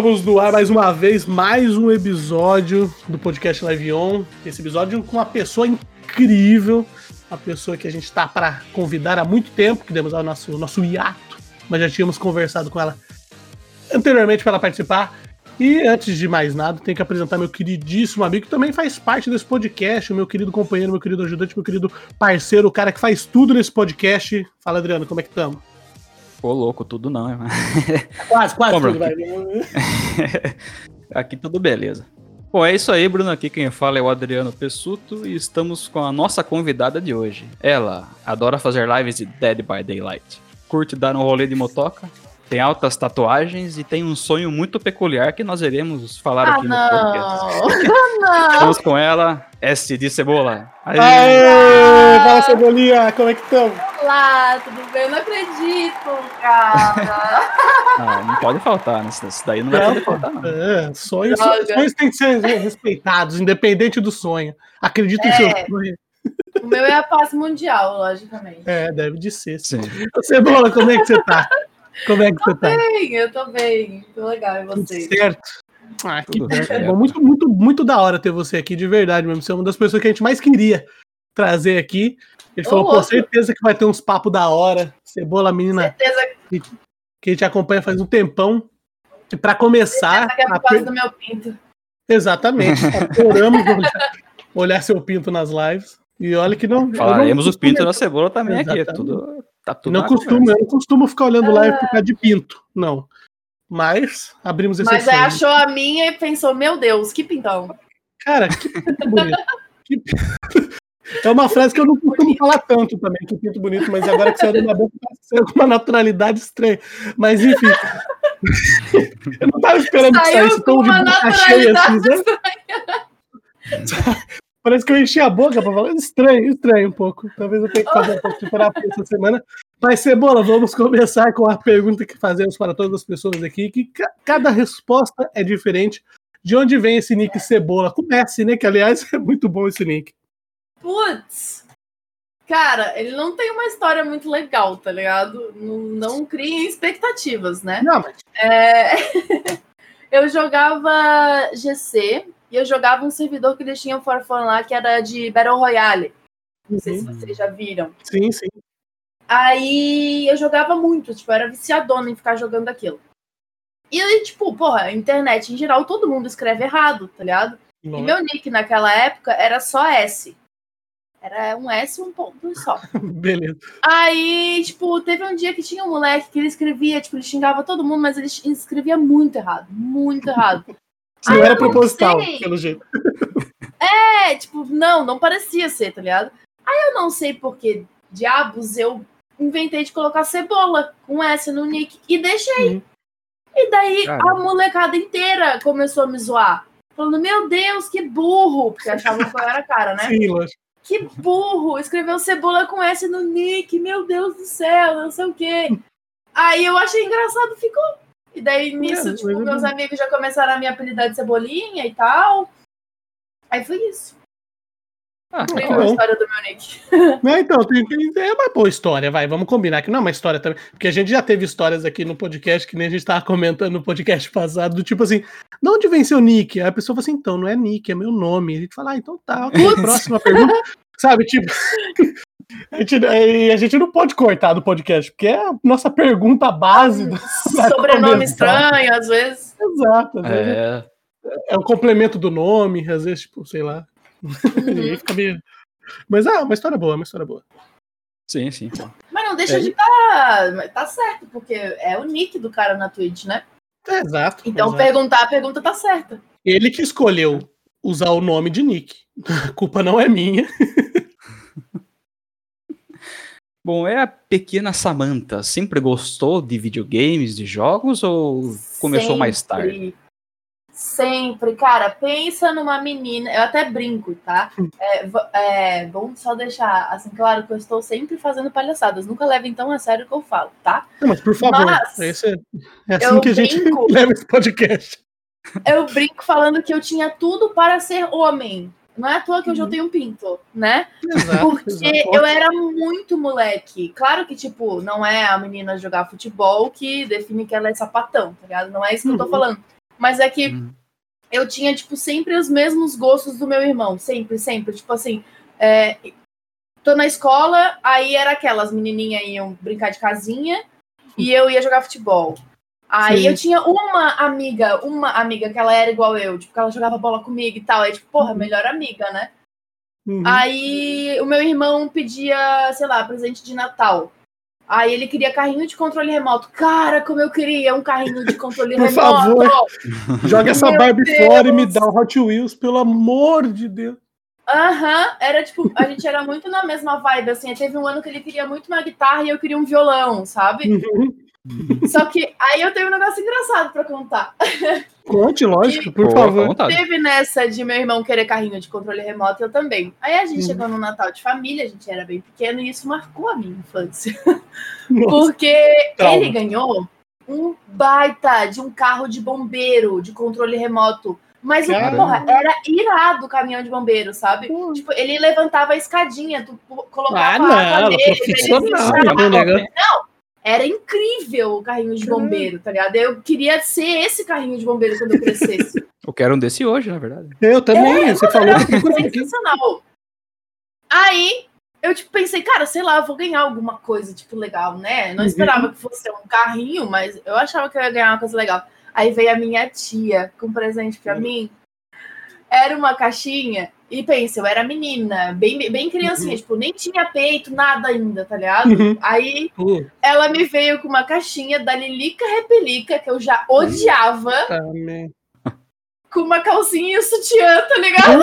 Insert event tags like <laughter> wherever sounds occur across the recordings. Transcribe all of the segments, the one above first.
Estamos no ar mais uma vez, mais um episódio do podcast Live On. Esse episódio com uma pessoa incrível, uma pessoa que a gente está para convidar há muito tempo, que demos ao nosso, nosso hiato, mas já tínhamos conversado com ela anteriormente para ela participar. E antes de mais nada, tenho que apresentar meu queridíssimo amigo que também faz parte desse podcast, o meu querido companheiro, meu querido ajudante, meu querido parceiro, o cara que faz tudo nesse podcast. Fala, Adriano, como é que estamos? Pô, louco, tudo não, irmão. Quase, quase Bom, tudo, vai. <laughs> Aqui tudo beleza. Bom, é isso aí, Bruno. Aqui quem fala é o Adriano Pessuto e estamos com a nossa convidada de hoje. Ela adora fazer lives de Dead by Daylight, curte dar um rolê de motoca, tem altas tatuagens e tem um sonho muito peculiar que nós iremos falar Ah, aqui no podcast. <laughs> não. não. Estamos com ela, S de Cebola. Aí, Aê! Fala, Cebolinha, como é que estamos? Olá, tudo bem? Eu não acredito, cara. <laughs> Ah, não pode faltar, né? Isso daí não vai poder faltar, não. É, sonhos, sonhos têm que ser respeitados, independente do sonho. Acredito em É. seu sonho. o meu é a paz mundial, logicamente. É, deve de ser. Sim. Cebola, como é que você tá? Como é que você tá? Bem, eu tô bem. Tô legal, e Tudo vocês? certo? Ah, que Tudo bom. Muito, muito, muito da hora ter você aqui, de verdade mesmo. Você é uma das pessoas que a gente mais queria trazer aqui. A Ô, falou, com certeza que vai ter uns papos da hora. Cebola, menina Certeza, que a gente acompanha faz um tempão. E pra começar, certeza que é a por causa per- do meu pinto. exatamente, adoramos olhar, olhar seu pinto nas lives. E olha que não. Falaremos não o pinto da cebola também aqui. Exatamente. Tudo, tá tudo Não na costumo, conversa. eu não costumo ficar olhando live por causa de pinto, não. Mas abrimos Mas exceções. aí achou a minha e pensou, meu Deus, que pintão. Cara, que pinto bonito. Que- <laughs> É uma frase que eu não costumo falar tanto também, que pinto bonito, mas agora que saiu da minha boca, saiu com uma naturalidade estranha. Mas enfim. <laughs> eu não tava esperando que Saiu saísse com tão de uma boca cheia assim, naturalidade né? <laughs> Parece que eu enchi a boca pra falar. Estranho, estranho um pouco. Talvez eu tenha que fazer um pouco de terapia essa semana. Mas, Cebola, vamos começar com a pergunta que fazemos para todas as pessoas aqui, que ca- cada resposta é diferente. De onde vem esse nick Cebola? Comece, né? Que, aliás, <laughs> é muito bom esse nick. Putz. Cara, ele não tem uma história muito legal, tá ligado? Não, não criem expectativas, né? Não, mas É, <laughs> eu jogava GC e eu jogava um servidor que eles tinham for fun lá, que era de Battle Royale. Não sei se Uhum. vocês já viram. sim, sim. Aí eu jogava muito, tipo, eu era viciadona em ficar jogando aquilo. E aí, tipo, porra, a internet em geral, todo mundo escreve errado, tá ligado? E Não, meu nick naquela época era só S. Era um S e um ponto só. <laughs> Beleza. Aí, tipo, teve um dia que tinha um moleque que ele escrevia, tipo, ele xingava todo mundo, mas ele escrevia muito errado, muito errado. <laughs> Se não Ah, era proposital, sei. pelo jeito. <laughs> É, tipo, não, não parecia ser, tá ligado? Aí eu não sei por que diabos eu inventei de colocar cebola com S no nick e deixei. Uhum. E daí Caramba. a molecada inteira começou a me zoar. Falando, meu Deus, que burro! Porque achavam que eu era cara, né? Sim, lógico. Que burro! Escreveu cebola com S no nick, meu Deus do céu, não sei o quê. Aí eu achei engraçado, ficou. E daí nisso, É, tipo, meus amigos já começaram a me apelidar de cebolinha e tal. Aí foi isso. Ah, Muito Foi bom. a história do meu nick. <laughs> Não, então, tem, tem- é uma boa história, vai, vamos combinar que não é uma história também, porque a gente já teve histórias aqui no podcast, que nem a gente tava comentando no podcast <laughs> passado, do tipo assim, de onde vem seu nick? Aí a pessoa fala assim, então, não é nick, é meu nome. A gente fala, ah, então tá, ok, próxima pergunta. <laughs> Sabe, tipo, a gente, e a gente não pode cortar do podcast, porque é a nossa pergunta base. <laughs> Sobrenome começar. <laughs> estranho, às vezes. Exato, às vezes É, é o complemento do nome, às vezes, tipo, sei lá. <laughs> Aí fica meio... Mas ah, uma história boa, uma história boa. sim, sim. Mas não deixa É. de tá, tá certo, porque é o nick do cara na Twitch, né? É, exato. Então exato. perguntar, a pergunta tá certa. Ele que escolheu usar o nome de Nick. A culpa não é minha. Bom, é a pequena Samantha. Sempre gostou de videogames, de jogos ou começou mais tarde? Sempre. Sempre, cara, pensa numa menina. Eu até brinco, tá? É, v- é, vamos só deixar assim claro que eu estou sempre fazendo palhaçadas. Nunca levem tão a sério o que eu falo, tá? Não, mas por favor, Mas esse é, é assim que a gente brinco. <laughs> leva esse podcast. Eu brinco falando que eu tinha tudo para ser homem. Não é à toa que hoje eu tenho um pinto, né? Exato, Porque exato. eu era muito moleque. Claro que, tipo, não é a menina jogar futebol que define que ela é sapatão, tá ligado? Não é isso que eu tô Uhum. falando. Mas é que Hum. eu tinha, tipo, sempre os mesmos gostos do meu irmão. Sempre, sempre. Tipo assim, é, tô na escola, aí era aquelas menininhas iam brincar de casinha e eu ia jogar futebol. Aí Sim. eu tinha uma amiga, uma amiga que ela era igual eu, tipo, que ela jogava bola comigo e tal. Aí, tipo, porra, melhor amiga, né? Uhum. Aí o meu irmão pedia, sei lá, presente de Natal. Aí ele queria carrinho de controle remoto. Cara, como eu queria um carrinho de controle <laughs> Por remoto. favor. Joga essa Meu Barbie Deus. fora e me dá um Hot Wheels, pelo amor de Deus. Aham, era tipo, a gente era muito na mesma vibe, assim. Teve um ano que ele queria muito uma guitarra e eu queria um violão, sabe? Uhum. Só que aí eu tenho um negócio engraçado pra contar. Conte, lógico, por Pô, favor. Teve nessa de meu irmão querer carrinho de controle remoto, eu também. Aí a gente Uhum. chegou no Natal de família, a gente era bem pequeno e isso marcou a minha infância. <laughs> Nossa. Porque Trauma. ele ganhou um baita de um carro de bombeiro de controle remoto. Mas o porra, era irado o caminhão de bombeiro, sabe? Pô. Tipo, ele levantava a escadinha, tu colocava Ah, a não, água nele, ele puxava. né, o negócio. Era incrível o carrinho de bombeiro, tá ligado? Eu queria ser esse carrinho de bombeiro quando eu crescesse. <laughs> Eu quero um desse hoje, na verdade. Eu também, você falou que tem coisa aqui. Sensacional. Aí, eu tipo, pensei, cara, sei lá, eu vou ganhar alguma coisa, tipo, legal, né? Não Uhum. esperava que fosse um carrinho, mas eu achava que eu ia ganhar uma coisa legal. Aí veio a minha tia com um presente pra Uhum. mim. Era uma caixinha, e pensa, eu era menina, bem, bem criancinha, tipo, nem tinha peito, nada ainda, tá ligado? Uhum. Aí Pô, ela me veio com uma caixinha da Lilica Repelica, que eu já odiava, man. com uma calcinha e sutiã, tá ligado?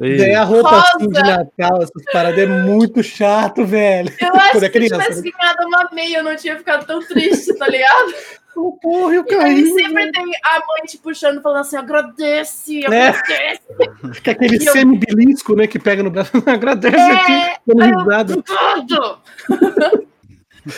Ganhar roupa Rosa. assim de Natal, essas paradas é muito chato, velho. Eu acho é que se tivesse ganhado uma meia, eu não tinha ficado tão triste, tá ligado? Ô, Porra, e o E sempre tem a mãe te puxando, falando assim, agradece, É. agradece. Que é aquele E eu- semi-belisco, né, que pega no braço. Agradece É, aqui, dando eu- risada. <laughs> Tudo!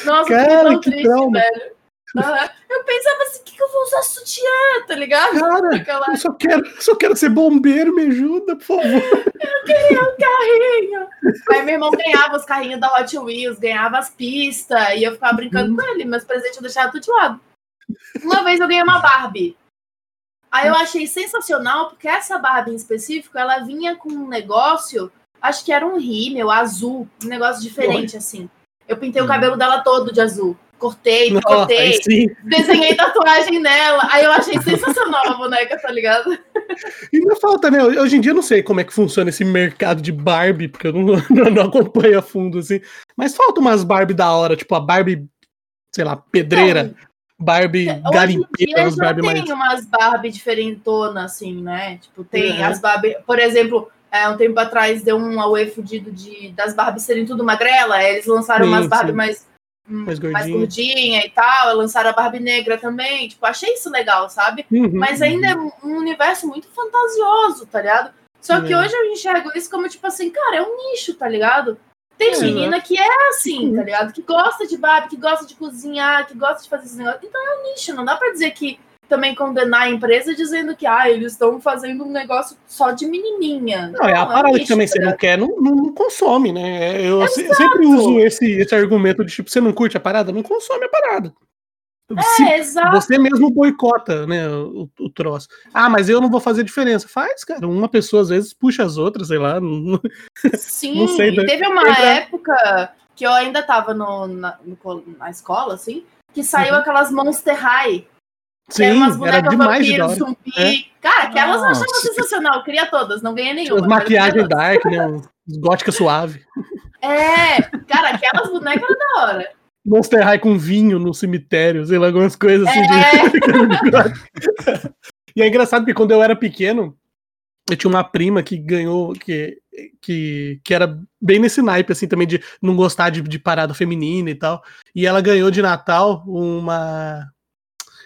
Nossa, Cara, eu tão que triste, trauma. velho. Aham. Eu pensava assim, o que, que eu vou usar sutiã, tá ligado? Cara, Aquela eu só quero, só quero ser bombeiro, me ajuda, por favor. <laughs> carrinho. Aí meu irmão ganhava os carrinhos da Hot Wheels, ganhava as pistas, e eu ficava brincando Uhum. com ele. Meus presentes eu deixava tudo de lado. Uma vez eu ganhei uma Barbie. Aí eu achei sensacional, porque essa Barbie em específico, ela vinha com um negócio, acho que era um rímel azul, um negócio diferente, assim. Eu pintei o Hum. cabelo dela todo de azul. Cortei, Nossa, cortei, desenhei tatuagem nela. Aí eu achei sensacional a boneca, tá ligado? E não falta, né? Hoje em dia eu não sei como é que funciona esse mercado de Barbie, porque eu não, <laughs> não, não acompanho a fundo, assim. Mas falta umas Barbie da hora, tipo a Barbie, sei lá, pedreira, Barbie Hoje em garimpeira, dia as já Barbie tem mais. umas Barbie diferentonas, assim, né? Tipo, tem Uhum. as Barbie... Por exemplo, é, um tempo atrás deu um auê fudido de, das Barbies serem tudo magrela. Eles lançaram Sim, umas Barbie sim. mais, hum, Mais mais, gordinha. gordinha e tal. Lançaram a Barbie negra também. Tipo, achei isso legal, sabe? Uhum. Mas ainda é um universo muito fantasioso, tá ligado? Só que É. hoje eu enxergo isso como, tipo assim, cara, é um nicho, tá ligado? Tem É, menina que é assim, tá ligado? Que gosta de Barbie, que gosta de cozinhar, que gosta de fazer esses negócios. Então é um nicho, não dá pra dizer que também condenar a empresa dizendo que ah, eles estão fazendo um negócio só de menininha. Não, é a um parada que nicho, também tá você não quer, não, não, não consome, né? Eu se- sempre uso esse, esse argumento de tipo, você não curte a parada, não consome a parada. Se É, exato. você mesmo boicota, né, o, o troço. Ah, mas eu não vou fazer diferença. Faz, cara. Uma pessoa às vezes puxa as outras, sei lá. não- Sim, <laughs> Não sei, né? teve uma Entra- época que eu ainda tava no, na, na escola, assim, que saiu Uhum. aquelas Monster High. Sim, Era umas bonecas de vampiro, zumbi. É. Cara, aquelas eu achava sensacional. Eu queria todas, não ganhei nenhuma. As todas. dark, né? Gótica suave. <laughs> É, cara, aquelas bonecas eram da hora. Monster High com vinho no cemitério, sei lá, algumas coisas assim. É. de- <laughs> e é engraçado porque quando eu era pequeno, eu tinha uma prima que ganhou, que, que, que era bem nesse naipe, assim, também de não gostar de, de parada feminina e tal. E ela ganhou de Natal uma.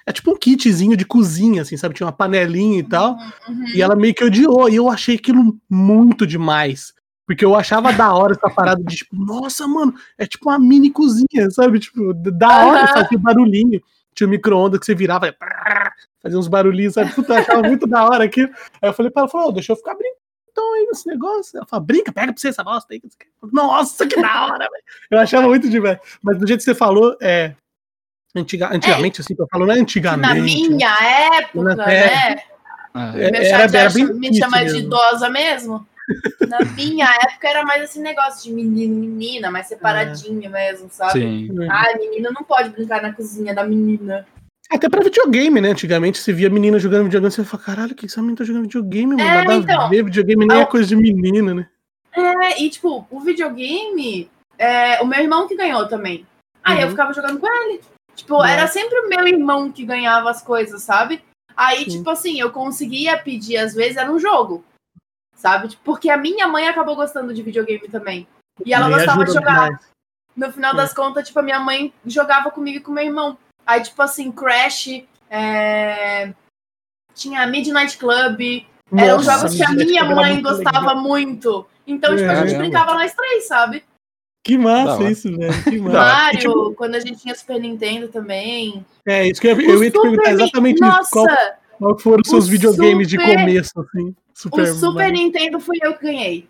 É tipo um kitzinho de cozinha, assim, sabe? Tinha uma panelinha e tal. Uhum. E ela meio que odiou. E eu achei aquilo muito demais. Porque eu achava da hora essa parada de tipo, nossa, mano, é tipo uma mini cozinha, sabe? Tipo, da hora, fazia barulhinho. Tinha um micro-ondas que você virava, fazia uns barulhinhos, sabe? Puta, eu achava muito da hora aquilo. Aí eu falei pra ela, falou, "Ô, deixa eu ficar brincando aí nesse negócio. Ela falou, brinca, pega pra você essa bosta aí. Nossa, que da hora, <laughs> velho. Eu achava muito demais. Mas do jeito que você falou, é. Antiga, antigamente, assim, tô falando antigamente. Na minha época, Na- né? Ah, É, Meu chat era me chama de idosa mesmo. Na minha época era mais esse negócio de menino, menina, mais separadinho mesmo, sabe? sim. Ah, menino não pode brincar na cozinha da menina. Até pra videogame, né? Antigamente você via menina jogando videogame, você fala, caralho, o que essa menina tá jogando videogame, mano? É, Nada a então. ver, videogame nem é Ah, coisa de menina, né? É, e tipo, o videogame, é, o meu irmão que ganhou também. Aí eu Uhum. ficava jogando com ele. Tipo, Nossa. era sempre o meu irmão que ganhava as coisas, sabe? Aí, Sim. tipo assim, eu conseguia pedir, às vezes, era um jogo. Sabe? Tipo, Porque a minha mãe acabou gostando de videogame também. E ela gostava de jogar. demais. No final É. das contas, tipo, a minha mãe jogava comigo e com meu irmão. Aí, tipo assim, Crash, é, tinha Midnight Club. Eram Nossa, jogos que a minha mãe muito gostava legal. muito. Então, tipo, a gente brincava nós três, sabe? Que massa hora. isso, velho. Que <laughs> massa. Mario, E, tipo, quando a gente tinha Super Nintendo também. é, isso que eu, eu ia te perguntar exatamente isso. Nossa, Qual, qual foram os seus o videogames de Super- começo, assim? Super, o Super Mario. Nintendo fui eu que ganhei.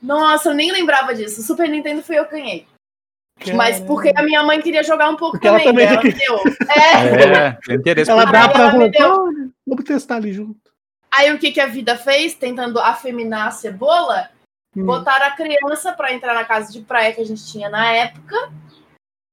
Nossa, eu nem lembrava disso. O Super Nintendo fui eu que ganhei. Mas Caramba. porque a minha mãe queria jogar um pouco Porque ela também, também daí ela me deu. <laughs> É. É, tem interesse Ela dá pra ela deu. Olha, Vamos testar ali junto. Aí o que, que a vida fez, tentando afeminar a cebola, Hum. botaram a criança pra entrar na casa de praia que a gente tinha na época.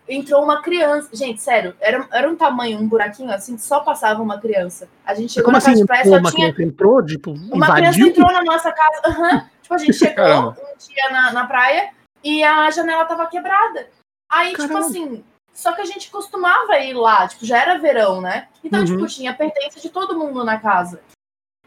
Entrou uma criança. Gente, sério, era, era um tamanho, um buraquinho assim, que só passava uma criança. A gente chegou Como na casa assim? de praia só uma tinha. criança entrou, tipo, Uma criança entrou na nossa casa. aham. <laughs> Tipo, a gente chegou Caramba. um dia na, na praia e a janela tava quebrada. Aí, tipo Caramba. assim, só que a gente costumava ir lá, tipo, já era verão, né? Então, Uhum. tipo, tinha pertence de todo mundo na casa.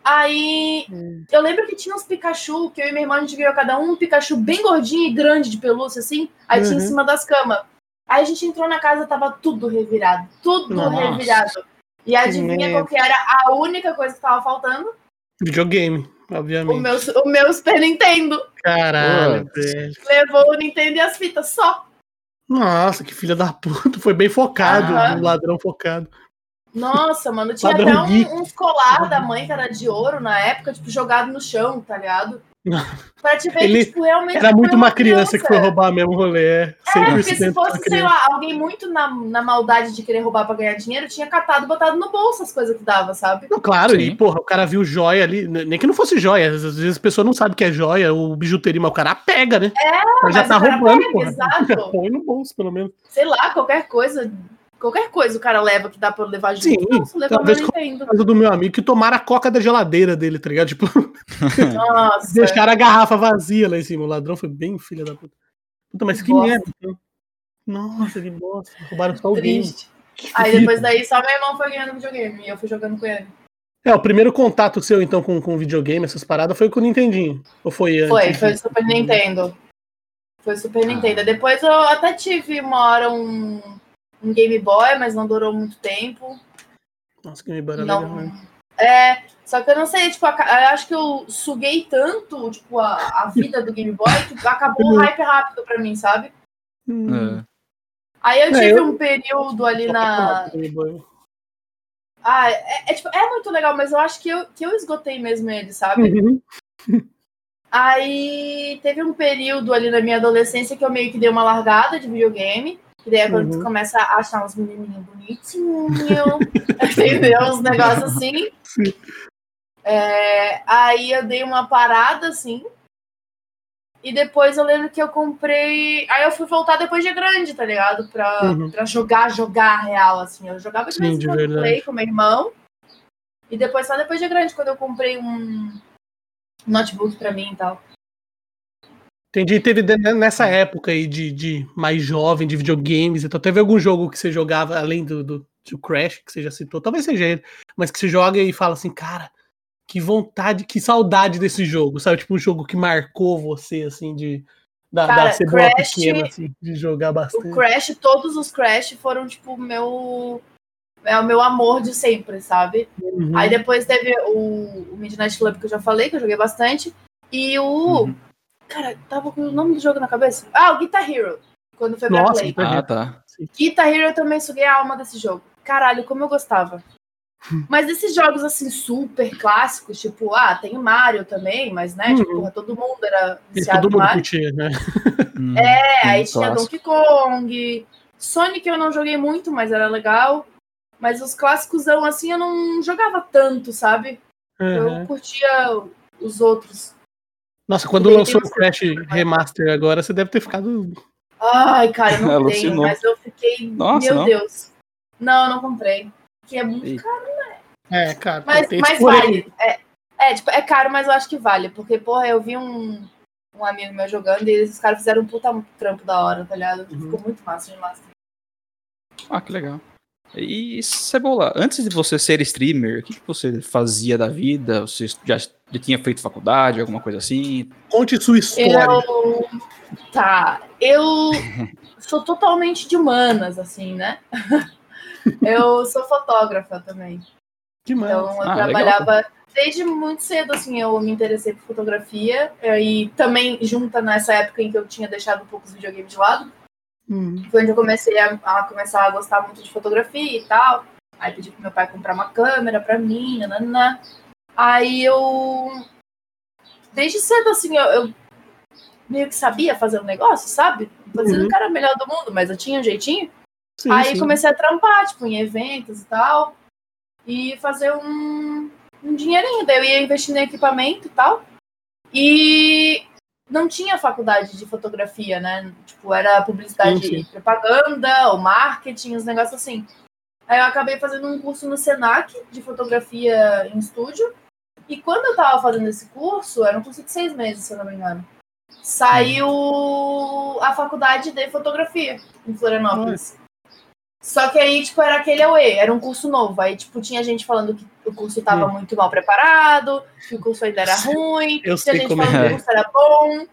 Aí, Hum. eu lembro que tinha uns Pikachu, que eu e minha irmã, a gente ganhou cada um um Pikachu bem gordinho e grande de pelúcia, assim. Aí tinha em Uhum. cima das camas. Aí a gente entrou na casa, tava tudo revirado. Tudo Nossa. revirado. E adivinha merda. qual que era a única coisa que tava faltando? Videogame, O obviamente. meu, o meu Super Nintendo. Caralho, velho. Levou o Nintendo e as fitas só. Nossa, que filha da puta. Foi bem focado, Aham. um ladrão focado. Nossa, mano, tinha Padrão até geek. um, uns colar da mãe que era de ouro na época, tipo, jogado no chão, tá ligado? <laughs> Pra te ver que, tipo, realmente. Era muito uma criança que foi roubar mesmo o rolê. É, É, porque se 100% fosse, sei criança. lá, alguém muito na, na maldade de querer roubar pra ganhar dinheiro, tinha catado e botado no bolso as coisas que dava, sabe? Não, claro, e Sim. porra, o cara viu joia ali, n- nem que não fosse joia, às vezes a pessoa não sabe que é joia ou bijuteria, mas o cara pega, né? É, já mas tá o cara roubando, pega, <laughs> exato. Põe no bolso, pelo menos. Sei lá, qualquer coisa. Qualquer coisa o cara leva que dá pra levar junto. Sim, Nossa, levou talvez Nintendo. Caso do meu amigo que tomaram a coca da geladeira dele, tá ligado? Tipo, Nossa. <laughs> deixaram a garrafa vazia lá em cima. O ladrão foi bem filha da puta. Puta, mas que merda. então. Nossa, que bosta. Roubaram só o game. Triste. Aí depois daí só meu irmão foi ganhando videogame e eu fui jogando com ele. É, o primeiro contato seu, então, com, com videogame, essas paradas, foi com o Nintendinho. Ou foi antes? Foi, foi o Super Nintendo. Foi o Super Nintendo. Depois eu até tive uma hora um, um Game Boy, mas não durou muito tempo. Nossa, Game Boy era legal, Não. né? É, só que eu não sei, tipo, a- eu acho que eu suguei tanto, tipo, a, a vida do Game Boy que acabou o hype rápido pra mim, sabe? Hum. É. Aí eu É, tive eu- um período ali na. Ah, é, é, tipo, é muito legal, mas eu acho que eu, que eu esgotei mesmo ele, sabe? Uhum. Aí teve um período ali na minha adolescência que eu meio que dei uma largada de videogame. Que daí é quando Uhum. tu começa a achar uns menininhos bonitinhos, <laughs> entendeu? Uns negócios assim. Sim. É, aí eu dei uma parada assim. E depois eu lembro que eu comprei. Aí eu fui voltar depois de grande, tá ligado? Pra, Uhum. pra jogar, jogar real, assim. Eu jogava de vez em quando play com meu irmão. E depois, só depois de grande, quando eu comprei um notebook pra mim e tal. Entendi. Teve de- nessa época aí de, de mais jovem, de videogames, então teve algum jogo que você jogava além do, do, do Crash, que você já citou, talvez seja ele, mas que você joga e fala assim, cara, que vontade, que saudade desse jogo, sabe? Tipo um jogo que marcou você, assim, de da, Cara, da cebola Crash- pequena, assim, de jogar O bastante. Crash, todos os Crash foram, tipo, meu. É o meu amor de sempre, sabe? Uhum. Aí depois teve o, o Midnight Club que eu já falei, que eu joguei bastante. E o. Uhum. Cara, tava com o nome do jogo na cabeça. Ah, o Guitar Hero. Quando foi pra Nossa, Play. Guitar Ah, tá. Guitar Hero eu também suguei a alma desse jogo. Caralho, como eu gostava. <laughs> Mas esses jogos, assim, super clássicos, tipo, ah, tem o Mario também, mas, né, tipo, Uhum. porra, todo mundo era E viciado todo no mundo Mario. curtia, né? <laughs> Hum, É, aí um tinha clássico. Donkey Kong, Sonic eu não joguei muito, mas era legal. Mas os clássicos assim eu não jogava tanto, sabe? Uhum. Eu curtia os outros. Nossa, quando lançou o. Crash Remaster agora, você deve ter ficado. Ai, cara, eu não tenho, Alucinou. mas eu fiquei. Nossa, meu não? Deus. Não, eu não comprei. Que é muito caro. É, cara, Mas, mas vale. É, é, tipo, é caro, mas eu acho que vale. Porque, porra, eu vi um, um amigo meu jogando e esses caras fizeram um puta trampo da hora, tá ligado? Uhum. Ficou muito massa de massa. Ah, que legal. E Cebola, antes de você ser streamer, o que, que você fazia da vida? Você já, já tinha feito faculdade, alguma coisa assim? Conte sua história. Eu. Tá. Eu <laughs> sou totalmente de humanas, assim, né? <laughs> eu sou fotógrafa também. Que massa. Então eu Ah, trabalhava desde muito cedo, assim, eu me interessei por fotografia. E também junta nessa época em que eu tinha deixado um pouco os videogames de lado. Hum. Foi onde eu comecei a, a começar a gostar muito de fotografia e tal. Aí pedi pro meu pai comprar uma câmera pra mim, nananã. Aí eu. Desde cedo, assim, eu, eu meio que sabia fazer um negócio, sabe? Não tô dizendo que era o melhor do mundo, mas eu tinha um jeitinho. Sim, Aí sim. comecei a trampar, tipo, em eventos e tal. E fazer um, um dinheirinho. Daí eu ia investindo em equipamento e tal. E não tinha faculdade de fotografia, né? Tipo, era publicidade Sim, sim. propaganda, ou marketing, os negócios assim. Aí eu acabei fazendo um curso no Senac de fotografia em estúdio. E quando eu tava fazendo esse curso, era um curso de seis meses, se eu não me engano. Saiu a faculdade de fotografia em Florianópolis. Só que aí, tipo, era aquele AUE, era um curso novo. Aí, tipo, tinha gente falando que o curso tava Hum. muito mal preparado, que o curso ainda era ruim, Eu tinha gente é. falando que o curso era bom.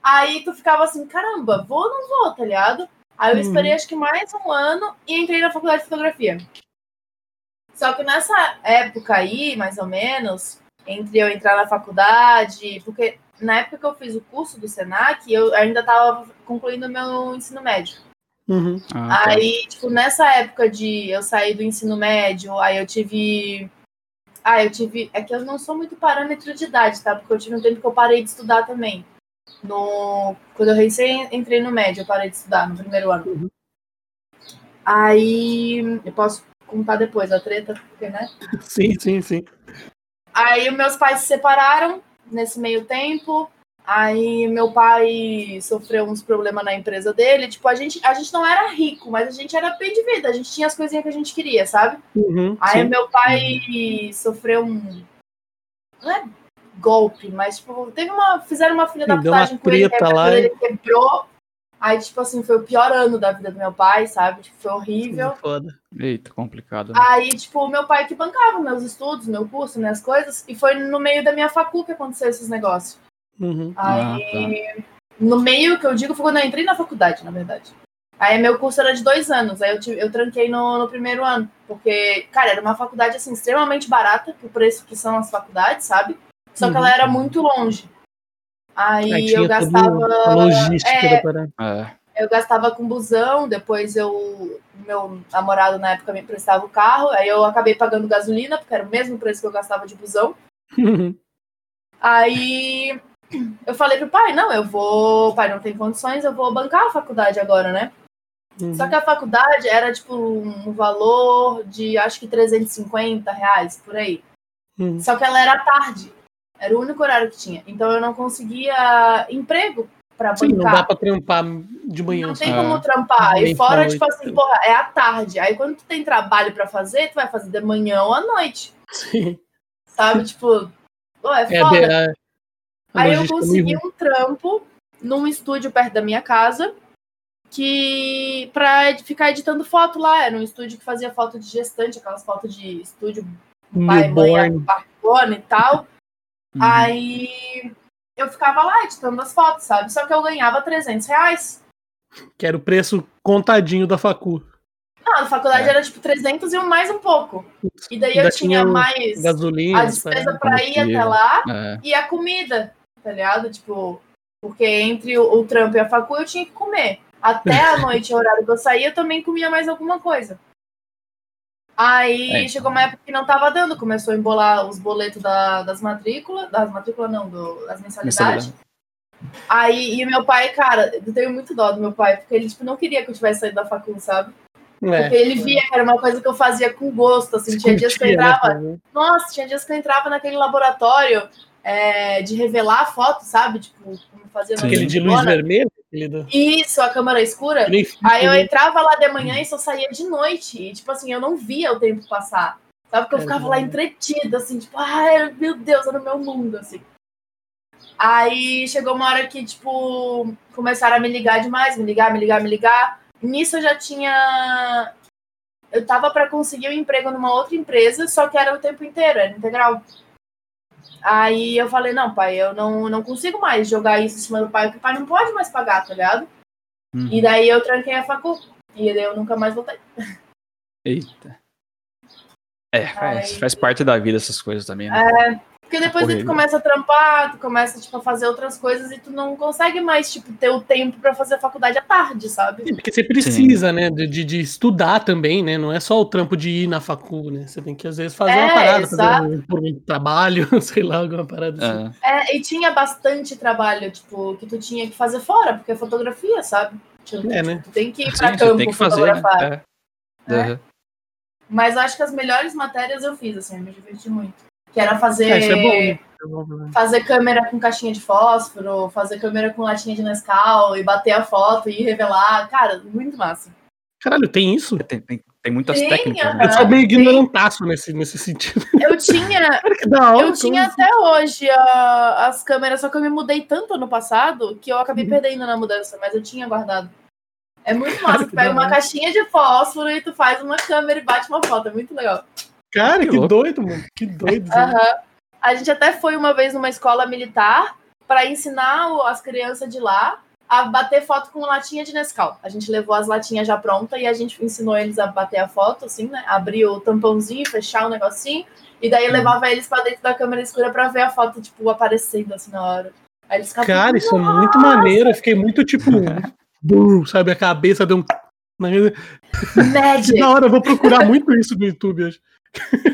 Aí tu ficava assim, caramba, vou ou não vou, tá ligado? Aí eu Uhum. esperei acho que mais um ano e entrei na faculdade de fotografia. Só que nessa época aí, mais ou menos, entre eu entrar na faculdade, porque na época que eu fiz o curso do Senac, eu ainda estava concluindo meu ensino médio. Uhum. Ah, tá. Aí, tipo, nessa época de eu sair do ensino médio, aí eu tive. Ah, eu tive. É que eu não sou muito parâmetro de idade, tá? Porque eu tive um tempo que eu parei de estudar também. No... Quando eu recém entrei no médio, eu parei de estudar, no primeiro ano. Uhum. Aí. Eu posso contar depois a treta, porque, né? Sim, sim, sim. Aí meus pais se separaram nesse meio tempo. Aí meu pai sofreu uns problemas na empresa dele. Tipo, a gente, a gente não era rico, mas a gente era bem de vida. A gente tinha as coisinhas que a gente queria, sabe? Uhum, Aí sim. meu pai sofreu um. Não é golpe, mas tipo, teve uma. Fizeram uma filha da putagem com ele, que a treta empresa lá e- dele quebrou. Aí, tipo assim, foi o pior ano da vida do meu pai, sabe? Tipo, foi horrível. Foda. Eita, complicado. né? Aí, tipo, meu pai que bancava meus estudos, meu curso, minhas coisas, e foi no meio da minha facu que aconteceu esses negócios. Uhum. Aí, no meio que eu digo foi quando eu entrei na faculdade, na verdade. Aí meu curso era de dois anos, aí eu, tive- eu tranquei no, no primeiro ano, porque, cara, era uma faculdade, assim, extremamente barata, pro preço que são as faculdades, sabe? Só que Uhum. ela era muito longe. Aí, Aí eu gastava... a logística é, da. É. eu gastava com busão, depois eu meu namorado na época me emprestava o carro, aí eu acabei pagando gasolina, porque era o mesmo preço que eu gastava de busão. Uhum. <laughs> Aí eu falei pro pai, não, eu vou, pai, não tem condições, eu vou bancar a faculdade agora, né? Uhum. Só que a faculdade era tipo um valor de acho que 350 reais por aí. Uhum. Só que ela era à tarde. Era o único horário que tinha. Então eu não conseguia emprego pra Sim, não dá bancar. pra trampar de manhã. Não tem É. como trampar. E fora, tipo noite. assim, porra, é à tarde. Aí quando tu tem trabalho pra fazer, tu vai fazer de manhã ou à noite. Sim. Sabe? Tipo, pô, é É, foda. a Aí eu é consegui um trampo num estúdio perto da minha casa, que pra ed- ficar editando foto lá, era um estúdio que fazia foto de gestante, aquelas fotos de estúdio pai, mãe, barcona e tal. Uhum. Aí eu ficava lá editando as fotos, sabe? Só que eu ganhava 300 reais. Que era o preço contadinho da facu. Não, a faculdade É. era tipo 300 e um mais um pouco. E daí Ainda eu tinha tinha mais Gasolina. a despesa pra ir até lá É. e a comida, tá ligado? Tipo, porque entre o, o trampo e a facu eu tinha que comer. Até a <laughs> noite, o horário que eu saía, eu também comia mais alguma coisa. Aí É. chegou uma época que não tava dando, começou a embolar os boletos da- das matrículas, das matrículas não, do- das mensalidades. Mensalidade. Aí, e meu pai, cara, eu tenho muito dó do meu pai, porque ele, tipo, não queria que eu tivesse saído da facul, sabe? É. Porque ele via que era uma coisa que eu fazia com gosto, assim, tinha dias que eu né, entrava, nossa, tinha dias que eu entrava naquele laboratório é, de revelar a foto, sabe? Tipo, como fazia Aquele de luz vermelha. Isso, a câmera escura. Nem Aí eu né? entrava lá de manhã e só saía de noite. E, tipo assim, eu não via o tempo passar. Sabe? Porque eu ficava lá entretida, assim, tipo, ai, meu Deus, era o meu mundo, assim. Aí chegou uma hora que, tipo, começaram a me ligar demais, me ligar, me ligar, me ligar. Nisso eu já tinha. Eu tava pra conseguir um emprego numa outra empresa, só que era o tempo inteiro, era integral. Aí eu falei, não, pai, eu não, não consigo mais jogar isso em cima do pai, porque o pai não pode mais pagar, tá ligado? Hum. E daí eu tranquei a facul. E daí eu nunca mais voltei. Eita. É, faz, faz parte da vida essas coisas também, né? Porque depois correria. tu começa a trampar, tu começa, tipo, a fazer outras coisas e tu não consegue mais, tipo, ter o tempo pra fazer a faculdade à tarde, sabe? Sim, Porque você precisa, né, de, de- estudar também, né? Não é só o trampo de ir na facul, né? Você tem que, às vezes, fazer É, uma parada, fazer um, por um trabalho, <laughs> sei lá, alguma parada assim. É. É, e tinha bastante trabalho, tipo, que tu tinha que fazer fora, porque é fotografia, sabe? Tipo, É, né? Tu tem que ir Sim, pra você campo tem que fazer, né? fotografar. É. É. Mas acho que as melhores matérias eu fiz, assim, eu me diverti muito. Que era fazer, É, isso é bom, né? É fazer câmera com caixinha de fósforo, fazer câmera com latinha de Nescau e bater a foto e revelar. Cara, muito massa. Caralho, tem isso? Tem, tem, tem muitas Tem, técnicas, né? Eu sou meio ignorantaço nesse, nesse sentido. Eu tinha, <laughs> hora. eu tinha como- até hoje a- as câmeras, só que eu me mudei tanto ano passado que eu acabei perdendo na mudança, mas eu tinha guardado. É muito massa. que Tu pega uma caixinha de fósforo e tu faz uma câmera e bate uma foto. É muito legal. Cara, Que que, doido, mano. Que doido. Aham. A gente até foi uma vez numa escola militar para ensinar as crianças de lá a bater foto com latinha de Nescau. A gente levou as latinhas já prontas e a gente ensinou eles a bater a foto, assim, né? Abrir o tampãozinho, fechar o negocinho. E daí Uhum. levava eles para dentro da câmera escura para ver a foto, tipo, aparecendo assim na hora. Aí eles ficavam. Cara, isso é muito maneiro. Eu fiquei muito tipo. <laughs> bum, sabe, a cabeça deu um. <laughs> na Magic! da hora, eu vou procurar muito isso no YouTube hoje.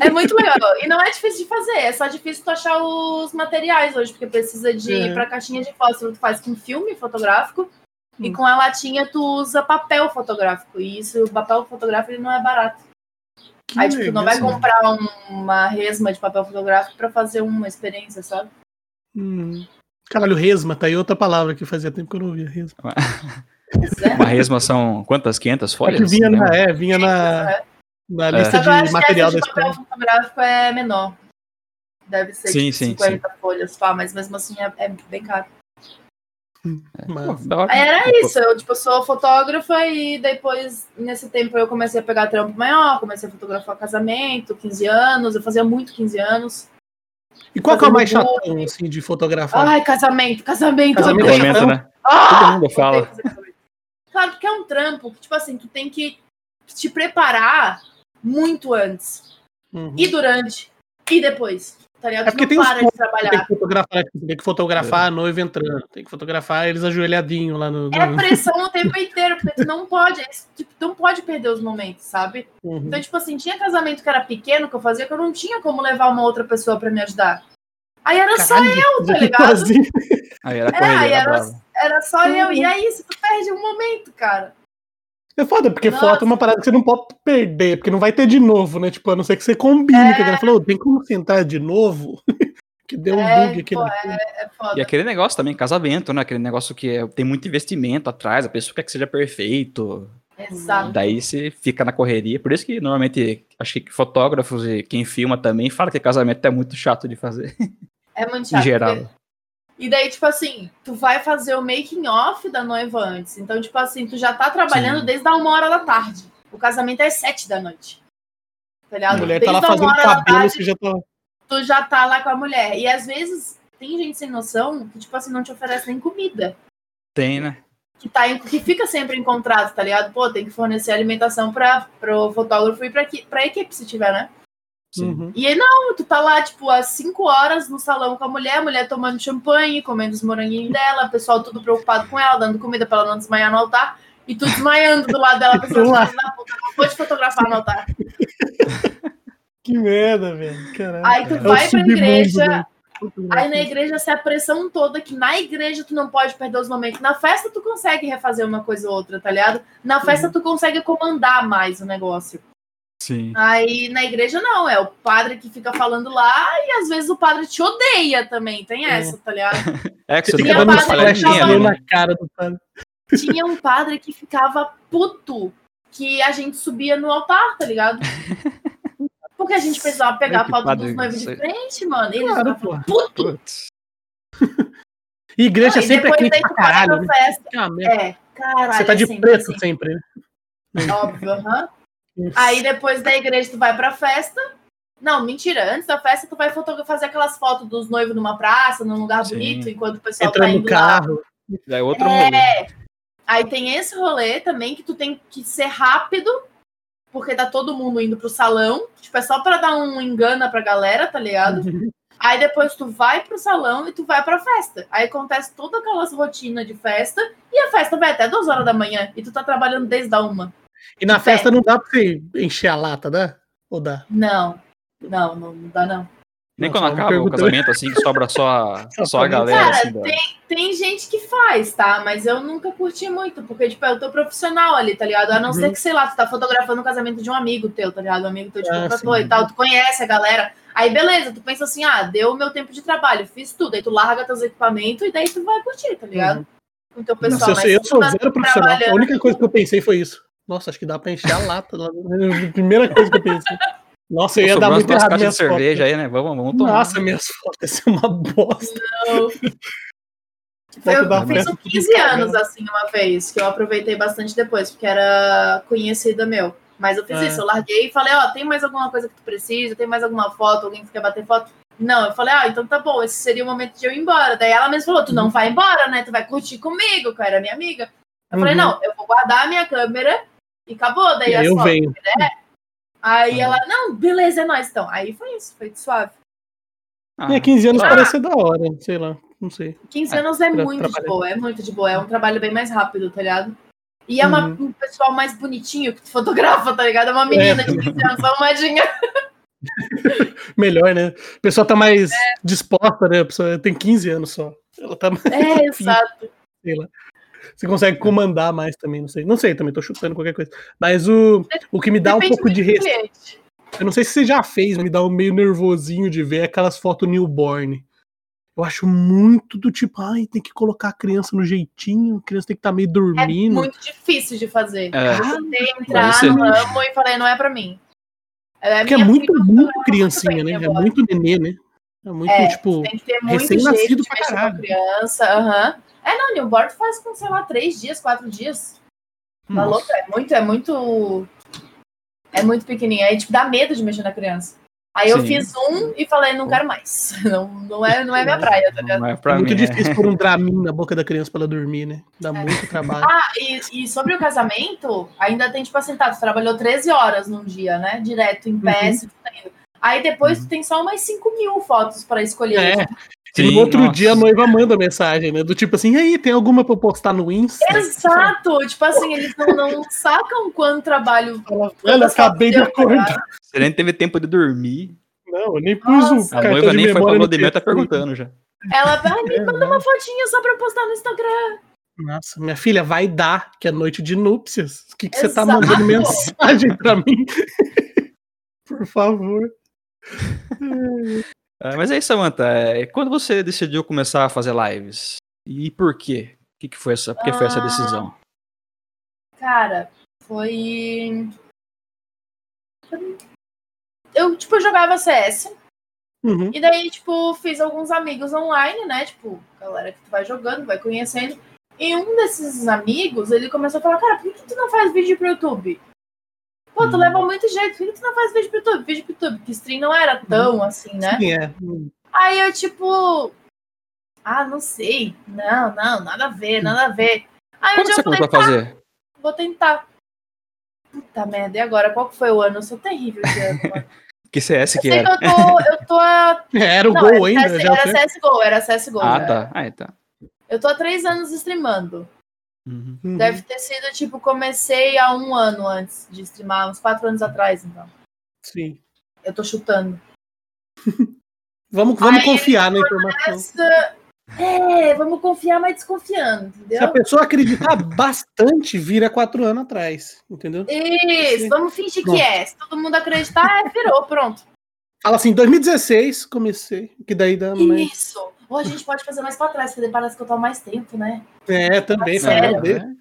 É muito legal. E não é difícil de fazer, é só difícil tu achar os materiais hoje, porque precisa de É. pra caixinha de fósforo, tu faz com filme fotográfico e Hum. com a latinha tu usa papel fotográfico. E isso, o papel fotográfico ele não é barato. Que Aí, tipo, tu não vai comprar um- uma resma de papel fotográfico pra fazer uma experiência, sabe? Hum. Caralho, resma, tá aí outra palavra que fazia tempo que eu não ouvia. Resma. É. Uma resma são quantas? 500 É folhas? que vinha Não na, lembro. é, vinha na, É. na É. lista eu acho de que material essa da de papel fotográfico é menor. Deve ser Sim, tipo, sim, 50 folhas, pá, mas mesmo assim é, é bem caro. Mas, hora. Aí era isso, eu tipo, sou fotógrafa e depois, nesse tempo, eu comecei a pegar trampo maior, comecei a fotografar casamento, 15 anos, eu fazia muito 15 anos. e qual que é o mais chatão, assim, de fotografar? Ai, casamento, casamento. Casamento eu é odeio. Comenta, né? Ah, Todo mundo fala. casamento. Claro, porque é um trampo que, tipo assim, tu tem que te preparar muito antes. Uhum. E durante. E depois. Tá ligado? É Tu porque não tem para de Tem trabalhar. que fotografar, tipo, tem que fotografar a noiva entrando, tem que fotografar eles ajoelhadinhos lá no. É pressão o tempo <laughs> inteiro, porque tu não pode, tipo, tu não pode perder os momentos, sabe? Uhum. Então, tipo assim, tinha casamento que era pequeno que eu fazia que eu não tinha como levar uma outra pessoa pra me ajudar. Aí era só Caralho, eu, tá ligado? Aí era É, aí era era, só eu. E aí, se tu perde um momento, cara. É foda, porque Nossa. foto é uma parada que você não pode perder, porque não vai ter de novo, né? Tipo, a não ser que você combine, que a galera falou, "Ô, tem como sentar de novo? <laughs> que deu um É, bug aqui pô, É foda. E aquele negócio também, casamento, né? Aquele negócio que é- tem muito investimento atrás, a pessoa quer que seja perfeito. Exato. Daí você fica na correria. Por isso que normalmente acho que fotógrafos e quem filma também fala que casamento é muito chato de fazer. É muito <laughs> Em chato. geral. porque- E daí, tipo assim, tu vai fazer o making off da noiva antes. Então, tipo assim, tu já tá trabalhando Sim. desde a uma hora da tarde. O casamento é às sete da noite. Tá A ligado? mulher desde tá lá a fazendo hora da cabelo, tarde, você já tá. tu já tá lá com a mulher. E às vezes tem gente sem noção que, tipo assim, não te oferece nem comida. Tem, né? Que, tá em- que fica sempre em contrato, tá ligado? Pô, tem que fornecer alimentação pra, pro fotógrafo e pra, pra equipe, se tiver, né? Sim. Uhum. E aí, não, tu tá lá, tipo, às 5 horas no salão com a mulher, a mulher tomando champanhe, comendo os moranguinhos dela, o pessoal tudo preocupado com ela, dando comida pra ela não desmaiar no altar, e tu desmaiando do lado dela, <laughs> pensando, da puta, não pode fotografar no altar. <laughs> Que merda, velho. Caralho. Aí tu É vai pra igreja, né? Aí na igreja se a pressão toda que na igreja tu não pode perder os momentos. Na festa tu consegue refazer uma coisa ou outra, tá ligado? Na festa tu consegue comandar mais o negócio. Sim. Aí na igreja não, é o padre que fica falando lá e às vezes o padre te odeia também, tem essa, tá ligado? <laughs> É que você Tinha dando padre que palhinha ali, né? na cara do padre. Tinha um padre que ficava puto que a gente subia no altar, tá ligado? Porque a gente precisava pegar Ai, a foto padre, dos noivos de frente, mano. Eles Claro, ficavam puto. Putz. E igreja Não, e sempre é quente pra caralho, né? festa. É, caralho. Você tá de é sempre preto assim. sempre, né? Óbvio, aham. Aí depois da igreja tu vai pra festa. Não, mentira. Antes da festa tu vai fazer aquelas fotos dos noivos numa praça, num lugar Sim. bonito, enquanto o pessoal tá Entrando no indo lá. carro. É outro rolê. É. Aí tem esse rolê também que tu tem que ser rápido, porque tá todo mundo indo pro salão. Tipo, é só pra dar um engana pra galera, tá ligado? Aí depois tu vai pro salão e tu vai pra festa. Aí acontece toda aquelas rotinas de festa e a festa vai até duas horas da manhã e tu tá trabalhando desde a uma. E na De festa não dá pra você encher a lata, dá? Ou dá? Não, não, não, não dá não. Nem Não, quando uma acaba o casamento, assim, que sobra só, a- Só só a galera, Cara, assim, da... Tem gente que faz, tá? Mas eu nunca curti muito, porque, tipo, eu tô profissional ali, tá ligado? A não Uhum. ser que, sei lá, tu tá fotografando o casamento de um amigo teu, tá ligado? Um amigo teu te Ah, contratou sim. e tal, tu conhece a galera. Aí, beleza, tu pensa assim, ah, deu o meu tempo de trabalho, fiz tudo. Aí tu larga teus equipamentos e daí tu vai curtir, tá ligado? Uhum. Nossa, pessoal. eu, sei, eu se tu sou tá zero profissional. A única coisa que eu pensei foi isso. Nossa, acho que dá pra encher a lata. lá. Primeira coisa que eu pensei. Nossa, eu ia Sobrou dar muito errado de minhas cerveja fotos. aí, né? Vamos, vamos tomar. Nossa, minhas fotos ia ser uma bosta. Não. Eu da fiz um tudo 15 cagado. anos assim uma vez, que eu aproveitei bastante depois, porque era conhecida meu. Mas eu fiz Ah. isso, eu larguei e falei, ó, tem mais alguma coisa que tu precisa? Tem mais alguma foto? Alguém que quer bater foto? Não, eu falei, ah, então tá bom, esse seria o momento de eu ir embora. Daí ela mesma falou, tu Uhum. não vai embora, né? Tu vai curtir comigo, que eu era minha amiga. Eu falei, Uhum. não, eu vou guardar a minha câmera e acabou. Daí E eu fotos, venho. né? Aí Uhum. ela, não, beleza, é nóis, então. Aí foi isso, foi suave. Ah, É, 15 anos ah, parece ser da hora, sei lá, não sei. 15 É, anos é pra muito de trabalhar. boa, é muito de boa. É um trabalho bem mais rápido, tá ligado? E é uma- Uhum. um pessoal mais bonitinho que tu fotografa, tá ligado? É uma menina de 15 anos, arrumadinha. <laughs> <laughs> Melhor, né? A pessoa tá mais É. disposta, né? A pessoa tem 15 anos só. Ela tá mais, É, <laughs> exato. sei lá. Você consegue comandar mais também, não sei. Não sei, também tô chutando qualquer coisa. Mas o, o que me dá um Depende pouco de receio. cliente. Eu não sei se você já fez, mas me dá um meio nervosinho de ver aquelas fotos newborn. Eu acho muito do tipo, ai, tem que colocar a criança no jeitinho, a criança tem que estar meio É dormindo. muito difícil de fazer. É. Eu tentei entrar Deve ser. no ramo e falei, não é pra mim. É, Porque é muito, muito criancinha, né? É muito nenê, né? É muito, É, tipo. Tem que ter muito recém-nascido pra caralho. criança. aham. É, não, newborn faz com, sei lá, três dias, quatro dias. Tá louco? É muito, é muito. É muito pequenininho. Aí, tipo, dá medo de mexer na criança. Aí eu Sim. fiz um e falei, não quero mais. <laughs> Não, não, é, não é minha praia, tá ligado? Não é É pra muito mim, é. difícil pôr um draminho na boca da criança pra ela dormir, né? Dá muito trabalho. Ah, e, e sobre o casamento, ainda tem, tipo assim, tá, tu trabalhou 13 horas num dia, né? Direto, em pé, Uhum. Aí depois tu tem só umas 5 mil fotos pra escolher. É. E Sim, no outro nossa. dia a noiva manda mensagem, né? Do tipo assim, e aí, tem alguma pra eu postar no Insta? Exato! Tipo assim, eles não, não sacam quanto trabalho. Olha, acabei de acordar. Você nem teve tempo de dormir. Não, eu nem pus Nossa. o A noiva nem foi pra mel, tá perguntando já. Ela ai, me É, manda uma fotinha só pra eu postar no Instagram. Nossa, minha filha, vai dar, que é noite de núpcias. O que, que você tá mandando mensagem pra mim? <laughs> Por favor. <laughs> É, mas aí, Samantha, é, quando você decidiu começar a fazer lives? E por quê? O que, que foi essa, por que foi essa Ah. decisão? Cara, foi. Eu, tipo, jogava CS. Uhum. E daí, tipo, fiz alguns amigos online, né? Tipo, galera que tu vai jogando, vai conhecendo. E um desses amigos, ele começou a falar, cara, por que tu não faz vídeo pro YouTube? Pô, tu Hum. leva muito jeito, por que tu não faz vídeo pro YouTube? Vídeo pro YouTube, que stream não era tão assim, né? Sim, é. Aí eu, tipo, ah, não sei. Não, não, nada a ver, nada a ver. Aí um Quando dia você começou a fazer? vou tentar. Puta merda, e agora? Qual que foi o ano? Eu sou terrível de ano, mano. <laughs> Que CS Eu que sei que era? eu tô, eu tô a <laughs> Era o Não, gol era, ainda, CS, já era. CSGO, era CSGO. Ah, né? tá. Ah, tá. Eu tô há três anos streamando. Uhum. Deve ter sido, tipo, comecei há um ano antes de streamar, uns quatro anos atrás, então. Sim. Eu tô chutando. <laughs> Vamos, vamos Aí confiar na informação. É, vamos confiar, mas desconfiando, Se a entendeu? pessoa acreditar bastante, vira quatro anos atrás, entendeu? Isso, vamos fingir que é. Se todo mundo acreditar, é, virou, pronto. Fala assim, 2016 comecei, que daí dá mais... Isso. Ou a gente pode fazer mais pra trás, porque parece que eu tô há mais tempo, né? É, também. Sério? fala, meu Deus.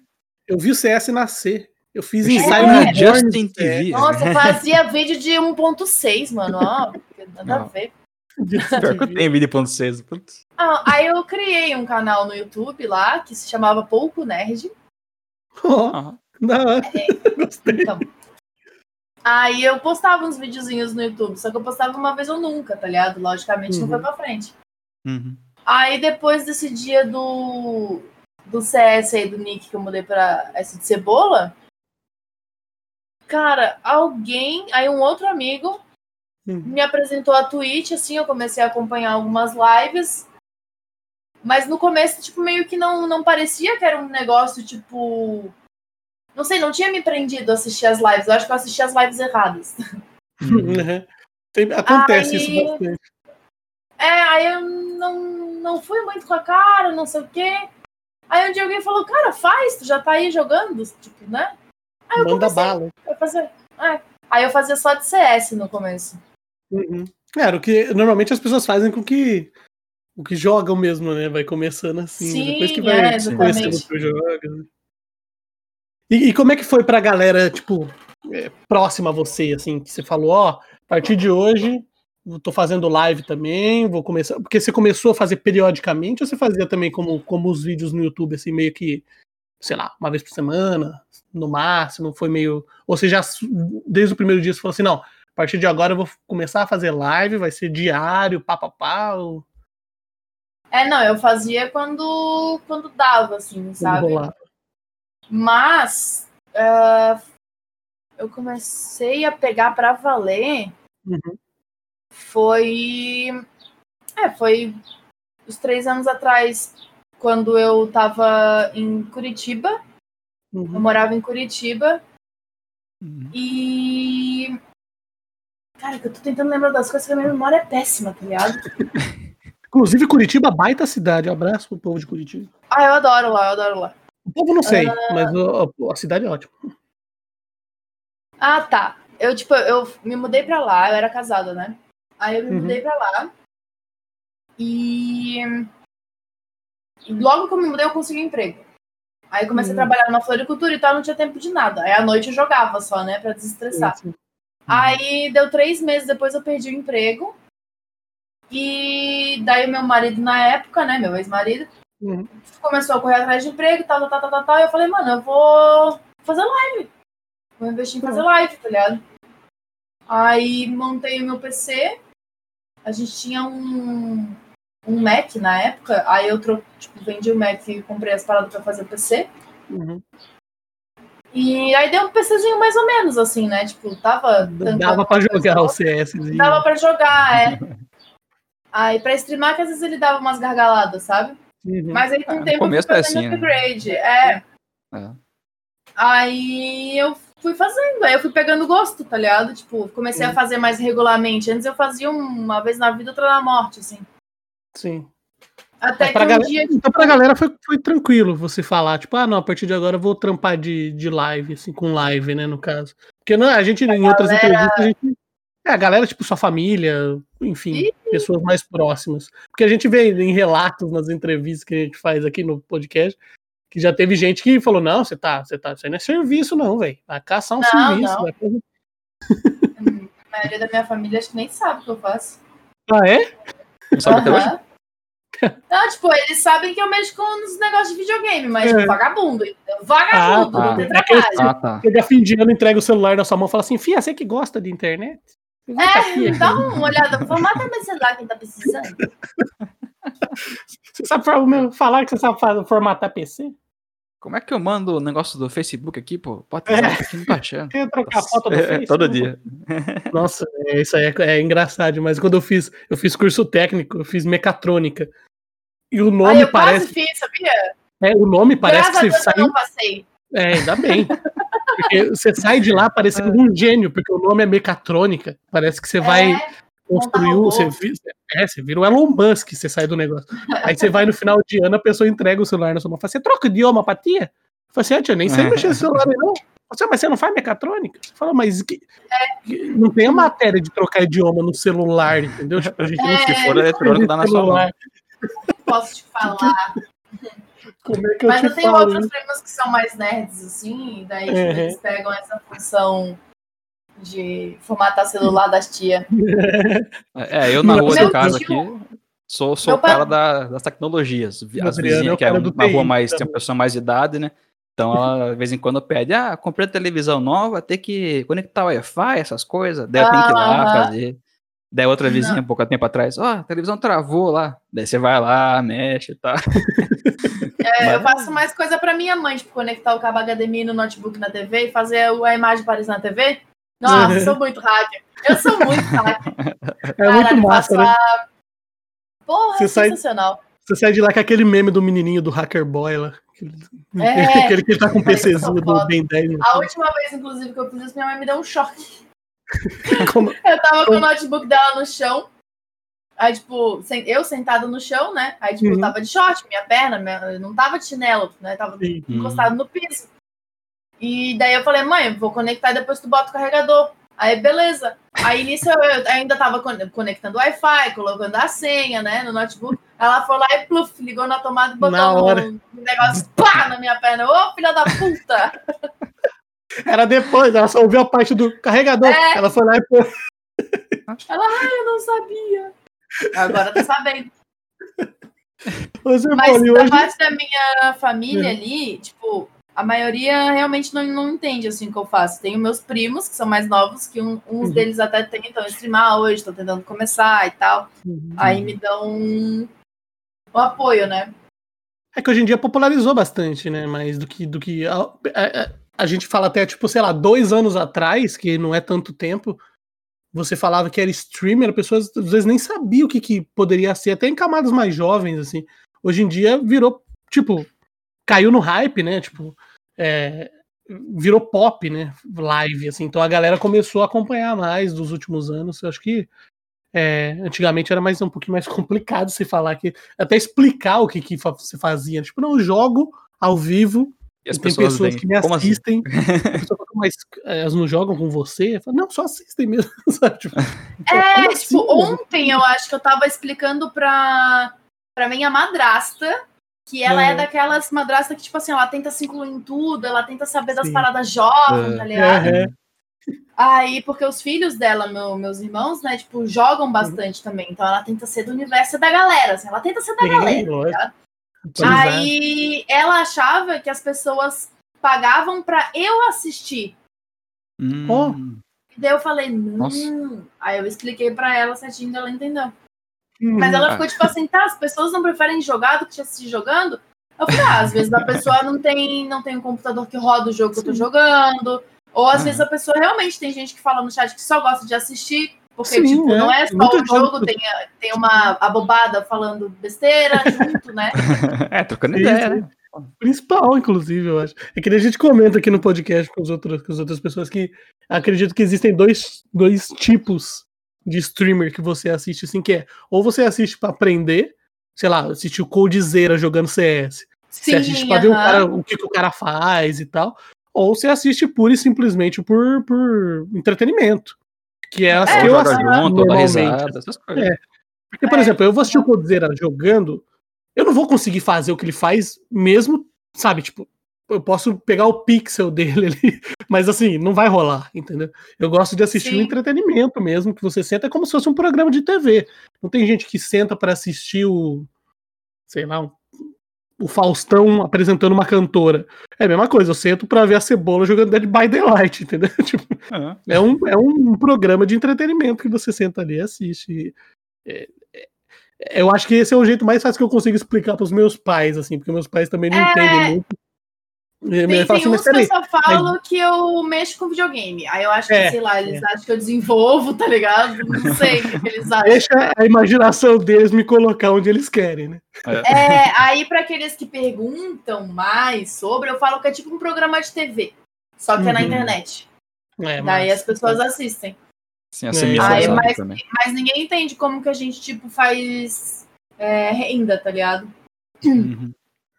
Eu vi o CS nascer. Eu fiz É. ensaio É. no Justin TV. Nossa, eu fazia vídeo de 1.6, mano. Ó, nada a Não. ver. Pior que eu tenho vídeo ponto seis. Putz. Ah, aí eu criei um canal no YouTube lá, que se chamava Pouco Nerd. Ó, Ah, da hora. Gostei. Então, aí eu postava uns videozinhos no YouTube, só que eu postava uma vez ou nunca, tá ligado? Logicamente não Uhum. foi pra frente. Uhum. Aí depois desse dia do, do CS aí, do Nick, que eu mudei pra S de Cebola, cara, alguém, aí um outro amigo Uhum. me apresentou a Twitch, assim, eu comecei a acompanhar algumas lives. Mas no começo, tipo, meio que não, não parecia que era um negócio, tipo. Não sei, não tinha me prendido a assistir as lives. Eu acho que eu assisti as lives erradas. Uhum. <laughs> Tem- acontece Aí- isso bastante. É, aí eu não, não fui muito com a cara, não sei o quê. Aí um dia alguém falou, cara, faz, tu já tá aí jogando, tipo, né? Aí eu Manda comecei bala. a fazer. é. Aí eu fazia só de CS no começo. Uhum. Era o que normalmente as pessoas fazem com que o que jogam mesmo, né? Vai começando assim, Sim, depois que é, vai exatamente. conhecendo o que joga. né? E, e como é que foi pra galera, tipo, é, próxima a você, assim, que você falou, ó, a partir de hoje tô fazendo live também, vou começar. Porque você começou a fazer periodicamente ou você fazia também como, como os vídeos no YouTube, assim, meio que, sei lá, uma vez por semana, no máximo, foi meio. Ou você já, desde o primeiro dia, você falou assim, não, a partir de agora eu vou começar a fazer live, vai ser diário, pá, pá, pá, ou É, não, eu fazia quando, quando dava, assim, sabe? Mas ah, eu comecei a pegar pra valer Uhum. Foi. É, foi uns três anos atrás, quando eu tava em Curitiba. Eu Uhum. morava em Curitiba Uhum. e. Cara, que eu tô tentando lembrar das coisas que a minha memória é péssima, tá ligado? <laughs> Inclusive, Curitiba, baita cidade. Um abraço pro povo de Curitiba. Ah, eu adoro lá, eu adoro lá. O povo não sei, mas o- a cidade é ótima. Ah, tá. Eu, tipo, eu me mudei pra lá, eu era casada, né? Aí eu me Uhum. mudei pra lá. E... e logo que eu me mudei, eu consegui emprego. Aí eu comecei Uhum. a trabalhar na floricultura e tal, não tinha tempo de nada. Aí à noite eu jogava só, né, pra desestressar. Assim. Aí deu três meses depois eu perdi o emprego. E daí o meu marido na época, né, meu ex-marido, Uhum. começou a correr atrás de emprego, tal, tal, tal, tal, tal, tal. E eu falei, mano, eu vou fazer live. Vou investir em fazer live, tá ligado? Aí montei o meu PC. A gente tinha um, um Mac na época. Aí eu tipo, vendi o Mac e comprei as paradas pra fazer o PC. Uhum. E aí deu um PCzinho mais ou menos, assim, né? Tipo, tava. Dava pra jogar o. CS. Dava pra jogar, é. <laughs> Aí pra streamar, que às vezes ele dava umas gargaladas, sabe? Uhum. Mas aí com Ah, o no tempo eu fui é fazendo assim, né? upgrade. É. É. Aí eu fui fazendo, aí eu fui pegando gosto, tá ligado? Tipo, comecei a Sim. fazer mais regularmente. Antes eu fazia uma vez na vida, outra na morte, assim. Sim. Até Mas que pra um galera- dia. Então pra galera foi, foi tranquilo você falar, tipo, ah, não, a partir de agora eu vou trampar de, de live, assim, com live, né, no caso. Porque não, a gente, em outras galera- entrevistas, a gente. É, a galera, tipo, sua família, enfim, Ih. pessoas mais próximas. Porque a gente vê em relatos nas entrevistas que a gente faz aqui no podcast, que já teve gente que falou, não, você tá, você tá, isso aí não é serviço, não, velho. Vai caçar um Não, serviço. não. vai <laughs> <laughs> A maioria da minha família acho que nem sabe o que eu faço. Ah, é? Não sabe até hoje? Não, tipo, eles sabem que eu mexo com os negócios de videogame, mas É. tipo, vagabundo. entendeu? Vagabundo, Ah, tá. não tem É eu- trabalho. Ah, tá. Chega fim de ano, entrega o celular na sua mão e fala assim, fia, você que gosta de internet? Eu É, dá uma olhada, formata meu celular quem tá precisando. Você sabe fa- falar que você sabe formatar PC? Como é que eu mando o negócio do Facebook aqui, pô? Pode aqui não tá achando. Quer trocar foto do É, Face? todo Não. dia. Nossa, é, isso aí é, é engraçado, mas quando eu fiz, eu fiz curso técnico, eu fiz mecatrônica. E o nome eu parece, quase fiz, sabia? é, o nome parece Graças a que você eu saiu, não passei. é, ainda bem. <laughs> Porque você sai de lá parecendo um gênio, porque o nome é mecatrônica. Parece que você vai, É, construiu, você, vi- é, você vira o Elon Musk, você sai do negócio. Aí você vai no final de ano, a pessoa entrega o celular na sua mão. Fala, você troca idioma pra tia? Eu falei assim, ah, tia, nem sei mexer no celular, não. Você, mas você não faz mecatrônica? Você fala, mas que- que- não tem a matéria de trocar idioma no celular, entendeu? Tipo, a gente não É, Se for eletrônico, dá na sua mão. celular. Posso te falar. Como é que eu Mas te eu tenho falo? outros primos que são mais nerds, assim, e daí tipo, Uhum. eles pegam essa função de formatar celular das tia. <laughs> É, eu na rua Meu de casa tio- aqui sou, sou o cara da- das tecnologias. As é vizinhas, o que é do uma rua mais, tem uma pessoa mais de idade, né? Então ela, de vez em quando, pede, ah, comprei a televisão nova, tem que conectar o Wi-Fi, essas coisas. Daí eu tenho que ir lá Aham. fazer. Daí outra vizinha, um pouco tempo atrás, ó, a televisão travou lá. Daí você vai lá, mexe e tal. <laughs> É, eu Mas- faço mais coisa pra minha mãe, tipo, conectar o cabo HDMI no notebook na TV e fazer a imagem aparecer na TV. Nossa, eu sou <laughs> muito hacker. Eu sou muito hacker. É muito massa, né? a- Porra, Você é sai- sensacional. Você sai de lá com aquele meme do menininho do Hacker Boy lá. Aquele, É. <laughs> aquele que tá com o PCzinho do. Ben 10. no A última vez, inclusive, que eu fiz isso, minha mãe me deu um choque. <laughs> Como- Eu tava com o notebook dela no chão. Aí, tipo, eu sentada no chão, né? Aí, tipo, Uhum. eu tava de short, minha perna, minha- não tava de chinelo, né? Tava Sim. encostado no piso. E daí eu falei, mãe, vou conectar e depois tu bota o carregador. Aí, beleza. Aí nisso eu eu ainda tava con- conectando o Wi-Fi, colocando a senha, né, no notebook. Ela foi lá e pluf, ligou na tomada e botou no negócio pá, na minha perna. Ô, filha da puta! <laughs> Era depois, ela só ouviu a parte do carregador. É. Ela foi lá e pô. Eu não sabia. Agora tá sabendo. Você Mas falou, e da hoje. parte da minha família É. ali, tipo, a maioria realmente não, não entende assim o que eu faço. Tenho meus primos, que são mais novos, que um- uns Uhum. deles até tentam streamar hoje, estão tentando começar e tal. Aí me dão um, um apoio, né? É que hoje em dia popularizou bastante, né? Mais do que. Do que a, a- a gente fala até, tipo, sei lá, dois anos atrás, que não é tanto tempo, você falava que era streamer, pessoas às vezes nem sabiam o que, que poderia ser, até em camadas mais jovens, assim. Hoje em dia virou, tipo, caiu no hype, né? Tipo, é, virou pop, né? Live, assim. Então a galera começou a acompanhar mais dos últimos anos. Eu acho que é, antigamente era mais um pouquinho mais <laughs> complicado se falar que até explicar o que, que você fazia. Tipo, não, eu jogo ao vivo. E as e tem pessoas, pessoas que me como assim? assistem. <laughs> A pessoa fala, mas é, elas não jogam com você? Eu falo, não, só assistem mesmo. <laughs> sabe? Tipo, <laughs> É, tipo, assim, mano? ontem eu acho que eu tava explicando pra, pra minha madrasta que ela é Uhum. daquelas madrasta que, tipo assim, ela tenta se incluir em tudo, ela tenta saber das Sim. paradas jovens, É. tá ligado? É, Aí, porque os filhos dela, meu- meus irmãos, né, tipo, Uhum. jogam bastante também. Então ela tenta ser do universo da galera, assim, ela tenta ser da Sim, galera. tá. Aí ela achava que as pessoas pagavam pra eu assistir. Hum. E daí eu falei, não. Aí eu expliquei pra ela certinho, ela entendeu. Hum, Mas ela Ah. ficou tipo assim, tá, as pessoas não preferem jogar do que te assistir jogando? Eu falei, ah, às vezes a pessoa não tem, não tem um computador que roda o jogo que eu tô jogando. Ou às Aham. vezes a pessoa realmente tem gente que fala no chat que só gosta de assistir. Porque, Sim, tipo, é. não é só Muito o jogo. jogo, tem, tem uma abobada falando besteira junto, né? <laughs> é, trocando Sim, ideia, né? Principal, inclusive, eu acho. É que nem a gente comenta aqui no podcast com, os outros, com as outras pessoas que acredito que existem dois, dois tipos de streamer que você assiste, assim, que é ou você assiste pra aprender, sei lá, assistir o Coldzera jogando CS. Sim, você assiste pra ver o, cara, o que, que o cara faz e tal. Ou você assiste pura e simplesmente por, por entretenimento. Que é as É, que eu joga assisto junto, dá risada, essas coisas. É. Porque, por É. exemplo, eu vou assistir o Coldzera jogando, eu não vou conseguir fazer o que ele faz, mesmo, sabe, tipo, eu posso pegar o pixel <laughs> dele ali, mas assim, não vai rolar, entendeu? Eu gosto de assistir o entretenimento mesmo, que você senta é como se fosse um programa de TV. Não tem gente que senta pra assistir o, sei lá, um- o Faustão apresentando uma cantora. É a mesma coisa, eu sento pra ver a Cebola jogando Dead by Daylight, <laughs> entendeu? Tipo, É. é um, é um programa de entretenimento que você senta ali e assiste. É, é, eu acho que esse é o jeito mais fácil que eu consigo explicar pros meus pais, assim, porque meus pais também não É. entendem muito. Tem, tem assim, uns que eu só falo que eu mexo com videogame. Aí eu acho que, É, sei lá, eles acham que eu desenvolvo, tá ligado? Não <laughs> sei o que eles acham. deixa a imaginação deles me colocar onde eles querem, né? É, aí para aqueles que perguntam mais sobre, eu falo que é tipo um programa de TV, só que é na Uhum. internet. É, Daí mas- as pessoas assistem. Sim, É. a semi Ah, é, forçada mas-. Mas ninguém entende como que a gente, tipo, faz é, renda, tá ligado? Uhum.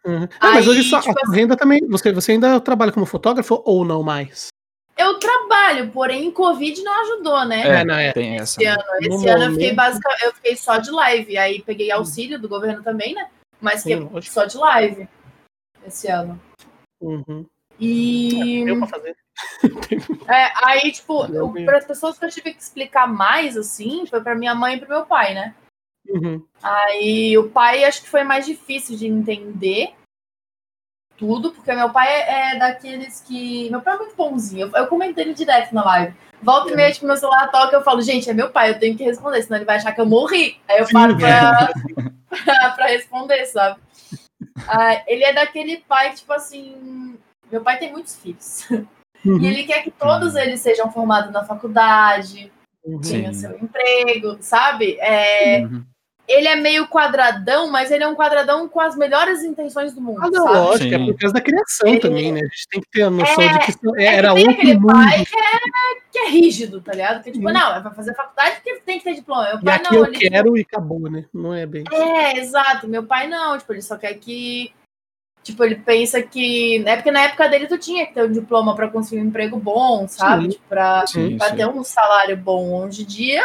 Uhum. Ah, mas Aí, hoje sua, tipo a renda também. Você, você ainda trabalha como fotógrafo ou não mais? Eu trabalho, porém, Covid não ajudou, né? É, não, é. tem essa. Esse né? ano, No esse ano eu fiquei momento- basicamente, eu fiquei só de live. Aí peguei auxílio do governo também, né? Mas Sim, fiquei lógico. só de live esse ano. Uhum. E pra fazer. <laughs> é, aí, tipo, para as pessoas que eu tive que explicar mais, assim, foi pra minha mãe e pro meu pai, né? Uhum. Aí o pai acho que foi mais difícil de entender tudo, porque meu pai é daqueles que. Meu pai é muito bonzinho. Eu, eu comentei ele direto na live. Volta e meia, tipo, meu celular toca, eu falo, gente, é meu pai, eu tenho que responder, senão ele vai achar que eu morri. Aí eu paro pra, pra, <laughs> pra responder, sabe? Ah, ele é daquele pai, tipo assim. Meu pai tem muitos filhos. <laughs> Uhum. E ele quer que todos eles sejam formados na faculdade, Sim. seu emprego, sabe? É, Uhum. ele é meio quadradão, mas ele é um quadradão com as melhores intenções do mundo, Ah, não, sabe? lógico, é Sim. por causa da criação Ele- também, né? A gente tem que ter a noção É, de que isso É era que tem outro aquele mundo. pai que é, que é rígido, tá ligado? Que tipo, Sim. não, vai fazer faculdade porque tem que ter diploma. Meu E pai aqui não, eu ele quero e acabou, né? Não é bem. É, exato. Meu pai não, tipo, ele só quer que. Tipo, ele pensa que. É porque na época dele tu tinha que ter um diploma pra conseguir um emprego bom, sabe? Sim. Tipo, pra, Sim, pra sim. ter um salário bom. Hoje em dia,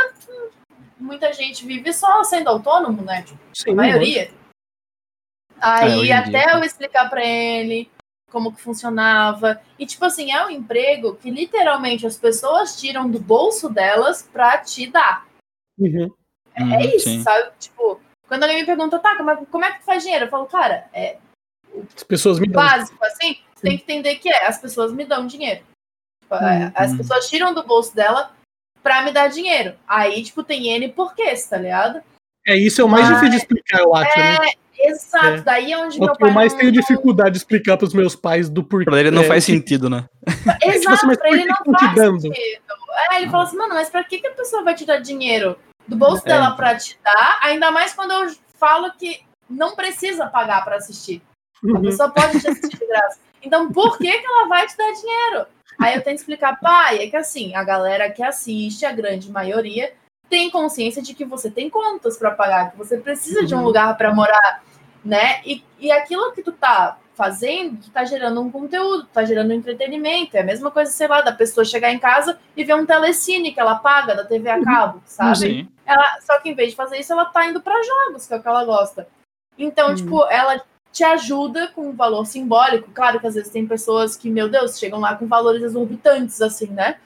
muita gente vive só sendo autônomo, né? Tipo, Sim, a maioria. Aí É, até eu explicar pra ele como que funcionava. E tipo assim, é um emprego que literalmente as pessoas tiram do bolso delas pra te dar. Uhum. Uhum, É isso, sim. sabe? Tipo, quando alguém me pergunta, tá, como é, como é que tu faz dinheiro? Eu falo, cara, é As pessoas me dão. básico, assim, você tem que entender que é, as pessoas me dão dinheiro. Tipo, é, Uhum. As pessoas tiram do bolso dela pra me dar dinheiro. Aí, tipo, tem N porquês, tá ligado? É isso, é o mais Mas- difícil de explicar, eu acho, né? Exato, É. daí é onde O meu pai eu mais não- tenho dificuldade de explicar pros meus pais do porquê. Pra ele não é, faz o que- sentido, né? <laughs> tipo Exato, assim, mas pra por ele não faz dando? sentido. É, ele fala assim, mano, mas pra que, que a pessoa vai te dar dinheiro do bolso É, dela pra te dar? Ainda mais quando eu falo que não precisa pagar pra assistir. A Uhum. pessoa pode te assistir de graça. Então, por que, que ela vai te dar dinheiro? Aí eu tento explicar, pai, é que assim, a galera que assiste, a grande maioria, tem consciência de que você tem contas para pagar, que você precisa de um Uhum. lugar para morar, né? E, e aquilo que tu tá fazendo, tu tá gerando um conteúdo, tá gerando entretenimento. É a mesma coisa, sei lá, da pessoa chegar em casa e ver um telecine que ela paga da TV a cabo, sabe? Sim. Ela, só que em vez de fazer isso, ela tá indo para jogos, que é o que ela gosta. Então, Hum. tipo, ela te ajuda com um valor simbólico. Claro que às vezes tem pessoas que, meu Deus, chegam lá com valores exorbitantes, assim, né?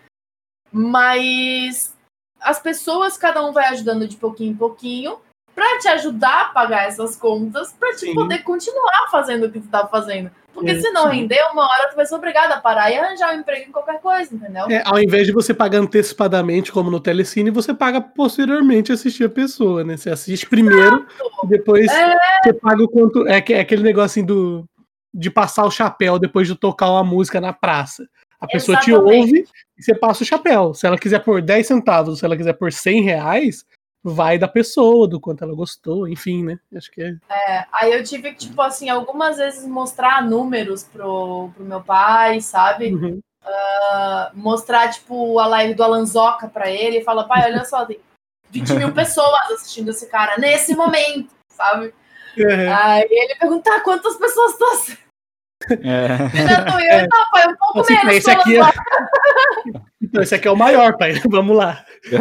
Mas as pessoas, cada um vai ajudando de pouquinho em pouquinho pra te ajudar a pagar essas contas, pra te Sim. poder continuar fazendo o que tu tá fazendo. Porque É, se não sim. render, uma hora tu vai ser obrigado a parar e arranjar um emprego em qualquer coisa, entendeu? É, ao invés de você pagar antecipadamente, como no Telecine, você paga posteriormente assistir a pessoa, né? Você assiste primeiro, depois É. você paga o quanto. É, que- é aquele negocinho do, de passar o chapéu depois de tocar uma música na praça. A pessoa te Exatamente. ouve e você passa o chapéu. Se ela quiser por 10 centavos, se ela quiser por 100 reais, vai da pessoa, do quanto ela gostou, enfim, né? Acho que é. É, aí eu tive que, tipo assim, algumas vezes mostrar números pro, pro meu pai, sabe? Uhum. Ah, mostrar, tipo, a live do Alanzoca pra ele e falar, pai, olha só, tem 20 mil <laughs> pessoas assistindo esse cara nesse momento, sabe? É. Aí ele pergunta, "Ah, quantas pessoas estão assistindo? É. Eu, não, pai, um pouco Assim, menos. esse aqui é... <laughs> Alanzoca." então, esse aqui é o maior, pai. <laughs> Vamos lá. É,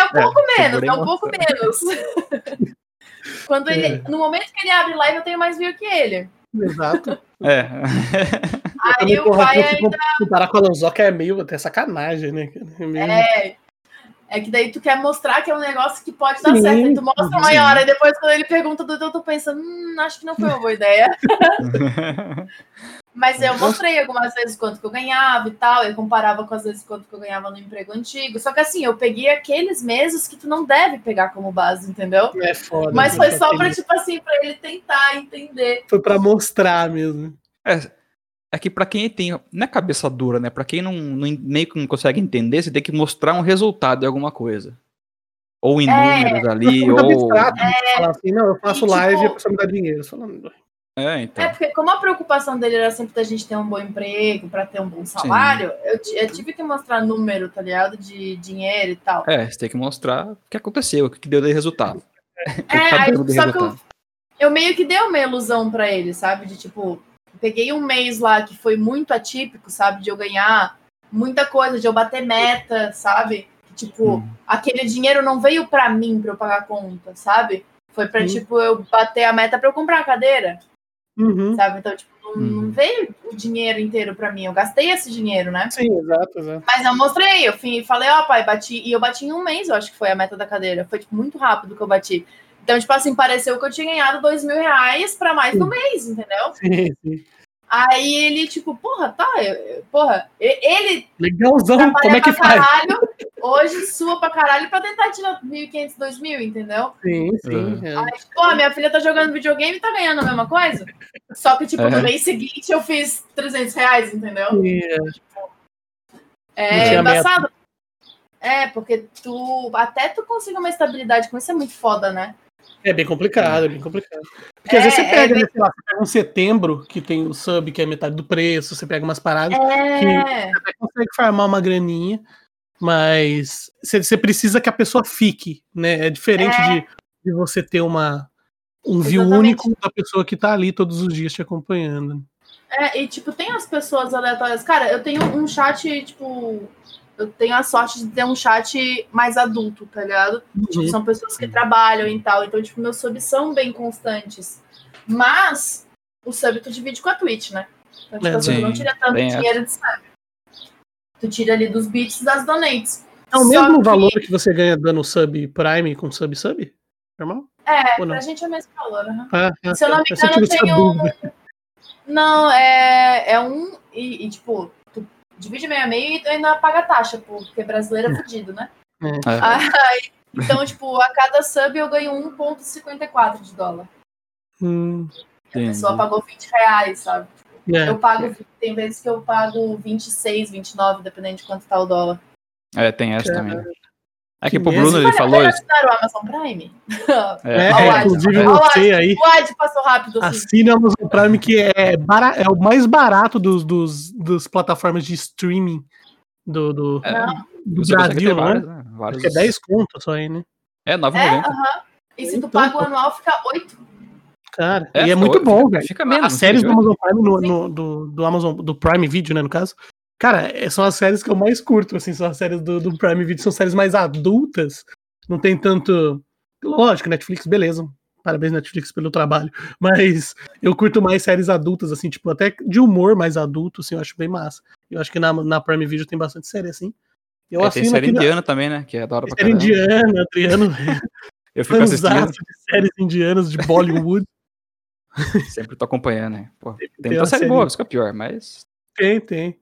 é um pouco É, menos, é um pouco menos. <laughs> Quando ele, É. no momento que ele abre live, eu tenho mais view que ele. Exato. É. <laughs> Aí o porra, pai ainda comparar com a Lanzoca é meio até sacanagem, né? É meio- É. É que daí tu quer mostrar que é um negócio que pode dar Sim, certo. E tu mostra sim. uma hora, e depois quando ele pergunta do teu, tu pensa, hum, acho que não foi uma boa ideia. Mas eu mostrei algumas vezes quanto que eu ganhava e tal. Eu comparava com as vezes quanto que eu ganhava no emprego antigo. Só que assim, eu peguei aqueles meses que tu não deve pegar como base, entendeu? É foda. Mas né? foi só pra, Aquele- tipo assim, pra ele tentar entender. Foi pra mostrar mesmo. É, é que pra quem tem. Não é cabeça dura, né? Pra quem não, não- meio que não consegue entender, você tem que mostrar um resultado de alguma coisa. Ou em É, números ali, Muito ou. abstrato, Falar assim, não, eu faço E, tipo, live e a pessoa me dá dinheiro. Falando, É, então. É, porque como a preocupação dele era sempre da gente ter um bom emprego, pra ter um bom salário, eu, eu tive que mostrar número, tá ligado? De dinheiro e tal. É, você tem que mostrar o que aconteceu, o que deu de resultado. <laughs> É, aí, só que eu, resultado. eu meio que dei uma ilusão pra ele, sabe? De tipo, peguei um mês lá que foi muito atípico, sabe? De eu ganhar muita coisa, de eu bater meta, sabe? Tipo, Hum. aquele dinheiro não veio pra mim pra eu pagar conta, sabe? Foi pra, Hum. tipo, eu bater a meta pra eu comprar a cadeira, Uhum. sabe? Então, tipo, não, Hum. não veio o dinheiro inteiro pra mim. Eu gastei esse dinheiro, né? Sim, exato, exato. Mas eu mostrei, eu fui- falei, ó, pai, bati. E eu bati em um mês, eu acho que foi a meta da cadeira. Foi, tipo, muito rápido que eu bati. Então, tipo assim, pareceu que eu tinha ganhado dois mil reais pra mais do mês, entendeu? Sim, sim. Aí ele, tipo, porra, tá, eu- porra, ele Legalzão, como é que faz? caralho, hoje sua pra caralho pra tentar tirar 1.500, 2.000, entendeu? Sim, sim. é. Aí, porra, minha filha tá jogando videogame e tá ganhando a mesma coisa. Só que, tipo, É. no mês seguinte eu fiz 300 reais, entendeu? Sim, é. É embaçado. É, porque tu, até tu conseguir uma estabilidade com isso é muito foda, né? É bem complicado, é bem complicado. Porque às É, vezes você é pega, bem- né, sei lá, você pega um setembro, que tem o sub, que é metade do preço, você pega umas paradas, É, até consegue farmar uma graninha, mas você, você precisa que a pessoa fique, né? É diferente É. De, de você ter uma, um view único da pessoa que tá ali todos os dias te acompanhando. é, e tipo, tem as pessoas aleatórias. Cara, eu tenho um chat, tipo. Eu tenho a sorte de ter um chat mais adulto, tá ligado? Tipo, Uhum. são pessoas que trabalham e tal. Então, tipo, meus subs são bem constantes. Mas o sub tu divide com a Twitch, né? Então, tipo, É, tu não tira tanto bem dinheiro de sub. Tu tira ali dos bits das donates. É o Só mesmo que- valor que você ganha dando sub Prime com sub sub? Normal? É, Ou não? pra gente é o mesmo valor. aham. Ah, ah, Se eu não me eu só engano, tem um. Não, é, é um. E, e, tipo, tu divide meio a meio e tu ainda paga taxa, porque brasileiro é fudido, né? É. Aí, então, tipo, a cada sub eu ganho 1,54 de dólar. Hum, A pessoa pagou 20 reais, sabe? É. Eu pago. Tem vezes que eu pago 26, 29, dependendo de quanto tá o dólar. É, tem essa também. É que Que pro mesmo? Bruno ele Vale a falou isso. assinar o Amazon Prime? <laughs> É, Ad, inclusive o você Ad. aí. O Ad passou rápido assim. Assine o Amazon Prime, que é, bara- é o mais barato dos, dos, dos plataformas de streaming do, do, É, do Brasil, né? várias, né? Vários... Acho que é 10 conto só aí, né? É, É, 9,90. aham. E se tu Então, paga o anual, fica 8. Cara, É, e é muito bom, velho. fica menos, As séries do Amazon Prime, no, no- do, do Amazon, do Prime Video, né, no caso. Cara, é- são as séries que eu mais curto, assim, são as séries do, do Prime Video, são séries mais adultas, não tem tanto... Lógico, Netflix, beleza, parabéns Netflix pelo trabalho, <laughs> mas eu curto mais séries adultas, assim, tipo, até de humor mais adulto, assim, eu acho bem massa. Eu acho que na, na Prime Video tem bastante série, assim. Eu É, tem série aqui na- indiana também, né? Que é da hora pra série caramba. indiana, Adriano, <laughs> Eu fico assistindo, séries indianas de Bollywood. Sempre tô acompanhando, né? Pô, tem tem muita uma série série- boa, isso que é pior, mas... Tem, tem.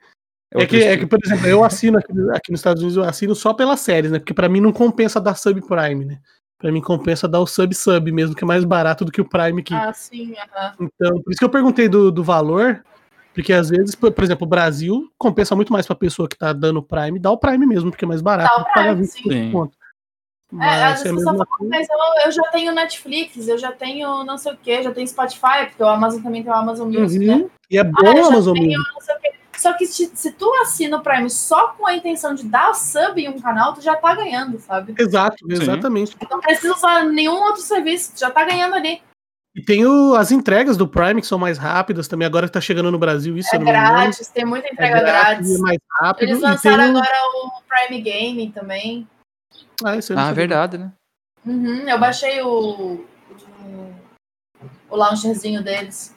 É outro que, é que, por exemplo, eu assino aqui, aqui nos Estados Unidos, eu assino só pelas séries, né? Porque pra mim não compensa dar subprime, né? Pra mim compensa dar o sub-sub mesmo, que é mais barato do que o Prime aqui. Ah, sim, aham. Então, por isso que eu perguntei do, do valor, porque às vezes, por, por exemplo, o Brasil compensa muito mais pra pessoa que tá dando Prime, dá o Prime mesmo, porque é mais barato. Dá o que Prime, 25 sim. É, Mas é a vezes a mesma pessoa fala, mas eu, eu já tenho Netflix, eu já tenho não sei o que, já tenho Spotify, porque o Amazon também tem o Amazon Music, né? Uhum. E é bom Ah, o Amazon tenho Music. não sei o quê. Só que se, se tu assina o Prime só com a intenção de dar sub em um canal, tu já tá ganhando, sabe? Exato, exatamente. Não precisa usar nenhum outro serviço, tu já tá ganhando ali. E tem o- as entregas do Prime que são mais rápidas também, agora que tá chegando no Brasil, isso É grátis, tem muita É entrega grátis. é mais rápido. Eles e tem lançaram o- agora o Prime Game também. Ah, esse Ah, verdade, né? Uhum, eu baixei o, o, o launcherzinho deles.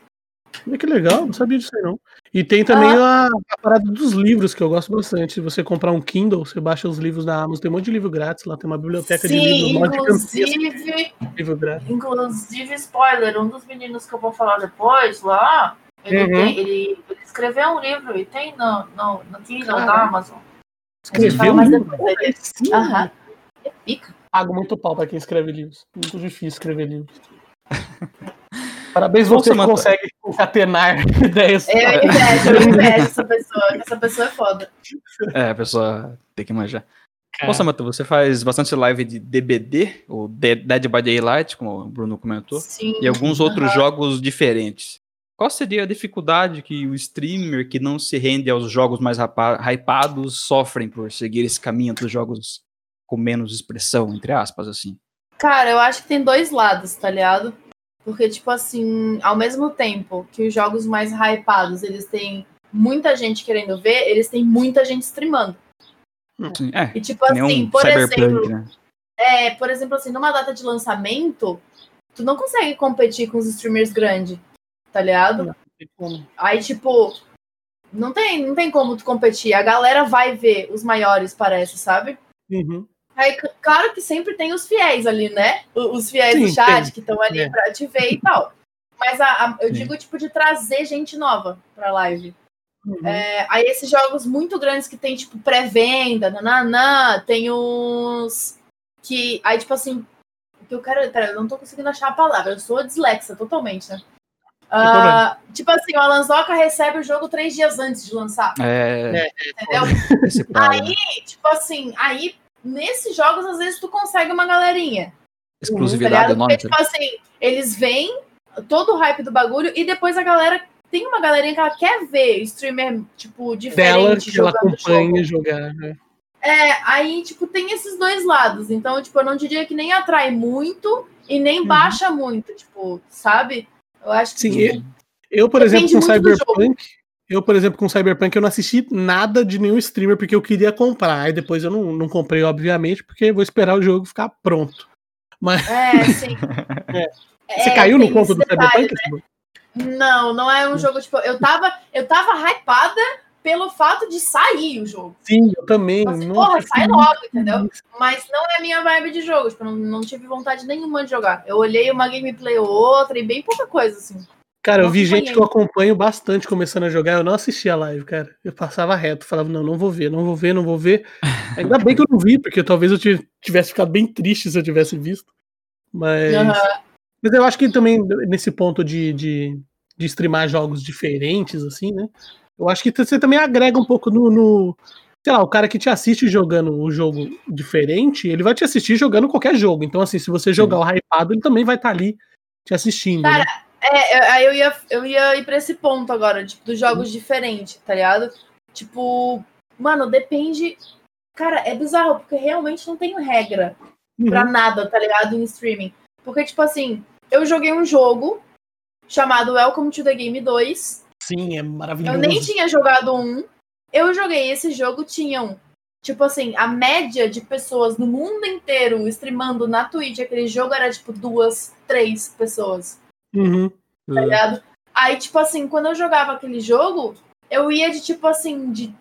Olha Que legal, não sabia disso aí não. E tem também a, a parada dos livros, que eu gosto bastante. Se você comprar um Kindle, você baixa os livros da Amazon, tem um monte de livro grátis lá, tem uma biblioteca de Sim, livros, mó gigantesca inclusive, de livro grátis. inclusive, spoiler, um dos meninos que eu vou falar depois lá, ele, Uhum. tem- ele, ele escreveu um livro e tem no, no, no Kindle da Caramba. Amazon. A gente fala Escreveu um mais livro? Aham. É pica. Pago muito pau pra quem escreve livros. Muito difícil escrever livros. Parabéns, você Samantha. consegue concatenar <laughs> ideias. Eu invejo, eu invejo essa pessoa, essa pessoa é foda. É, a pessoa tem que manjar. Cara, Bom, Samantha, você faz bastante live de DBD, ou Dead by Daylight, como o Bruno comentou, Sim. e alguns outros Aham. jogos diferentes. qual seria a dificuldade que o streamer que não se rende aos jogos mais hypados sofrem por seguir esse caminho dos jogos com menos expressão, entre aspas, assim? Cara, eu acho que tem dois lados, tá ligado? Porque, tipo assim, ao mesmo tempo que os jogos mais hypados, eles têm muita gente querendo ver, eles têm muita gente streamando. Sim, é, E, tipo assim, um por exemplo, né? é, por exemplo, assim, numa data de lançamento, tu não consegue competir com os streamers grandes, tá ligado? Aí, tipo, não tem, não tem como tu competir. A galera vai ver os maiores, parece, sabe? Uhum. Aí, claro que sempre tem os fiéis ali, né? Os fiéis Sim, do chat tem. que estão ali É. pra te ver e tal. Mas a- a- eu Sim. digo, tipo, de trazer gente nova pra live. Uhum. É, aí esses jogos muito grandes que tem, tipo, pré-venda, nananã, tem uns que. Aí, tipo assim, que eu quero. Pera, eu não tô conseguindo achar a palavra, eu sou dislexa totalmente, né? Ah, tipo assim, o Alanzoca recebe o jogo três dias antes de lançar, É, entendeu? Aí, tipo assim, aí nesses jogos, às vezes, tu consegue uma galerinha. Tá exclusividade ligado? enorme. Porque, tipo assim, eles veem todo o hype do bagulho e depois a galera. Tem uma galerinha que ela quer ver streamer, tipo, Dela diferente que ela jogando acompanha jogo. jogar. né? É, aí, tipo, tem esses dois lados. Então, tipo, eu não diria que nem atrai muito e nem Uhum. baixa muito, tipo, sabe? Eu acho que. Sim, tipo, Eu, por Depende exemplo, com Cyberpunk, eu, por exemplo, com Cyberpunk, eu não assisti nada de nenhum streamer porque eu queria comprar. Aí depois eu não, não comprei, obviamente, porque vou esperar o jogo ficar pronto. Mas É, <laughs> sim. você É, caiu no conto do detalhe, Cyberpunk? Não, não é um jogo, tipo, eu tava, eu tava hypada pelo fato de sair o jogo. Sim, eu também. Tipo assim, Nossa, porra, sai logo, entendeu? Mas não é a minha vibe de jogo, tipo, eu não, não tive vontade nenhuma de jogar. Eu olhei uma gameplay ou outra e bem pouca coisa, assim. Cara, eu vi gente que eu acompanho bastante começando a jogar, eu não assistia a live, cara. Eu passava reto, falava, não, não vou ver, não vou ver, não vou ver. <laughs> Ainda bem que eu não vi, porque talvez eu ti- tivesse ficado bem triste se eu tivesse visto. Mas, Aham. mas eu acho que também nesse ponto de, de, de streamar jogos diferentes, assim, né? Eu acho que você também agrega um pouco no, no- Sei lá, o cara que te assiste jogando o jogo diferente, ele vai te assistir jogando qualquer jogo. Então, assim, se você jogar o hypado, ele também vai estar ali te assistindo. Cara, né? É, aí eu ia, eu ia ir pra esse ponto agora, tipo, dos jogos diferentes, tá ligado? Tipo, mano, depende. Cara, é bizarro, porque realmente não tenho regra pra Uhum. nada, tá ligado? Em streaming. Porque, tipo assim, eu joguei um jogo chamado Welcome to the Game 2. Sim, é maravilhoso. Eu nem tinha jogado um. Eu joguei esse jogo, tinham, tipo assim, a média de pessoas no mundo inteiro streamando na Twitch aquele jogo era, tipo, duas, três pessoas Uhum. tá ligado? Aí, tipo assim, quando eu jogava aquele jogo, eu ia de tipo assim, de,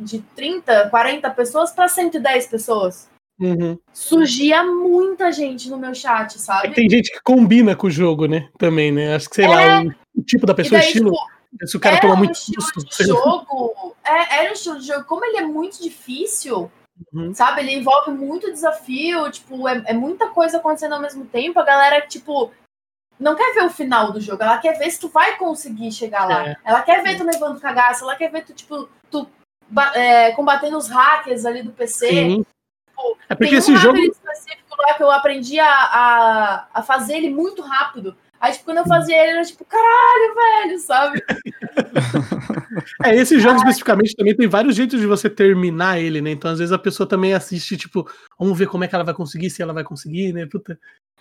de 30, 40 pessoas pra 110 pessoas. Uhum. Surgia muita gente no meu chat, É sabe? que tem gente que combina com o jogo, né? Também, né? Acho que, sei lá, o, o tipo da É. Pessoa, o daí, estilo. tipo, se o cara toma muito susto. jogo. É, era um estilo de jogo. Como ele é muito difícil, Uhum. sabe? Ele envolve muito desafio, tipo, é, é muita coisa acontecendo ao mesmo tempo. A galera, tipo, não quer ver o final do jogo, ela quer ver se tu vai conseguir chegar lá. É. Ela quer ver tu levando cagaço, ela quer ver tu, tipo, tu é, combatendo os hackers ali do PC. Sim. É porque Tem um esse jogo. específico lá que eu aprendi a, a, a fazer ele muito rápido. Aí, tipo, quando eu fazia ele, era tipo, caralho, velho, sabe? <laughs> É, esse jogo especificamente também tem vários jeitos de você terminar ele, né? Então, às vezes, a pessoa também assiste, tipo, vamos ver como é que ela vai conseguir, se ela vai conseguir, né? Puta.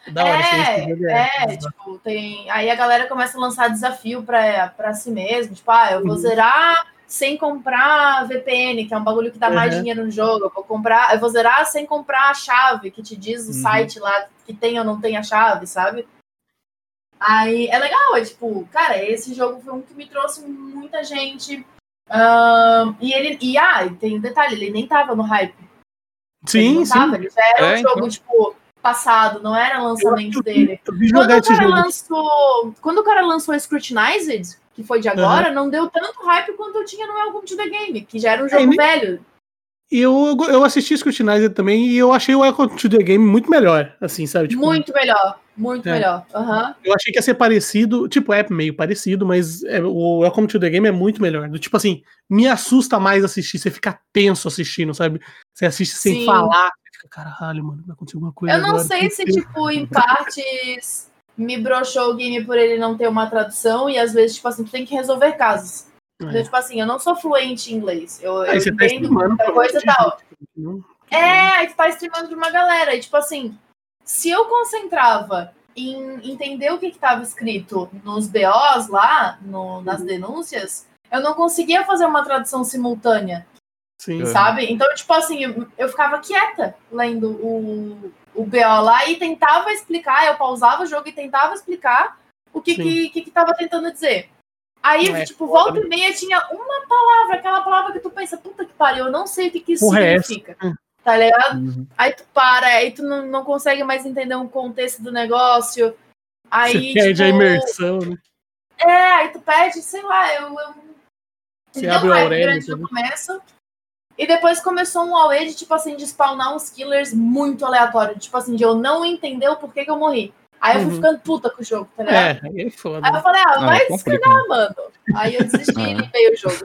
Da hora, esse jogo É, tipo, tem. Aí a galera começa a lançar desafio pra, pra si mesmo. Tipo, ah, eu vou Uhum. zerar sem comprar VPN, que é um bagulho que dá mais Uhum. dinheiro no jogo. Eu vou comprar, eu vou zerar sem comprar a chave, que te diz o Uhum. site lá que tem ou não tem a chave, sabe? Aí é legal, é tipo, cara, esse jogo foi um que me trouxe muita gente. E ele. E ah, tem um detalhe, ele nem tava no hype. Ele Sim, não sim. tava, ele já era É, um jogo, então. tipo, passado, não era lançamento dele. Eu Quando o cara jogo. lançou. Quando o cara lançou Scrutinized, que foi de agora, não deu tanto hype quanto eu tinha no Welcome to the Game, que já era um jogo É, velho. E eu, eu assisti Scrutinizer também e eu achei o Welcome to the Game muito melhor, assim, sabe? Tipo, muito melhor. Muito É. melhor. Aham. Eu achei que ia ser parecido, tipo, é meio parecido, mas é, o Welcome to the Game é muito melhor. Do Tipo assim, me assusta mais assistir, você fica tenso assistindo, sabe? Você assiste sem Sim. falar, fica, caralho, mano, vai acontecer alguma coisa Eu não agora. sei se, tipo, em partes. me broxou o game por ele não ter uma tradução e às vezes, tipo assim, tu tem que resolver casos. Então, É. tipo assim, eu não sou fluente em inglês. Eu, eu Aí você tá entendo muita pra coisa e tal. gente, não? É, aí tu tá streamando de uma galera. E, tipo assim, se eu concentrava em entender o que que tava escrito nos BOs lá, no- nas denúncias, eu não conseguia fazer uma tradução simultânea, Sim. É. sabe? Então, tipo assim, eu, eu ficava quieta lendo o, o BO lá e tentava explicar, eu pausava o jogo e tentava explicar o que que, que, que tava tentando dizer. Aí, É, tipo, foda, volta e meia tinha uma palavra, aquela palavra que tu pensa, puta que pariu, eu não sei o que, que isso é significa. Tá ligado? Uhum. Aí tu para, aí tu não, não consegue mais entender o contexto do negócio. Aí, Você perde tipo, a imersão, né? É, aí tu perde, sei lá, eu. eu... Você deu abre o Aurélio, grande no começo. E depois começou um de, tipo assim, de spawnar uns killers muito aleatórios. Tipo assim, de eu não entender o porquê que eu morri. Aí eu fui Uhum. ficando puta com o jogo, tá ligado? É, aí é foda. Aí eu falei, ah, Não, vai é se mano. Aí eu desisti <laughs> Ah. e limpei o jogo.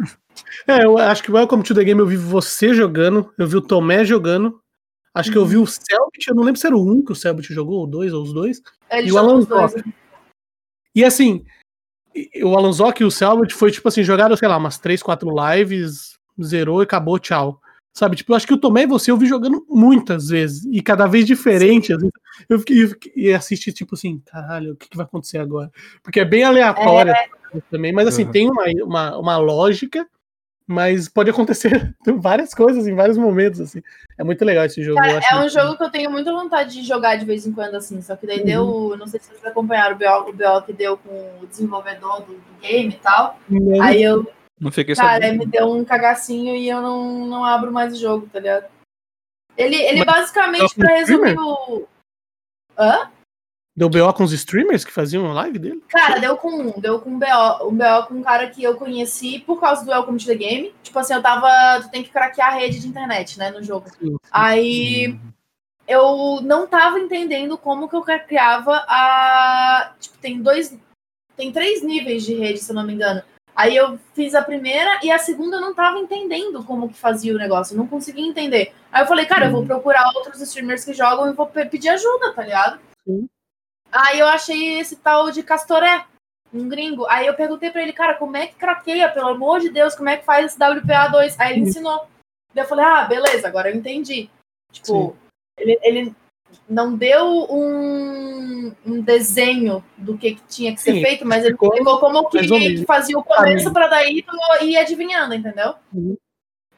É, eu acho que o Welcome to the Game eu vi você jogando, eu vi o Tomé jogando. Acho que eu Uhum. vi o Selbit, eu não lembro se era o um que o Selbit jogou, ou dois, ou os dois. Ele E o jogou Alan os dois. Zoc. E assim, o Alonso e o Selbit foi tipo assim, jogaram, sei lá, umas três, quatro lives, zerou e acabou, tchau. Sabe, tipo, eu acho que o Tomé e você eu vi jogando muitas vezes, e cada vez diferente. Às vezes, eu fiquei, eu fiquei- e assisti, tipo assim, caralho, o que, que vai acontecer agora? Porque é bem aleatório também, mas assim, Uhum. tem uma, uma, uma lógica, mas pode acontecer <laughs> várias coisas em vários momentos, assim. É muito legal esse jogo. eu acho É um jogo que eu tenho muita vontade de jogar de vez em quando, assim. Só que daí Uhum. deu. Não sei se vocês acompanharam o BO, o BO que deu com o desenvolvedor do, do game e tal. Não, Aí eu, Não fiquei cara, sabendo. me deu um cagacinho e eu não, não abro mais o jogo, tá ligado? Ele, ele Mas- basicamente, pra resumir o. Hã? Deu BO com os streamers que faziam a live dele? Cara, deu com um, deu com um BO, um BO com um cara que eu conheci por causa do Welcome to the Game. Tipo assim, eu tava. Tu tem que craquear a rede de internet, né, no jogo. Aí eu não tava entendendo como que eu criava a. Tipo, tem dois. Tem três níveis de rede, se eu não me engano. Aí eu fiz a primeira e a segunda eu não tava entendendo como que fazia o negócio. Não conseguia entender. Aí eu falei, cara, eu vou procurar outros streamers que jogam e vou pe- pedir ajuda, tá ligado? Sim. Aí eu achei esse tal de Castoré, um gringo. Aí eu perguntei pra ele, cara, como é que craqueia? Pelo amor de Deus, como é que faz esse WPA2? Aí ele Sim. ensinou. Daí eu falei, ah, beleza, agora eu entendi. Tipo, ele, ele não deu um, um desenho do que, que tinha que ser Sim, feito, mas ele explicou como que menos. fazia o começo pra daí tu ir adivinhando, entendeu? Uhum.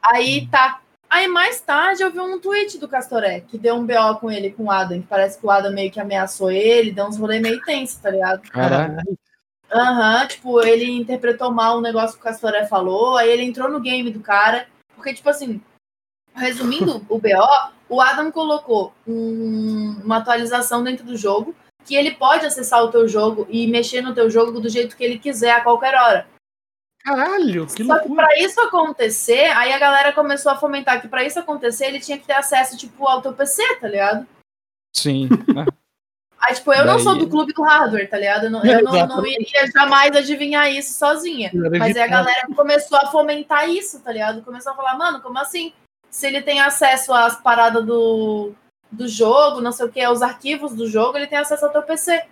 Aí tá. Aí mais tarde eu vi um tweet do Castoré, que deu um BO com ele, com o Adam, que parece que o Adam meio que ameaçou ele, deu uns rolê meio tenso, tá ligado? Caralho. Aham, tipo, ele interpretou mal o negócio que o Castoré falou, aí ele entrou no game do cara, porque, tipo assim, resumindo o BO, o Adam colocou um- uma atualização dentro do jogo, que ele pode acessar o teu jogo e mexer no teu jogo do jeito que ele quiser a qualquer hora. Caralho, que Só que loucura. pra isso acontecer, aí a galera começou a fomentar que pra isso acontecer, ele tinha que ter acesso, tipo, ao teu PC, tá ligado? Sim. <laughs> Aí, tipo, eu não Daí- sou do clube do hardware, tá ligado? Eu não, eu não, não iria jamais adivinhar isso sozinha. Mas aí a galera começou a fomentar isso, tá ligado? Começou a falar, mano, como assim? Se ele tem acesso às paradas do, do jogo, não sei o que, aos arquivos do jogo, ele tem acesso ao teu PC.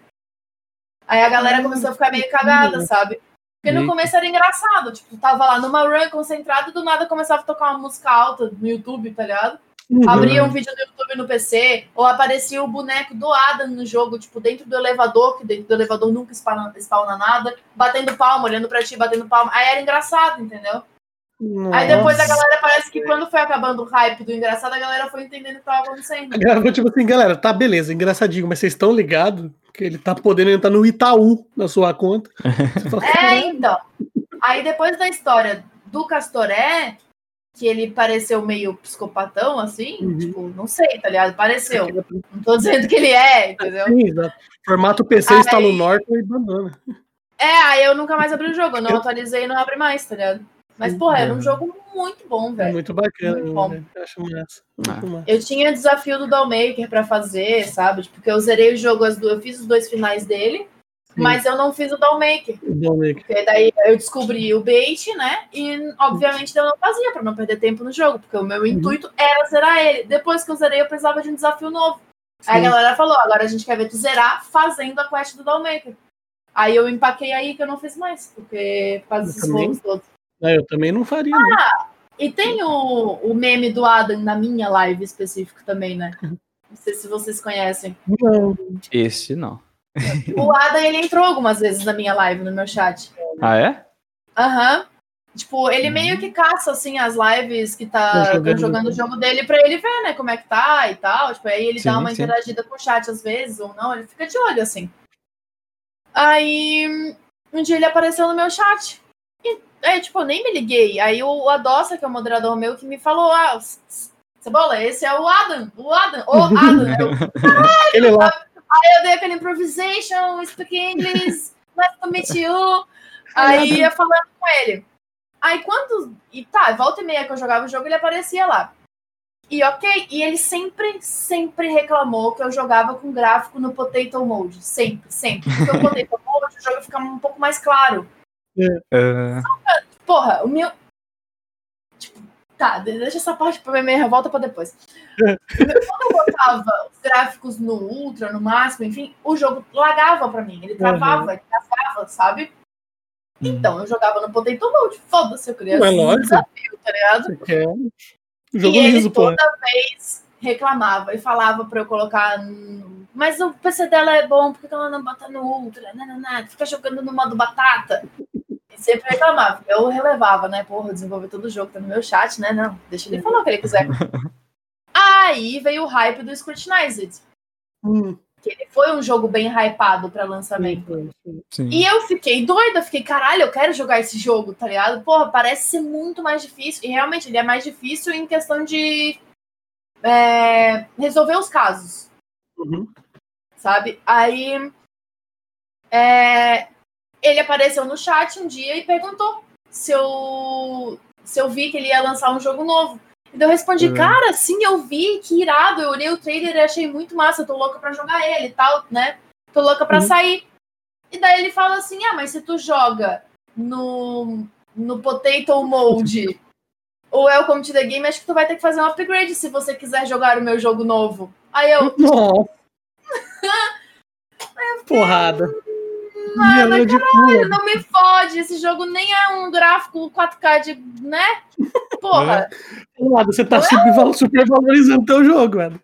Aí a galera Ah, começou a ficar meio cagada, sabe? Porque no começo era engraçado, tipo, tava lá numa run concentrado e do nada começava a tocar uma música alta no YouTube, tá ligado? Uhum. Abria um vídeo do YouTube no PC, ou aparecia o boneco do Adam no jogo, tipo, dentro do elevador, que dentro do elevador nunca spawna, spawna nada, batendo palma, olhando pra ti, batendo palma. Aí era engraçado, entendeu? Aí depois a Nossa. galera parece que quando foi acabando o hype do engraçado, a galera foi entendendo o que tava acontecendo. A galera tipo assim, galera, tá beleza, engraçadinho, mas vocês estão ligados que ele tá podendo entrar no Itaú na sua conta. <laughs> Fala, É, então. Aí depois da história do Castoré, que ele pareceu meio psicopatão, assim, Uhum. tipo, não sei, tá ligado? Pareceu. Não tô dizendo que ele é, entendeu? Sim, exato. Formato PC, Aí- instala o Norton e banana. É, aí eu nunca mais abri o jogo, eu não atualizei e não abre mais, tá ligado? Mas, porra, era um jogo muito bom, É velho. muito bacana, Muito né, bom. velho? Eu acho massa. Muito Ah. Eu tinha desafio do Dollmaker pra fazer, sabe? Tipo, Porque eu zerei o jogo, as duas, eu fiz os dois finais dele, mas eu não fiz o Dollmaker. Né? Porque daí eu descobri o bait, né? E obviamente eu não fazia pra não perder tempo no jogo, porque o meu intuito era zerar ele. Depois que eu zerei, eu precisava de um desafio novo. Aí a Sim. galera falou, agora a gente quer ver tu zerar fazendo a quest do Dollmaker. Aí eu empaquei aí que eu não fiz mais, porque desses também. rolos todos. É, eu também não faria, não. E tem o, o meme do Adam na minha live específico também, né? Não sei se vocês conhecem. Não. Esse não. O Adam, ele entrou algumas vezes na minha live, no meu chat. Ah, é? Aham. Tipo, ele meio que caça, assim, as lives que tá jogando jogando, o jogo dele pra ele ver, né, como é que tá e tal. Tipo, aí ele Sim, dá uma sim. interagida com o chat às vezes, ou não, ele fica de olho, assim. Aí, um dia ele apareceu no meu chat. Aí, tipo, eu nem me liguei. Aí o Adossa, que é o moderador meu, que me falou, ah, Cebola, esse é o Adam, o Adam, o <laughs> Adam. Eu, <laughs> Aquele lá. Aí eu dei aquele improvisation, speak English, nice to meet you. Aí ia falando com ele. Aí quando. E tá, volta e meia que eu jogava o jogo, ele aparecia lá. E ok, e ele sempre, sempre reclamou que eu jogava com gráfico no Potato Mode. Sempre, sempre. Porque o <laughs> Potato Mode, o jogo fica um pouco mais claro. Ah, Porra, o meu. Tipo, tá, de- deixa essa parte pra minha revolta pra depois. Quando eu botava os gráficos no Ultra, no máximo, enfim, o jogo lagava pra mim. Ele travava, ele travava, sabe? Então, eu jogava no Potato Mode. Foda-se, eu queria Ué, assim, um desafio, tá ligado? Quer? Jogo e ele liso, pô. toda vez reclamava e falava pra eu colocar. Mas o PC dela é bom, por que ela não bota no Ultra? Não, não, não. Fica jogando no modo batata. Sempre reclamava. Eu relevava, né? Porra, eu desenvolvi todo o jogo, tá no meu chat, né? Não, deixa ele falar o que ele quiser. <laughs> Aí veio o hype do Scrutinized. Hum, Que ele foi um jogo bem hypado pra lançamento. sim. sim. E eu fiquei doida, fiquei, caralho, eu quero jogar esse jogo, tá ligado? Porra, parece ser muito mais difícil. E realmente ele é mais difícil em questão de é, resolver os casos, Uhum. sabe? Aí é, ele apareceu no chat um dia e perguntou se eu, se eu vi que ele ia lançar um jogo novo. Então eu respondi, Uhum. cara, sim, eu vi, que irado. Eu olhei o trailer e achei muito massa, eu tô louca pra jogar ele e tal, né? Tô louca pra Uhum. sair. E daí ele fala assim: ah, mas se tu joga no, no Potato Mode o Welcome to the Game, acho que tu vai ter que fazer um upgrade se você quiser jogar o meu jogo novo. Aí eu, Nossa. <laughs> Porrada. Nada, caralho, não me fode, esse jogo nem é um gráfico 4K de, né? Porra. Porrada, Você tá superval- supervalorizando teu jogo, velho.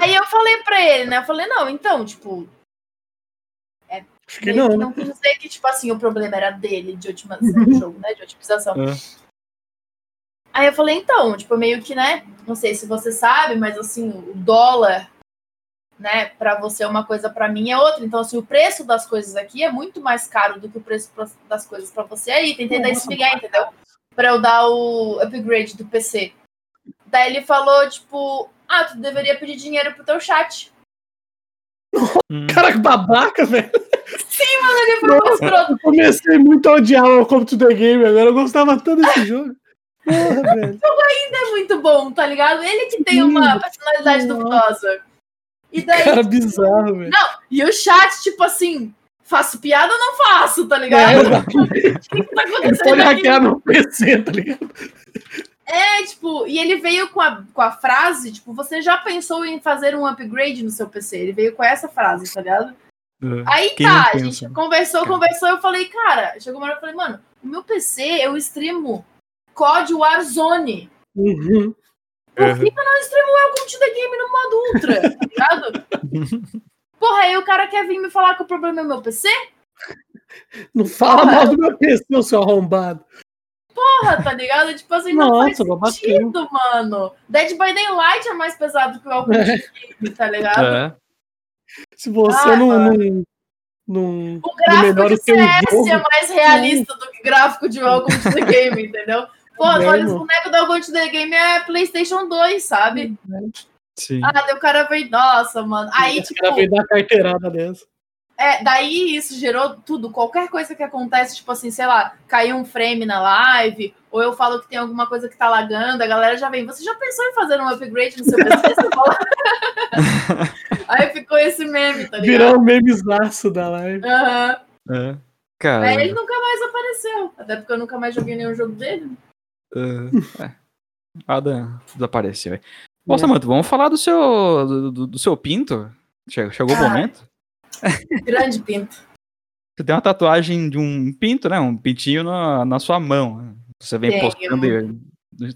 Aí eu falei pra ele, né? Eu falei, não, então, tipo, Acho que não, né? não quis dizer que, tipo assim, o problema era dele de otimização do <laughs> jogo, né? De otimização. É. Aí eu falei, então, tipo, meio que, né? Não sei se você sabe, mas assim, o dólar, né, pra você é uma coisa, pra mim é outra. Então, assim, o preço das coisas aqui é muito mais caro do que o preço pra- das coisas pra você aí. Tentei dar esse migué, entendeu? Pra eu dar o upgrade do PC. Daí ele falou, tipo, ah, tu deveria pedir dinheiro pro teu chat. Hum. Cara, que babaca, velho. Ele foi escroto. Eu comecei muito a odiar o Come to the Game, agora eu gostava tanto desse <laughs> jogo. Porra, velho. é muito bom, tá ligado? Ele que tem uma personalidade Nossa. duvidosa. E daí, Cara bizarro, velho. e o chat, tipo assim, faço piada ou não faço, tá É, ligado? exatamente. <laughs> O que que tá acontecendo pode aqui? hackear no PC, tá ligado? É, tipo, e ele veio com a, com a frase, tipo, você já pensou em fazer um upgrade no seu PC? Ele veio com essa frase, tá ligado? É. Aí tá, não a gente né? conversou, Cara. conversou, eu falei, cara, chegou uma hora eu falei, mano, o meu PC eu streamo COD Warzone. Uhum. Por que eu não streamo Welcome to the Game no modo Ultra? Tá ligado? <laughs> Porra, aí o cara quer vir me falar que o problema é o meu PC? Não fala Porra. mal do meu PC, ô seu arrombado. Porra, tá ligado? Tipo assim, não Nossa, faz sentido, mano. Dead by Daylight é mais pesado que o Welcome to the Game, tá ligado? É. Se você Ah, não, não, não, O gráfico de o CS jogo. é mais realista do que gráfico de Welcome to the Game, entendeu? Pô, olha, os bonecos Welcome to the Game é PlayStation 2, sabe? Sim. Ah, daí o cara veio, nossa, mano. Aí, Esse tipo, cara veio dar carteirada dessa. é, daí isso gerou tudo. Qualquer coisa que acontece, tipo assim, sei lá, caiu um frame na live, ou eu falo que tem alguma coisa que tá lagando, a galera já vem. Você já pensou em fazer um upgrade no seu PC? <laughs> Aí ficou esse meme, tá ligado? Virou um memezaço da live. Aham. É. Cara. Aí ele nunca mais apareceu. Até porque eu nunca mais joguei nenhum jogo dele. É. é. Adam desapareceu. é. Ô, Samantha, vamos falar do seu, do, do- do seu pinto? Chegou, chegou o Ah. momento? Grande pinto. Você tem uma tatuagem de um pinto, né? Um pintinho na, na sua mão. né? Você vem Tenho. postando. e-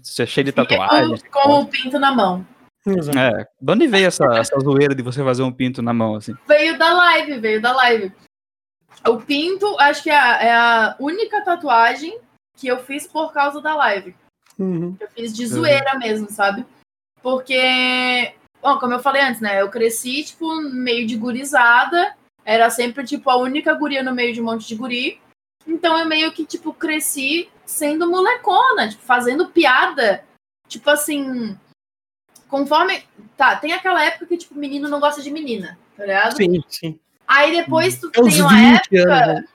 Você é cheio de tatuagens. Com, com o pinto na mão. É, de onde veio essa, essa zoeira de você fazer um pinto na mão, assim? Veio da live, veio da live. O pinto, acho que é a, é a única tatuagem que eu fiz por causa da live. Uhum. Eu fiz de zoeira mesmo, sabe? Porque, bom, como eu falei antes, né? Eu cresci, tipo, meio de gurizada. Era sempre, tipo, a única guria no meio de um monte de guri. Então eu meio que, tipo, cresci sendo molecona, tipo, fazendo piada. Tipo assim. Conforme. Tá, tem aquela época que, tipo, menino não gosta de menina, tá ligado? Sim, sim. Aí depois tu É tem uma 20 época.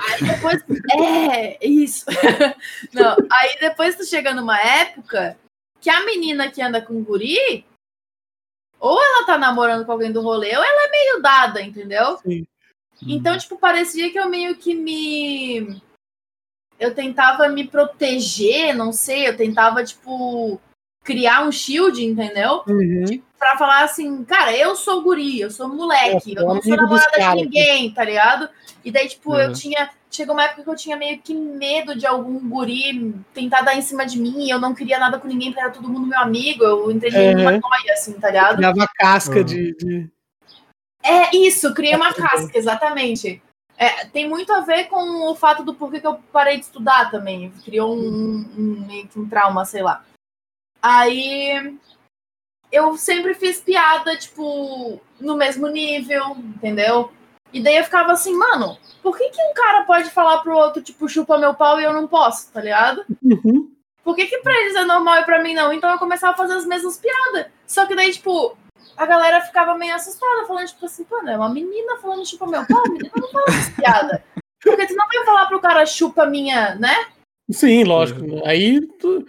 Aí depois. É, isso. <laughs> Não, aí depois tu chega numa época que a menina que anda com guri, ou ela tá namorando com alguém do rolê, ou ela é meio dada, entendeu? Sim. Então, tipo, parecia que eu meio que me. Eu tentava me proteger, não sei, eu tentava, tipo, criar um shield, entendeu? Uhum. Pra falar assim, cara, eu sou guri, eu sou moleque, É, eu não sou namorada de ninguém, tá ligado? E daí, tipo, eu Uhum. tinha. Chegou uma época que eu tinha meio que medo de algum guri tentar dar em cima de mim, eu não queria nada com ninguém, porque era todo mundo meu amigo, eu entrei Uhum. numa noia, assim, tá ligado? Criava casca Uhum. de, de- É isso, criei uma casca, exatamente. É, tem muito a ver com o fato do porquê que eu parei de estudar também. Criou um, um- um- meio que um trauma, sei lá. Aí eu sempre fiz piada, tipo, no mesmo nível, entendeu? E daí eu ficava assim, mano, por que, que um cara pode falar pro outro, tipo, chupa meu pau e eu não posso, tá ligado? Uhum. Por que, que pra eles é normal e pra mim não? Então eu começava a fazer as mesmas piadas. Só que daí, tipo, a galera ficava meio assustada, falando, tipo assim, mano, é uma menina falando chupa meu pau, menina não fala essas piadas. Porque tu não vai falar pro cara chupa minha, né? Sim, lógico. Aí tu,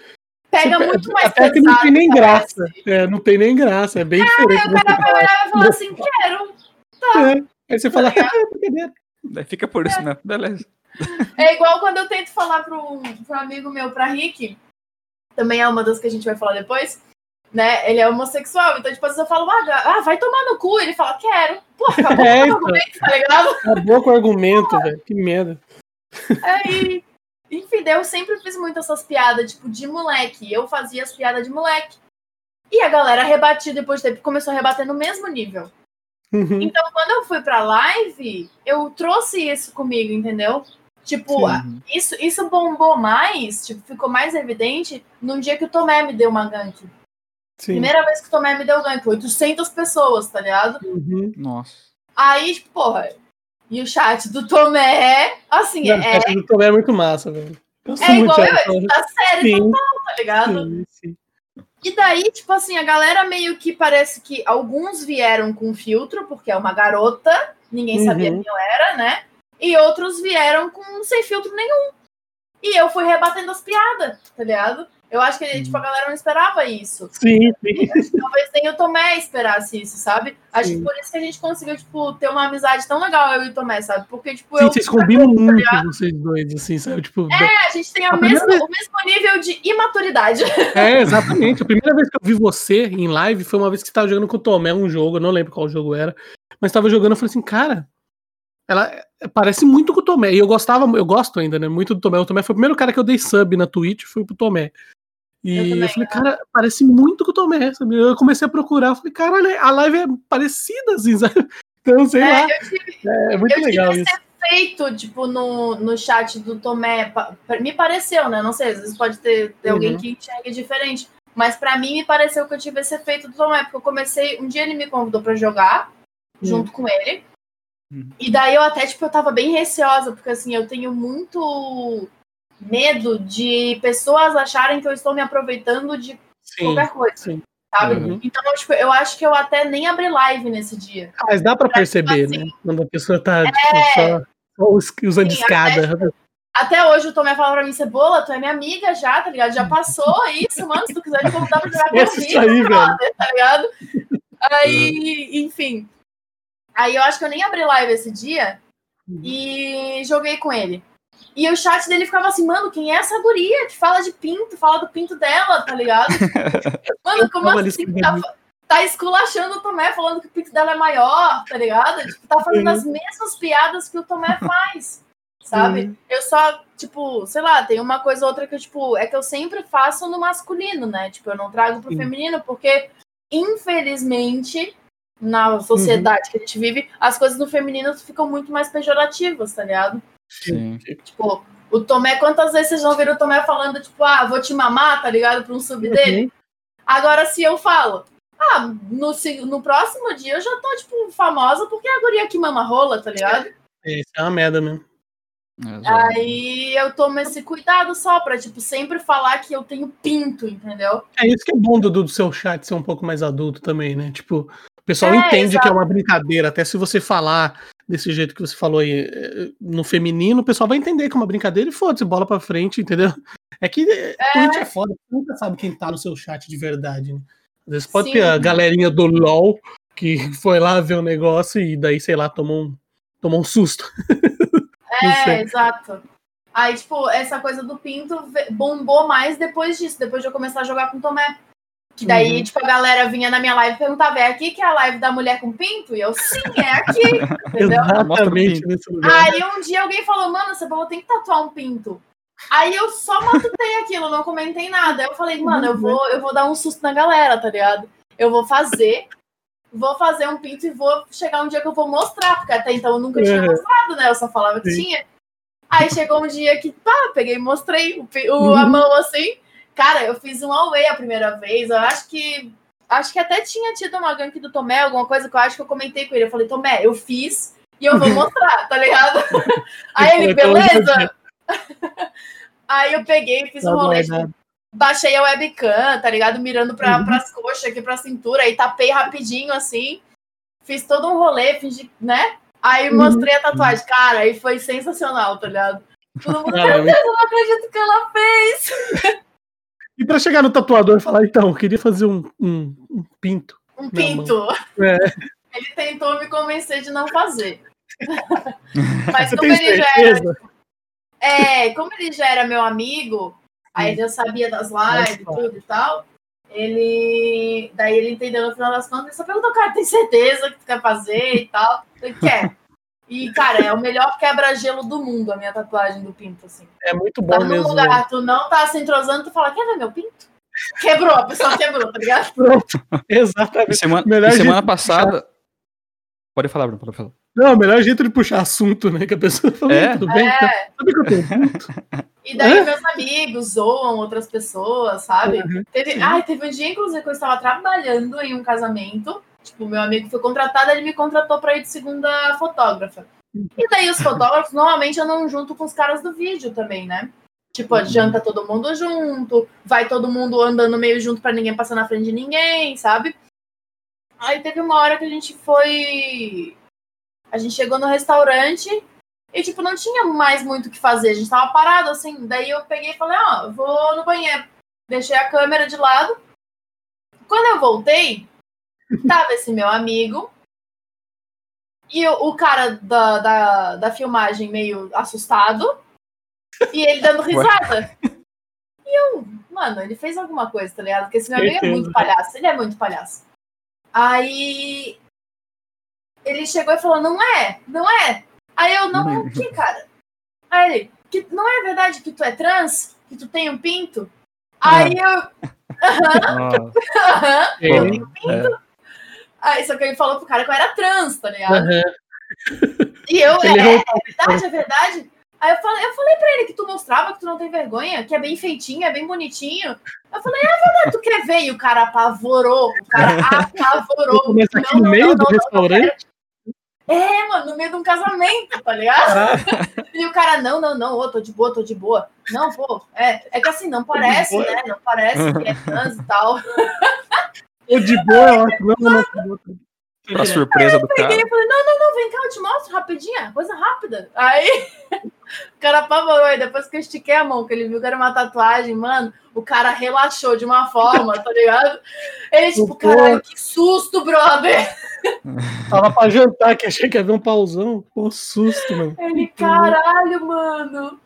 Pega Você- muito mais até que não pesado, tem nem parece. graça. É, não tem nem graça. É bem diferente. Aí o cara vai olhar e falar assim, quero. É. Aí você fala, <laughs> Tá brincadeira. Daí fica por isso mesmo, beleza. É igual quando eu tento falar para um, amigo meu, pra Rick, também é uma das que a gente vai falar depois, né? Ele é homossexual, então, tipo, às vezes eu falo, ah, ah, vai tomar no cu. Ele fala, quero. Pô, acabou <laughs> É, com o então. argumento, tá ligado? Acabou com o argumento, velho. Que merda. Aí, enfim, daí eu sempre fiz muito essas piadas, tipo, de moleque. Eu fazia as piadas de moleque. E a galera rebatia depois de tempo, começou a rebater no mesmo nível. Uhum. Então, quando eu fui pra live, eu trouxe isso comigo, entendeu? Tipo, Sim. isso, isso bombou mais, tipo, ficou mais evidente num dia que o Tomé me deu uma gank. Sim. Primeira vez que o Tomé me deu gank, 800 pessoas, tá ligado? Uhum. Nossa. Aí, tipo, porra, e o chat do Tomé, assim, Não, é, essa do Tomé é muito massa, velho. É igual eu, é da série Sim, total, tá ligado? sim, sim. E daí, tipo assim, a galera meio que parece que alguns vieram com filtro, porque é uma garota, ninguém sabia Uhum. quem eu era, né? E outros vieram com sem filtro nenhum. E eu fui rebatendo as piadas, tá ligado? Eu acho que tipo, a galera não esperava isso. Sim, sim. Talvez nem o Tomé esperasse isso, sabe? Acho Sim. que por isso que a gente conseguiu, tipo, ter uma amizade tão legal, eu e o Tomé, sabe? Porque, tipo, Sim, eu. vocês combinam muito, ligado? vocês dois, assim, sabe? Tipo, É, a gente tem a A mesma- o mesmo nível de imaturidade. é, exatamente. A primeira vez que eu vi você em live foi uma vez que você tava jogando com o Tomé um jogo, eu não lembro qual jogo era, mas tava jogando, eu falei assim, cara, ela é, parece muito com o Tomé. E eu gostava, eu gosto ainda, né? Muito do Tomé. O Tomé foi o primeiro cara que eu dei sub na Twitch, foi pro Tomé. E Eu eu, falei, cara, parece muito com o Tomé? Eu comecei a procurar, falei, caralho, a live é parecida, assim, <laughs> sabe? Então, sei lá, É, eu tive é muito eu legal tive isso. esse efeito, tipo, no, no chat do Tomé. Me pareceu, né? Não sei, às vezes pode ter, ter alguém Uhum. que enxergue diferente. Mas pra mim, me pareceu que eu tive esse efeito do Tomé. Porque eu comecei... Um dia ele me convidou pra jogar, junto com ele. Uhum. E daí eu até, tipo, eu tava bem receosa. Porque, assim, eu tenho muito medo de pessoas acharem que eu estou me aproveitando de Sim. qualquer coisa. sim. Sabe? Uhum. Então, tipo, eu acho que eu até nem abri live nesse dia. Mas dá pra perceber, assim, né? Quando a pessoa tá tipo, só, só us- usando Sim, escada. Até hoje o Tomé fala pra mim, Cebola, tu é minha amiga já, tá ligado? Já passou isso, mano. Se tu quiser me convidar pra jogar aí, comigo, velho. brother, tá ligado? Aí, enfim. Aí eu acho que eu nem abri live esse dia e joguei com ele. E o chat dele ficava assim, mano, quem é essa guria que fala de pinto, fala do pinto dela, tá ligado? <laughs> mano, como assim? Tá, tá esculachando o Tomé, falando que o pinto dela é maior, tá ligado? Tipo, tá fazendo as mesmas piadas que o Tomé <laughs> faz, sabe? Eu só, tipo, sei lá, tem uma coisa ou outra que eu, tipo, é que eu sempre faço no masculino, né? Tipo, eu não trago pro Sim. feminino, porque, infelizmente, na sociedade que a gente vive, as coisas no feminino ficam muito mais pejorativas, tá ligado? Sim. Tipo, o Tomé, quantas vezes vocês já ouviram o Tomé falando, tipo, ah, vou te mamar, tá ligado? Pra um sub dele? Agora, se eu falo, ah, no, se- no próximo dia eu já tô, tipo, famosa porque é a guria que mama rola, tá ligado? É, Isso é uma merda mesmo. Exato. Aí eu tomo esse cuidado só pra, tipo, sempre falar que eu tenho pinto, entendeu? É isso que é bom do, do seu chat ser um pouco mais adulto também, né? Tipo, o pessoal É, entende exato. que é uma brincadeira. Até se você falar desse jeito que você falou aí eh, no feminino, o pessoal vai entender que é uma brincadeira e foda-se, bola pra frente, entendeu? É que é. a gente é foda, você nunca sabe quem tá no seu chat de verdade, né? Às vezes pode Sim. ter a galerinha do LOL que <laughs> foi lá ver o negócio e daí, sei lá, tomou um, tomou um susto. <laughs> É, exato. Aí, tipo, essa coisa do pinto bombou mais depois disso, depois de eu começar a jogar com o Tomé. Que daí, Uhum. tipo, a galera vinha na minha live e perguntava, é aqui que é a live da mulher com pinto? E eu, sim, é aqui, <laughs> entendeu? Exatamente nesse lugar. Aí um dia alguém falou, mano, você falou, tem que tatuar um pinto. Aí eu só matutei aquilo, não comentei nada. Aí eu falei, mano, eu vou, eu vou dar um susto na galera, tá ligado? Eu vou fazer, vou fazer um pinto e vou chegar um dia que eu vou mostrar, porque até então eu nunca tinha Uhum. mostrado, né? Eu só falava que Sim. tinha. Aí chegou um dia que, pá, peguei e mostrei o, o- Uhum. a mão assim. Cara, eu fiz um away a primeira vez. Eu acho que. Acho que até tinha tido uma gank do Tomé, alguma coisa que eu acho que eu comentei com ele. Eu falei, Tomé, eu fiz e eu vou <laughs> mostrar, tá ligado? <laughs> <laughs> Aí ele, beleza? Aí eu peguei e fiz Tá um rolê. guardado. Baixei a webcam, tá ligado? Mirando pra, Uhum. pras coxas aqui pra cintura. Aí tapei rapidinho assim. Fiz todo um rolê, fingi, né? Aí Uhum. mostrei a tatuagem. Cara, aí foi sensacional, tá ligado? Todo mundo, meu Deus, eu não acredito que ela fez. E pra chegar no tatuador e falar, então, eu queria fazer um, um- um pinto. Um pinto. É. Ele tentou me convencer de não fazer. <laughs> Mas Você como ele já era certeza? É, como ele já era meu amigo, aí já sabia das lives e Nossa. tudo e tal, ele. Daí ele entendeu no final das contas, ele só perguntou, cara, tem certeza que tu quer fazer e tal? Ele quer. E, cara, é o melhor quebra-gelo do mundo, a minha tatuagem do pinto, assim. É muito Tá bom num mesmo. lugar, tu não tá se entrosando, tu fala, quer ver meu pinto? Quebrou, a pessoa quebrou, tá ligado? <laughs> Pronto. E Exatamente. semana, Melhor e semana passada. Pode falar, Bruno, pode falar. Não, o melhor jeito de puxar assunto, né? Que a pessoa fala, É? tudo bem? É. Tá- Sabe que eu tenho pinto? E daí Hã? meus amigos zoam outras pessoas, sabe? Uhum. Teve, Sim. ai, teve um dia, inclusive, que eu estava trabalhando em um casamento. Tipo, meu amigo foi contratado, ele me contratou para ir de segunda fotógrafa. E daí os fotógrafos, normalmente, andam junto com os caras do vídeo também, né? Tipo, Uhum. janta todo mundo junto, vai todo mundo andando meio junto para ninguém passar na frente de ninguém, sabe? Aí teve uma hora que a gente foi. A gente chegou no restaurante e, tipo, não tinha mais muito o que fazer. A gente tava parado, assim. Daí eu peguei e falei, ó, eu vou no banheiro. Deixei a câmera de lado. Quando eu voltei, tava esse meu amigo. E o, o cara da, da, da filmagem meio assustado. E ele dando risada. E eu, mano, ele fez alguma coisa, tá ligado? Porque esse meu amigo é muito palhaço. Ele é muito palhaço. Aí ele chegou e falou: Não é, não é. Aí eu, não é o que, cara? Aí ele: que, Não é verdade que tu é trans? Que tu tem um pinto? Aí eu, Ah, <laughs> aham, eu É. tenho pinto. Aí só que ele falou pro cara que eu era trans, tá ligado? Aham. E eu, <laughs> é, é verdade, é verdade. Aí eu falei, eu falei pra ele que tu mostrava que tu não tem vergonha, que é bem feitinho, é bem bonitinho. Eu falei, é verdade, tu quer ver? E o cara apavorou, o cara <laughs> apavorou. Começa aqui no meio do restaurante. É, mano, no meio de um casamento, tá ligado? Ah, E o cara, não, não, não, ô, tô de boa, tô de boa. Não, pô, é, é que assim, não parece, né? Não parece que é trans e tal. <laughs> Tô de boa, eu acho. Não, pra surpresa do cara. Peguei e falei, não, não, não, vem cá, eu te mostro rapidinho, coisa rápida. Aí <laughs> o cara apavorou, aí depois que eu estiquei a mão, que ele viu que era uma tatuagem, mano, o cara relaxou de uma forma, tá ligado? Ele, tipo, caralho, que susto, brother. <laughs> Tava pra jantar, que achei que ia ver um pauzão. Pô, susto, mano. Ele, caralho, mano.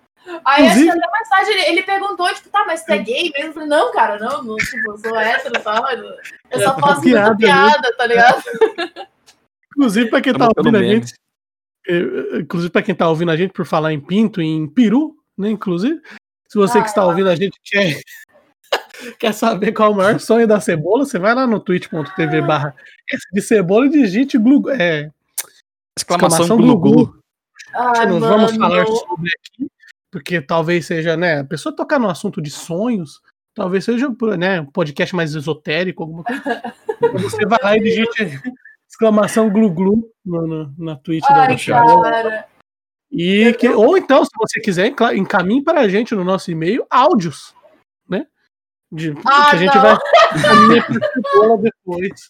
Aí acho que até mais tarde ele, ele perguntou, tipo, tá, mas tu é gay mesmo? Eu falei, não, cara, não, não, tipo, eu sou hétero e tal. Eu É, só tá faço piada, muita piada, tá ligado? Inclusive, pra quem tá Pelo ouvindo a gente. eh, Inclusive, pra quem tá ouvindo a gente por falar em pinto e em peru, né? Inclusive, se você Ah, que está eu ouvindo a gente quer, <laughs> quer saber qual é o maior sonho da cebola, você vai lá no twitch.tv barra S de cebola e digite glu, é, Exclamação exclamação glu glu. Ai, Não mano. vamos falar sobre aqui, porque talvez seja, né? A pessoa tocar no assunto de sonhos, talvez seja né, um podcast mais esotérico, alguma coisa. <laughs> Você vai lá e digite exclamação glu-glu na Twitch da Ai, Cebola. cara. E que, ou então, se você quiser, encaminhe para a gente no nosso e-mail áudios, né? De, Ah, que a gente não. vai encaminhar depois.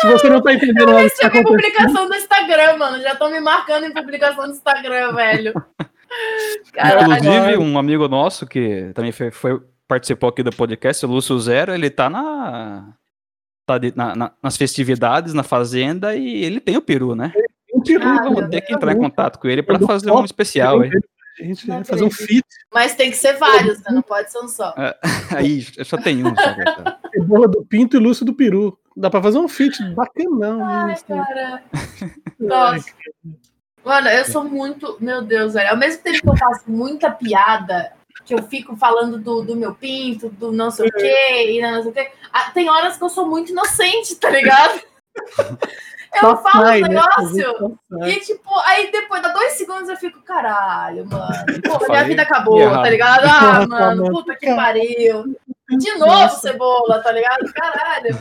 se você não tá entendendo nada do que tá acontecendo, publicação do Instagram, mano. Já estão me marcando em publicação do Instagram, velho. Caralho. Inclusive, um amigo nosso que também foi, foi- participou aqui do podcast, o Lúcio Zero, ele tá na. Tá de- na- na- nas festividades, na fazenda, e ele tem o peru, né? um peru, Ah, Vamos ter que entrar em contato com ele para Eu fazer um especial gente fazer um feat Mas tem que ser vários, né? Não pode ser um só. <laughs> Aí, só tem um. Cebola do Pinto e Lúcio do Peru. Dá pra fazer um feat bacanão. Ai, isso. cara. <laughs> Nossa. Mano, eu sou muito. Meu Deus, velho. Ao mesmo tempo que eu faço muita piada, que eu fico falando do, do meu pinto, do não sei o quê, e não sei o quê. Tem horas que eu sou muito inocente, tá ligado? <laughs> Eu Só falo sai, um né? negócio. Sai. E, tipo, aí depois, dá dois segundos, eu fico, caralho, mano. Porra, minha vida acabou, tá ligado? Ah, <laughs> mano. puta que pariu. De <laughs> novo, Nossa. cebola, tá ligado? Caralho.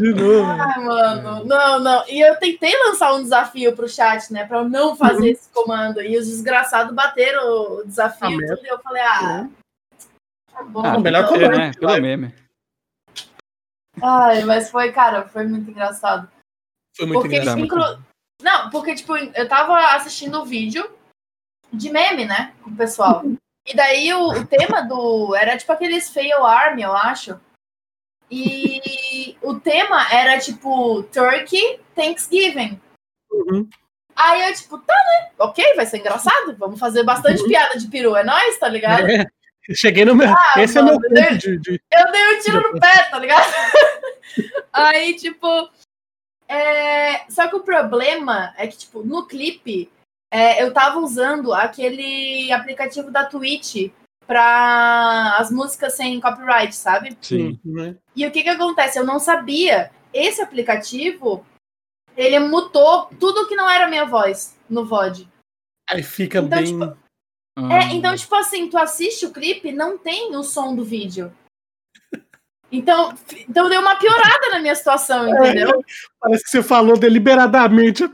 De novo. Ai, mano, não, não. E eu tentei lançar um desafio pro chat, né? Pra eu não fazer Uhum. esse comando. E os desgraçados bateram o desafio Ah, tudo. E eu falei, ah, tá bom. Ah, melhor então. ter, comando, né? Pelo meme. Ai, mas foi, cara, foi muito engraçado. Foi muito porque, engraçado. inclu- Não, porque, tipo, eu tava assistindo o vídeo de meme, né? Com o pessoal. E daí o, o tema do. Era tipo aqueles fail army, eu acho. E o tema era tipo Turkey Thanksgiving. Uhum. Aí eu, tipo, tá, né? Ok, vai ser engraçado. Vamos fazer bastante piada de peru, é nóis, tá ligado? É, cheguei no meu. Ah, esse é meu mano, ponto de, de- Eu dei um tiro no pé, tá ligado? <laughs> Aí, tipo. é, Só que o problema é que, tipo, no clipe, é, eu tava usando aquele aplicativo da Twitch pra as músicas sem copyright, sabe? Sim. né? E o que que acontece? Eu não sabia. Esse aplicativo, ele mutou tudo que não era minha voz no VOD. Aí fica Então, bem. tipo, Ah, É, então, tipo assim, tu assiste o clipe, não tem o som do vídeo. Então, então deu uma piorada na minha situação, entendeu? Parece que você falou deliberadamente.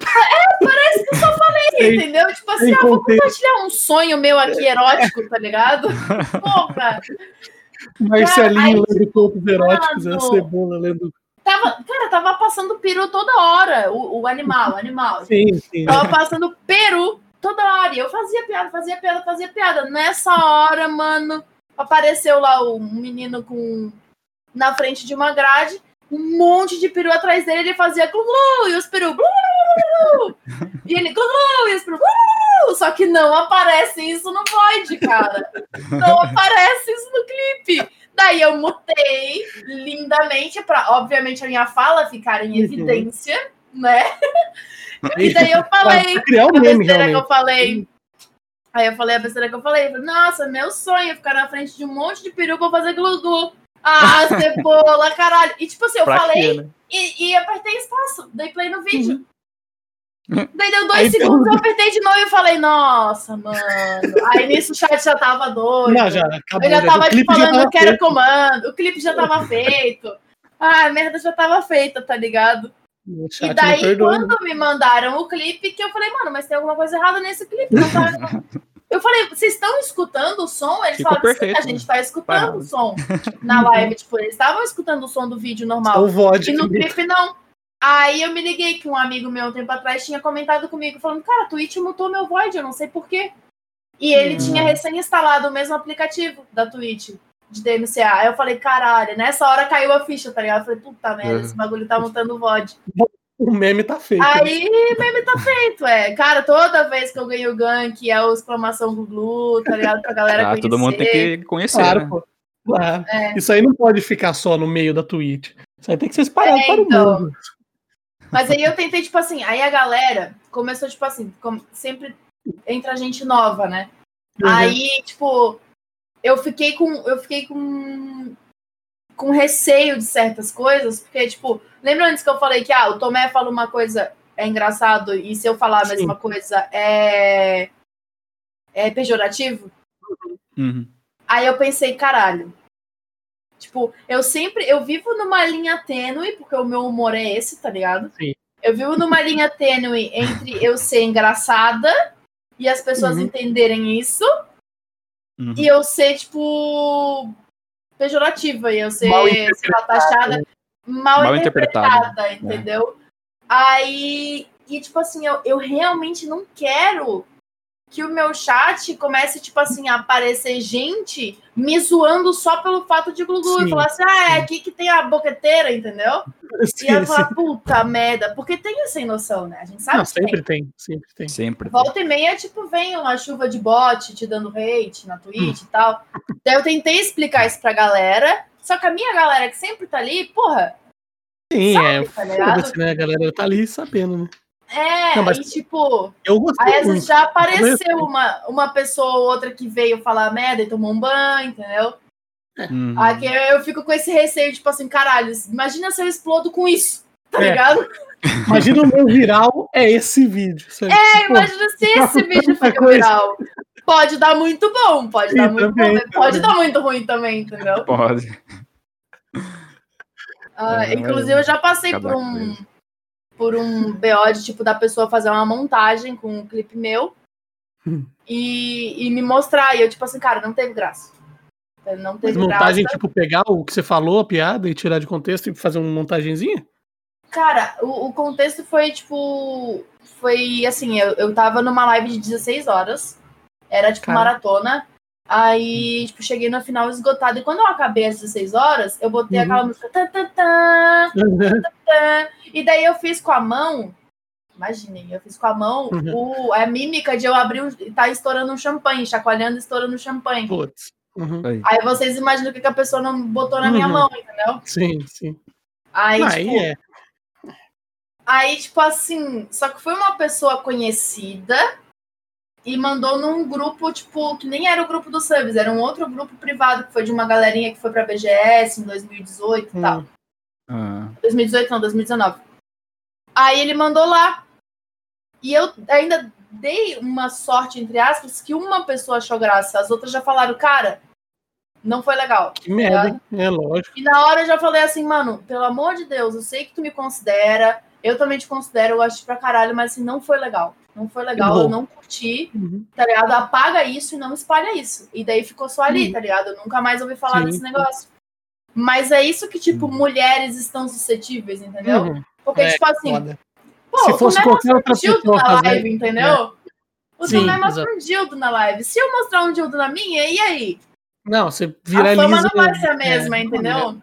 Tem- Entendeu? Tipo assim, ah, vou compartilhar um sonho meu aqui erótico, tá ligado? <laughs> Porra, Marcelinho aí, lendo contos eróticos, a mano. cebola lendo. tava, cara, tava passando peru toda hora, o, o animal, o animal. Sim, sim. Tava passando peru toda hora. E eu fazia piada, fazia piada, fazia piada. Nessa hora, mano, apareceu lá o menino com na frente de uma grade, um monte de peru atrás dele, ele fazia glu, glu, e os peru glu, glu, glu. E ele glu, glu, e os peru glu, glu. Só que não aparece isso no Void, cara. Não aparece isso no clipe. Daí eu mutei lindamente pra, obviamente, a minha fala ficar em Uhum. evidência, né? E daí eu falei, um a besteira que eu falei. Aí eu falei a besteira que eu falei. Eu falei, Nossa, meu sonho é ficar na frente de um monte de peru pra fazer glu-glu. Ah, cebola, caralho. E tipo assim, eu pra falei quê, né? e, e apertei espaço. Dei play no vídeo. Daí deu dois Uhum. Aí segundos, eu apertei de novo e falei, nossa, mano. Aí nisso o chat já tava doido. Não, já acabou. eu já tava já falando tava que era feito. comando. O clipe já tava feito. Ah, a merda já tava feita, tá ligado? E daí, perdoa. quando me mandaram o clipe, que eu falei, mano, mas tem alguma coisa errada nesse clipe. Não tá... <laughs> eu falei, vocês estão escutando o som? Eles Ficou falaram, perfeito, a gente tá escutando o som na live. tipo, eles estavam escutando o som do vídeo normal. O VOD. E no clipe, não. Aí eu me liguei que um amigo meu um tempo atrás tinha comentado comigo, falando, cara, a Twitch mutou meu Void, eu não sei porquê. E ele Hum. tinha recém-instalado o mesmo aplicativo da Twitch, de DMCA. Aí eu falei, caralho, nessa hora caiu a ficha, tá ligado? Eu falei, puta merda, Uhum. esse bagulho tá mutando o VOD. O meme tá feito. Aí o meme tá feito, é. Cara, toda vez que eu ganho o gank é o exclamação Glu, tá ligado? Pra galera Ah, conhecer. todo mundo tem que conhecer, Claro, né? pô. Claro. É. Isso aí não pode ficar só no meio da Twitch. Isso aí tem que ser espalhado É, para o então. mundo. Mas aí eu tentei, tipo assim, aí a galera começou, tipo assim, como sempre entra gente nova, né? Uhum. Aí, tipo, eu fiquei com. Eu fiquei com. com receio de certas coisas, porque, tipo, lembra antes que eu falei que ah, o Tomé fala uma coisa é engraçado, e se eu falar a Sim. mesma coisa é. é pejorativo? Uhum. Aí eu pensei, caralho. Tipo, eu sempre. Eu vivo numa linha tênue, porque o meu humor é esse, tá ligado? Sim. Eu vivo numa linha tênue entre eu ser engraçada e as pessoas Uhum. entenderem isso, Uhum. e eu ser, tipo. pejorativa, e eu ser, lá, taxada mal, Mal interpretada, interpretada, entendeu? Aí. E, tipo assim, eu, eu realmente não quero que o meu chat comece, tipo assim, a aparecer gente me zoando só pelo fato de Glu-Glu. Sim, E falar assim, ah, é aqui que tem a boqueteira, entendeu? <laughs> E Sim, eu sim. falar, puta merda, porque tem sem noção, né? A gente sabe Não, que tem. sempre tem, sempre tem. Sempre. Volta e meia, tipo, vem uma chuva de bot te dando hate na Twitch Hum. e tal. <laughs> Daí eu tentei explicar isso pra galera, só que a minha galera que sempre tá ali, porra, Sim, é. tá ligado? Foda-se, né? A galera tá ali sabendo, né? é, Não, mas- e tipo, Eu gostei aí às muito. vezes já apareceu uma, uma pessoa ou outra que veio falar merda e tomou um banho, entendeu? Uhum. Aqui eu fico com esse receio, tipo assim, caralho, imagina se eu explodo com isso, tá É. ligado? Imagina o meu viral é esse vídeo. sabe? É, Pô, imagina se esse <laughs> vídeo fica coisa. viral. Pode dar muito bom, pode Sim, dar muito também, bom, mas pode também. dar muito ruim também, entendeu? Pode. Ah, É, inclusive, eu já passei por um, coisa. por um BO de tipo da pessoa fazer uma montagem com um clipe meu Hum. <laughs> e, e me mostrar. E eu, tipo assim, cara, não teve graça. Não Mas teve montagem, graça. tipo, pegar o que você falou, a piada, e tirar de contexto e fazer uma montagenzinha? Cara, o, o contexto foi tipo. Foi assim, eu, eu tava numa live de 16 horas. Era tipo Cara. maratona. Aí, tipo, cheguei no final esgotado. E quando eu acabei às 16 horas, eu botei Uhum. aquela música. Tan, tan, tan, tan, e daí eu fiz com a mão. Imaginem, eu fiz com a mão Uhum. o, a mímica de eu abrir um. tá estourando um champanhe, chacoalhando e estourando um champanhe. Putz. Uhum. Aí. Aí vocês imaginam o que, que a pessoa não botou na minha Uhum. mão, entendeu? Sim, sim. Aí, Aí tipo, é. Aí, tipo assim, só que foi uma pessoa conhecida e mandou num grupo, tipo, que nem era o grupo do Subs, era um outro grupo privado, que foi de uma galerinha que foi pra BGS em 2018 e tal. Hum. Ah, 2018 não, 2019. Aí ele mandou lá. E eu ainda dei uma sorte, entre aspas, que uma pessoa achou graça. As outras já falaram, cara, não foi legal. Que merda, hein? É lógico. E na hora eu já falei assim, mano, pelo amor de Deus, eu sei que tu me considera, eu também te considero, eu gosto pra caralho, mas assim, não foi legal. Não foi legal, eu não curti, Uhum. tá ligado? Apaga isso e não espalha isso. E daí ficou só ali, Uhum. tá ligado? Eu nunca mais ouvi falar Sim. desse negócio. Mas é isso que, tipo, Uhum. mulheres estão suscetíveis, entendeu? Uhum. Porque, É, tipo assim, Foda. pô, Se fosse qualquer outra dildo pessoa na live, entendeu? O Sim, Tomé mostra um dildo na live. Se eu mostrar um dildo na minha, e aí? Não, você A viraliza. fama não vai ser a mesma, é, entendeu?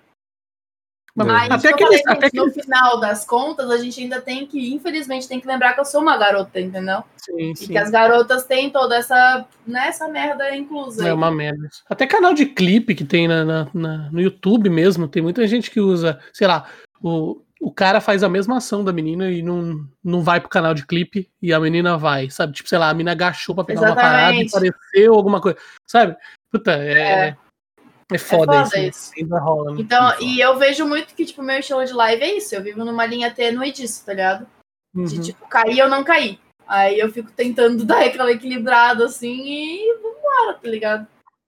Mas Aí, até falei, até gente, no final das contas, a gente ainda tem que, infelizmente, tem que lembrar que eu sou uma garota, entendeu? Sim, E sim. que as garotas têm toda essa, né, essa merda inclusa. É aí. uma merda. Até canal de clipe que tem na, na- na- no YouTube mesmo, tem muita gente que usa, sei lá, o, o cara faz a mesma ação da menina e não, não vai pro canal de clipe e a menina vai, sabe? Tipo, sei lá, a menina agachou pra pegar uma parada e Exatamente. apareceu alguma coisa, sabe? Puta, é. É, foda, foda isso. né? isso. Rola, né? Então, e eu vejo muito que, tipo, meu estilo de live é isso. Eu vivo numa linha tênue disso, tá ligado? De, Uhum. tipo, cair ou não cair. Aí eu fico tentando <laughs> dar aquela equilibrada, assim, e vambora, tá ligado?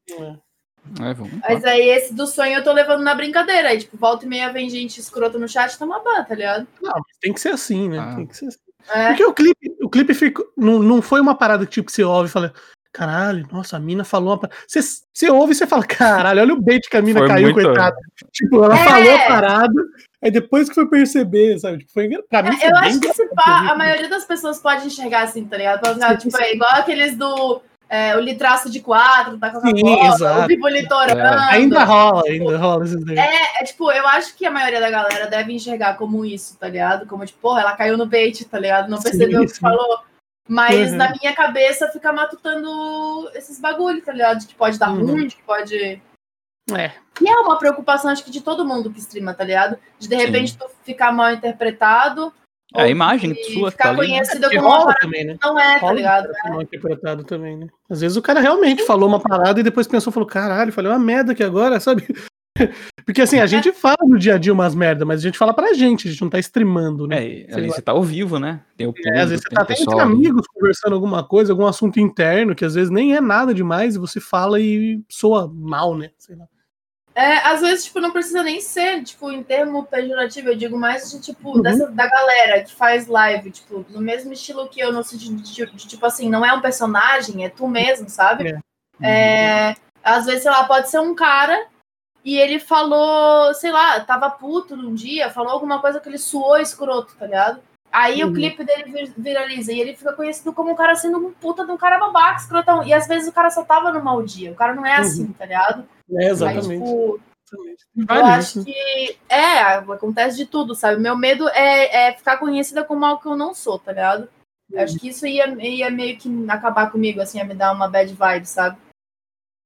É. é, vamos. Mas aí esse do sonho eu tô levando na brincadeira. Aí, tipo, volta e meia vem gente escrota no chat, toma ban, tá ligado? Não, mas tem que ser assim, né? Ah. Tem que ser assim. É. Porque o clipe, o clipe ficou, não, não foi uma parada que tipo, que você ouve e fala, caralho, nossa, a mina falou uma parada. Você, você ouve e você fala, caralho, olha o bait que a mina Foi caiu, muito- coitada. Tipo, ela É. falou a parada, aí depois que foi perceber, sabe? Tipo, foi, pra mim foi É, Eu acho que se engraçado, pá, a maioria das pessoas pode enxergar assim, tá ligado? Pode ficar, Sim, tipo, é igual aqueles do. é, o litraço de quatro, tá com a Sim, bola, o vivo litorando. Ainda rola, ainda rola esses daí. É, é, tipo, eu acho que a maioria da galera deve enxergar como isso, tá ligado? Como, tipo, porra, ela caiu no bait, tá ligado? Não Sim, percebeu o que sim. falou. Mas Uhum. na minha cabeça fica matutando esses bagulho, tá ligado? De que pode dar Uhum. ruim, de que pode. É. E é uma preocupação, acho que de todo mundo que streama, tá ligado? De de repente tu ficar mal interpretado. É, a imagem de sua ficar tá né? conhecido como uma parada também, né? não é, tá Rola ligado? cara, mal interpretado também, né? Às vezes o cara realmente falou uma parada e depois pensou, falou, caralho, falei uma merda aqui agora, sabe? <laughs> Porque assim, a gente fala no dia a dia umas merda, mas a gente fala pra gente, a gente não tá streamando, né? É, você tá ao vivo, né? Tem o público, É, às vezes você tem tá até entre ali. amigos conversando alguma coisa, algum assunto interno, que às vezes nem é nada demais, e você fala e soa mal, né? Sei lá. É, às vezes, tipo, não precisa nem ser, tipo, em termo pejorativo, eu digo mais de, tipo, Uhum. dessa, da galera que faz live, tipo, no mesmo estilo que eu, no sentido de, de, tipo assim, não é um personagem, é tu mesmo, sabe? É, às vezes, sei lá, pode ser um cara e ele falou, sei lá, tava puto num dia, falou alguma coisa que ele suou escroto, tá ligado? Aí Uhum. o clipe dele vir- viraliza e ele fica conhecido como um cara sendo um puta de um cara babaca, escrotão. E às vezes o cara só tava no mau dia, o cara não é Uhum. assim, tá ligado? É, Aí, exatamente. tipo, exatamente. eu acho né? que é, acontece de tudo, sabe? Meu medo é, é ficar conhecida como algo que eu não sou, tá ligado? Eu Acho que isso ia, ia meio que acabar comigo, assim, ia me dar uma bad vibe, sabe?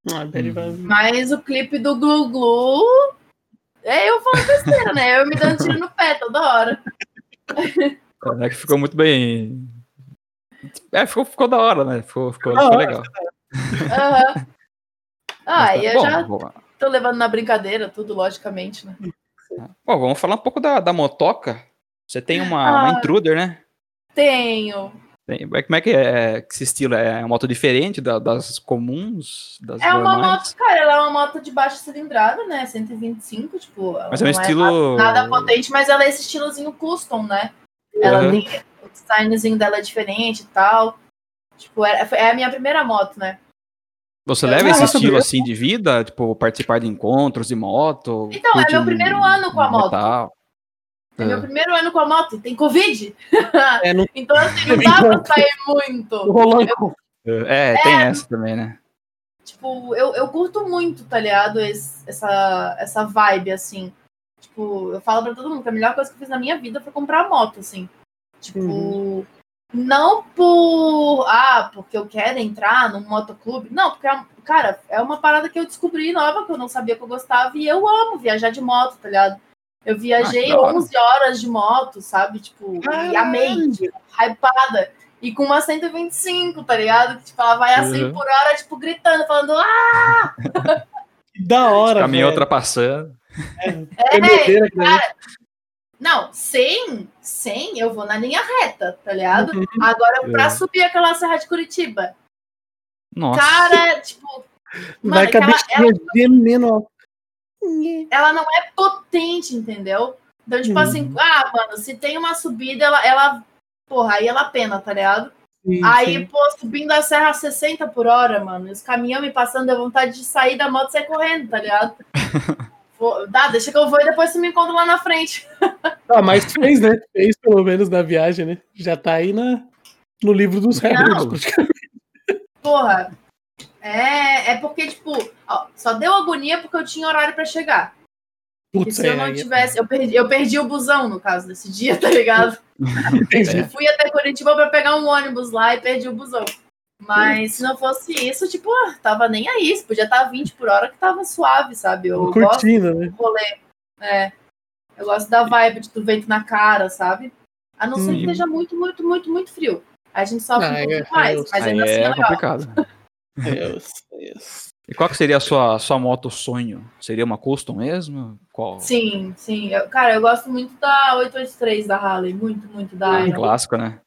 Ah, Mas o clipe do Glu Glu é eu falando besteira, né? Eu me dando tiro no pé toda hora. É que ficou muito bem. É, ficou, ficou da hora, né? Ficou, ficou, ficou legal. Aham. Ah, e tá- eu bom, já bom, tô levando na brincadeira tudo, logicamente, né? bom, vamos falar um pouco da, da motoca. Você tem uma, uma Ah. intruder, né? Tenho. Como é que é esse estilo? É uma moto diferente da- das comuns? Das É uma normais? moto, cara, ela é uma moto de baixa cilindrada, né? 125, tipo. Mas é um não estilo. nada potente, mas ela é esse estilozinho custom, né? Ela Aham. tem o designzinho dela é diferente e tal. Tipo, é, é a minha primeira moto, né? Você Eu- leva esse estilo assim de vida? Tipo, participar de encontros de moto? Então, é meu primeiro um- ano com a moto. metal? É meu É. primeiro ano com a moto e tem Covid. <laughs> É, não <laughs> Então, assim, não dá pra sair muito. rolou encontro. É, tem essa também, né? Tipo, eu, eu curto muito, tá ligado? Esse- essa, essa vibe, assim. Tipo, eu falo pra todo mundo que a melhor coisa que eu fiz na minha vida foi comprar moto, assim. Tipo, Uhum. não por. Ah, porque eu quero entrar num motoclube. Não, porque, é cara, é uma parada que eu descobri nova, que eu não sabia que eu gostava, e eu amo viajar de moto, tá ligado? Eu viajei Ah, que da hora. 11 horas de moto, sabe? Tipo, e amei, tipo, hypada. E com uma 125, tá ligado? Que, tipo, ela vai assim Uhum. por hora, tipo, gritando, falando, ah! <laughs> Que da hora, Caminhão velho. ultrapassando. É doideira, cara. cara, Não, 100, 100 eu vou na linha reta, tá ligado? Uhum. Agora, pra É. subir aquela Serra de Curitiba, Nossa. cara, tipo, Vai mano, com a bichinha gemendo, ó. Ela não é potente, entendeu? Então, tipo Uhum. assim, ah, mano, se tem uma subida, ela, ela porra, aí ela pena, tá ligado? Sim, Aí, sim. pô, subindo a serra a 60 por hora, mano, os caminhões me passando, deu vontade de sair da moto e sair correndo, tá ligado? <laughs> Vou- dá, deixa que eu vou e depois você me encontra lá na frente. Ah, mas fez, né? Fez pelo menos na viagem, né? Já tá aí na, no livro dos recordes. praticamente. Porra, é, é porque, tipo, ó, só deu agonia porque eu tinha horário pra chegar. Putz, se eu é, não aí- tivesse, eu perdi, eu perdi o busão, no caso, desse <laughs> dia, tá ligado? Eu fui até Curitiba pra pegar um ônibus lá e perdi o busão. Mas se não fosse isso, tipo, ah, tava nem aí. Se podia estar 20 por hora que tava suave, sabe? Eu gosto Curtindo, né? do rolê. É. Eu gosto da vibe de tu vento na cara, sabe? A não ser que Sim. esteja muito, muito, muito, muito frio. A gente sofre Ah, um pouquinho é, mais, mas Aí ainda assim é é legal. complicado. <laughs> Isso, isso. E qual que seria a sua, sua moto sonho? Seria uma custom mesmo? Qual? Sim, sim. Eu- cara, eu gosto muito da 883 da Harley. Muito, muito da Um Harley. clássico, né?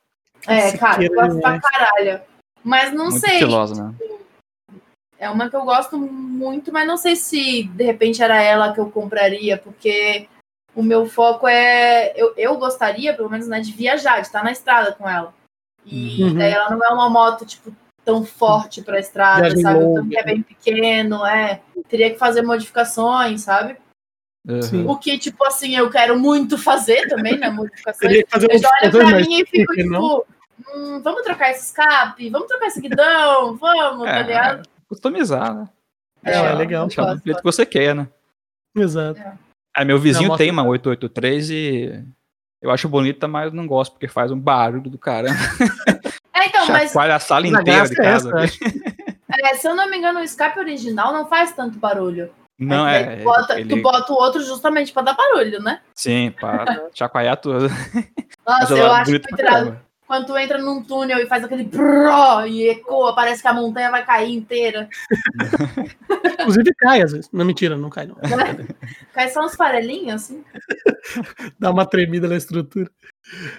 É, cara, eu Siqueira gosto pra demais. caralho. Mas não Muito sei. estilosa, né? É uma que eu gosto muito, mas não sei se de repente era ela que eu compraria, porque o meu foco é. Eu, eu gostaria, pelo menos, né, de viajar, de estar na estrada com ela. E Uhum. daí ela não é uma moto, tipo, tão forte pra estrada, Viagem sabe? O longa. tanque é bem pequeno, é. Teria que fazer modificações, sabe? Uhum. Sim. O que, tipo assim, eu quero muito fazer também, né? Modificações. Eu olho modificações, pra mim e fico, que não? tipo, Hum, vamos trocar esse escape? Vamos trocar esse guidão? Vamos, tá É, ligado? Customizar, né? É, é legal. Deixar do jeito que você quer, né? Exato. Aí meu vizinho tem uma 883 e eu acho bonita, mas não gosto porque faz um barulho do caramba. <laughs> É, então, mas Chacoalha a sala inteira de é casa. acho. <laughs> é, se eu não me engano, o escape original não faz tanto barulho. Não Aí é. tu, bota, ele- tu bota o outro justamente pra dar barulho, né? Sim, para <laughs> chacoalhar tudo. Nossa, Mas eu é acho bonita muito pra irado. caramba. Quando tu entra num túnel e faz aquele pró e ecoa, parece que a montanha vai cair inteira. <laughs> Inclusive cai às vezes. Não, mentira, não cai não. <laughs> Cai só uns farelinhos, assim. <laughs> Dá uma tremida na estrutura.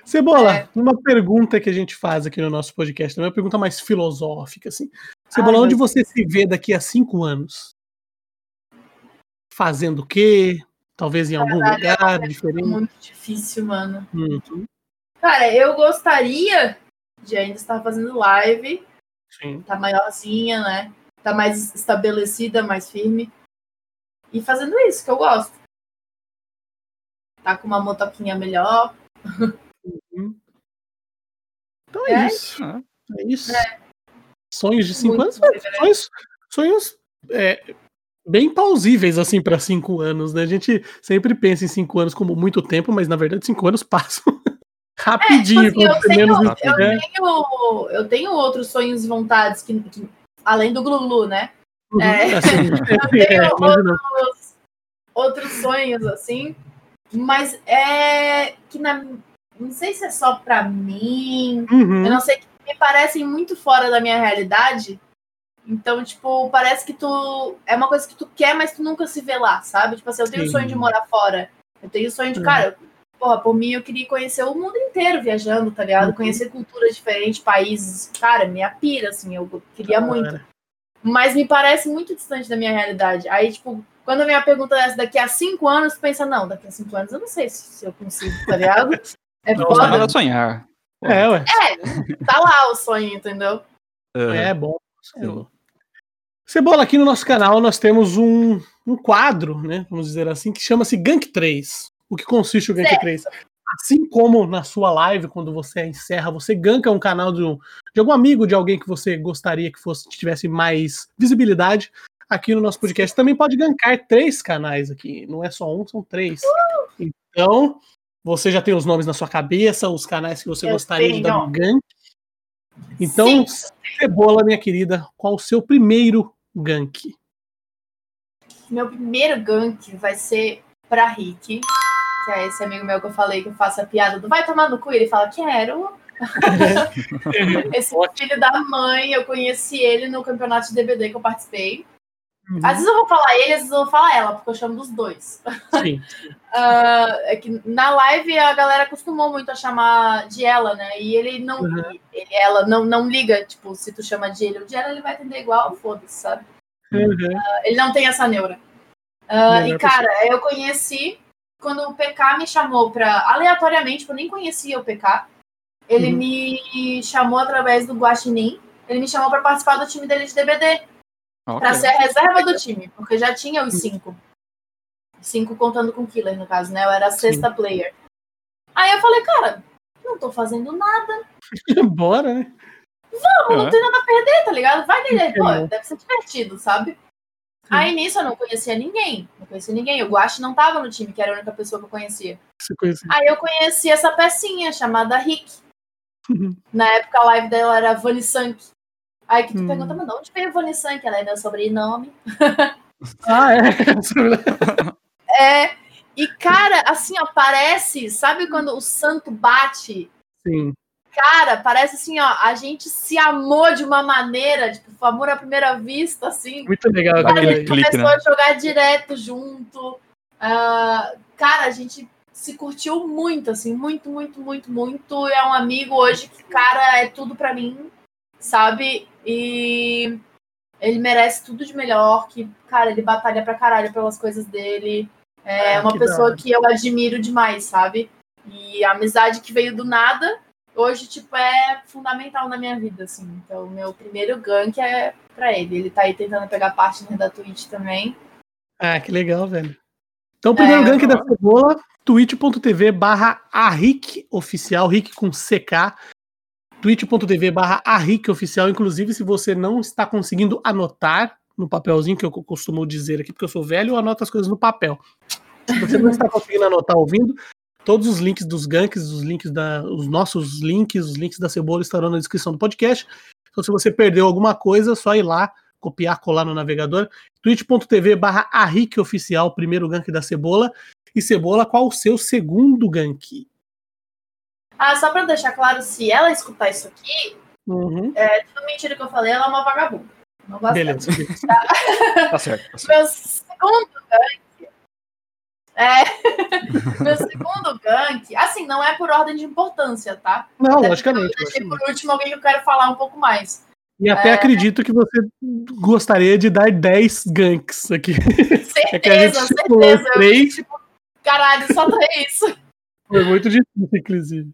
Cebola, É. uma pergunta que a gente faz aqui no nosso podcast, também é uma pergunta mais filosófica, assim. Cebola, Ai, onde você se vê daqui a cinco anos? Fazendo o quê? Talvez em algum Caralho, é lugar diferente? Muito difícil, mano. Uhum, Cara, eu gostaria de ainda estar fazendo live, sim. tá maiorzinha, né? Tá mais estabelecida, mais firme. E fazendo isso, que eu gosto. Tá com uma motoquinha melhor. Então é, É. isso. Ah, É isso. Sonhos de cinco anos? né? Sonhos, sonhos é, bem plausíveis, assim, para cinco anos, né? A gente sempre pensa em cinco anos como muito tempo, mas na verdade cinco anos <laughs> passam rapidinho. Tipo assim, eu, tenho, menos eu, espera. tenho, eu tenho outros sonhos e vontades, que, que- além do Glulu, né? Uhum, é. assim, <laughs> <laughs> tenho é, imagina. outros, outros sonhos, assim, mas é que na, não sei se é só pra mim, Uhum, eu não sei, que me parecem muito fora da minha realidade. Então, tipo, parece que tu. É uma coisa que tu quer, mas tu nunca se vê lá, sabe? Tipo assim, eu tenho Sim. sonho de morar fora. Eu tenho sonho de, Uhum. cara, porra, por mim eu queria conhecer o mundo inteiro viajando, tá ligado? Uhum. Conhecer culturas diferentes, países. Cara, minha pira, assim, eu queria muito Cara, mas me parece muito distante da minha realidade. Aí, tipo, quando vem a pergunta dessa daqui a cinco anos, tu pensa, não, daqui a cinco anos eu não sei se, se eu consigo, tá ligado? <laughs> É Não, Não foda. nada a sonhar. É, ué. Tá lá o sonho, entendeu? é, É bom. Cebola. Cebola, aqui no nosso canal nós temos um, um quadro, né? Vamos dizer assim, que chama-se Gank 3. O que consiste o Gank Certo. 3? Assim como na sua live, quando você encerra, você ganka um canal de, um, de algum amigo, de alguém que você gostaria que fosse que tivesse mais visibilidade, aqui no nosso podcast também pode gankar três canais aqui. Não é só um, são três. Então, você já tem os nomes na sua cabeça, os canais que você Eu gostaria de dar tenho. um gank. Então, Sim. Cebola, minha querida, qual o seu primeiro gank? Meu primeiro gank vai ser pra Rick, que é esse amigo meu que eu falei que eu faço a piada do vai tomar no cu, ele fala, quero. <laughs> esse filho da mãe, eu conheci ele no campeonato de DBD que eu participei. Às vezes eu vou falar ele, às vezes eu vou falar ela, porque eu chamo dos dois. Sim. <laughs> Ah, é que na live a galera acostumou muito a chamar de ela, né? E ele não. Uhum. ele- ela não, não liga, tipo, se tu chama de ele ou de ela, ele vai atender igual, foda-se, sabe? Uhum. Ele não tem essa neura. Melhor e, cara, eu conheci quando o PK me chamou pra. Aleatoriamente, tipo, eu nem conhecia o PK. Ele Uhum. me chamou através do Guaxinim. Ele me chamou pra participar do time dele de DBD. ok. Pra ser a reserva do time, porque já tinha os cinco. Cinco contando com o Killer, no caso, né? Eu era a sexta player. Aí eu falei, cara, não tô fazendo nada, <laughs> Bora, né? não, não É. tem nada a perder, tá ligado? Vai dele, pô, Não. deve ser divertido, sabe? Aí nisso eu não conhecia ninguém. Não conhecia ninguém. O Guache não tava no time, que era a única pessoa que eu conhecia. Conhece. Aí eu conheci essa pecinha chamada Rick. Uhum. Na época a live dela era Vani Sank. Aí que tu Hum. pergunta, mas de onde veio Vani Sank? Ela é meu sobrenome. <laughs> Ah, é. <laughs> É. E, cara, assim, ó, parece, sabe quando o santo bate? Sim. Cara, parece assim, ó, a gente se amou de uma maneira, tipo, amor à primeira vista, assim. Muito legal. Aquele aquilo a gente clique, começou né? a jogar direto junto. Ah, cara, a gente se curtiu muito, assim, muito, muito, muito, muito. É um amigo hoje que, cara, é tudo pra mim, sabe? E ele merece tudo de melhor, que, cara, ele batalha pra caralho pelas coisas dele. É Ah, uma pessoa que eu admiro demais, sabe? E a amizade que veio do nada, hoje, tipo, é fundamental na minha vida, assim. Então, meu primeiro gank é pra ele. Ele tá aí tentando pegar partner da Twitch também. Ah, que legal, velho. Então, o primeiro É, gank da cebola, twitch.tv barra Rick oficial, Rick com CK. twitch.tv barra oficial. Inclusive, se você não está conseguindo anotar no papelzinho, que eu costumo dizer aqui, porque eu sou velho, eu anoto as coisas no papel. Se você não está <laughs> conseguindo anotar ouvindo, todos os links dos ganks, os links da, os nossos links, os links da cebola estarão na descrição do podcast. Então, se você perdeu alguma coisa, é só ir lá, copiar, colar no navegador. twitch.tv barra oficial, primeiro gank da cebola. E cebola, qual o seu segundo gank? Ah, só pra deixar claro, se ela escutar isso aqui, Uhum. é tudo mentira que eu falei, ela é uma vagabunda. Não gosto Beleza. <laughs> Tá certo. Tá certo. Meu segundo gank. É. <laughs> Meu segundo gank, assim, não é por ordem de importância, tá? Não, Até logicamente. Eu deixei por último alguém que eu quero falar um pouco mais. E até É. acredito que você gostaria de dar 10 ganks aqui. É que a gente Certeza, chegou certeza. Eu, três. tipo, caralho, só três. Foi muito difícil, inclusive.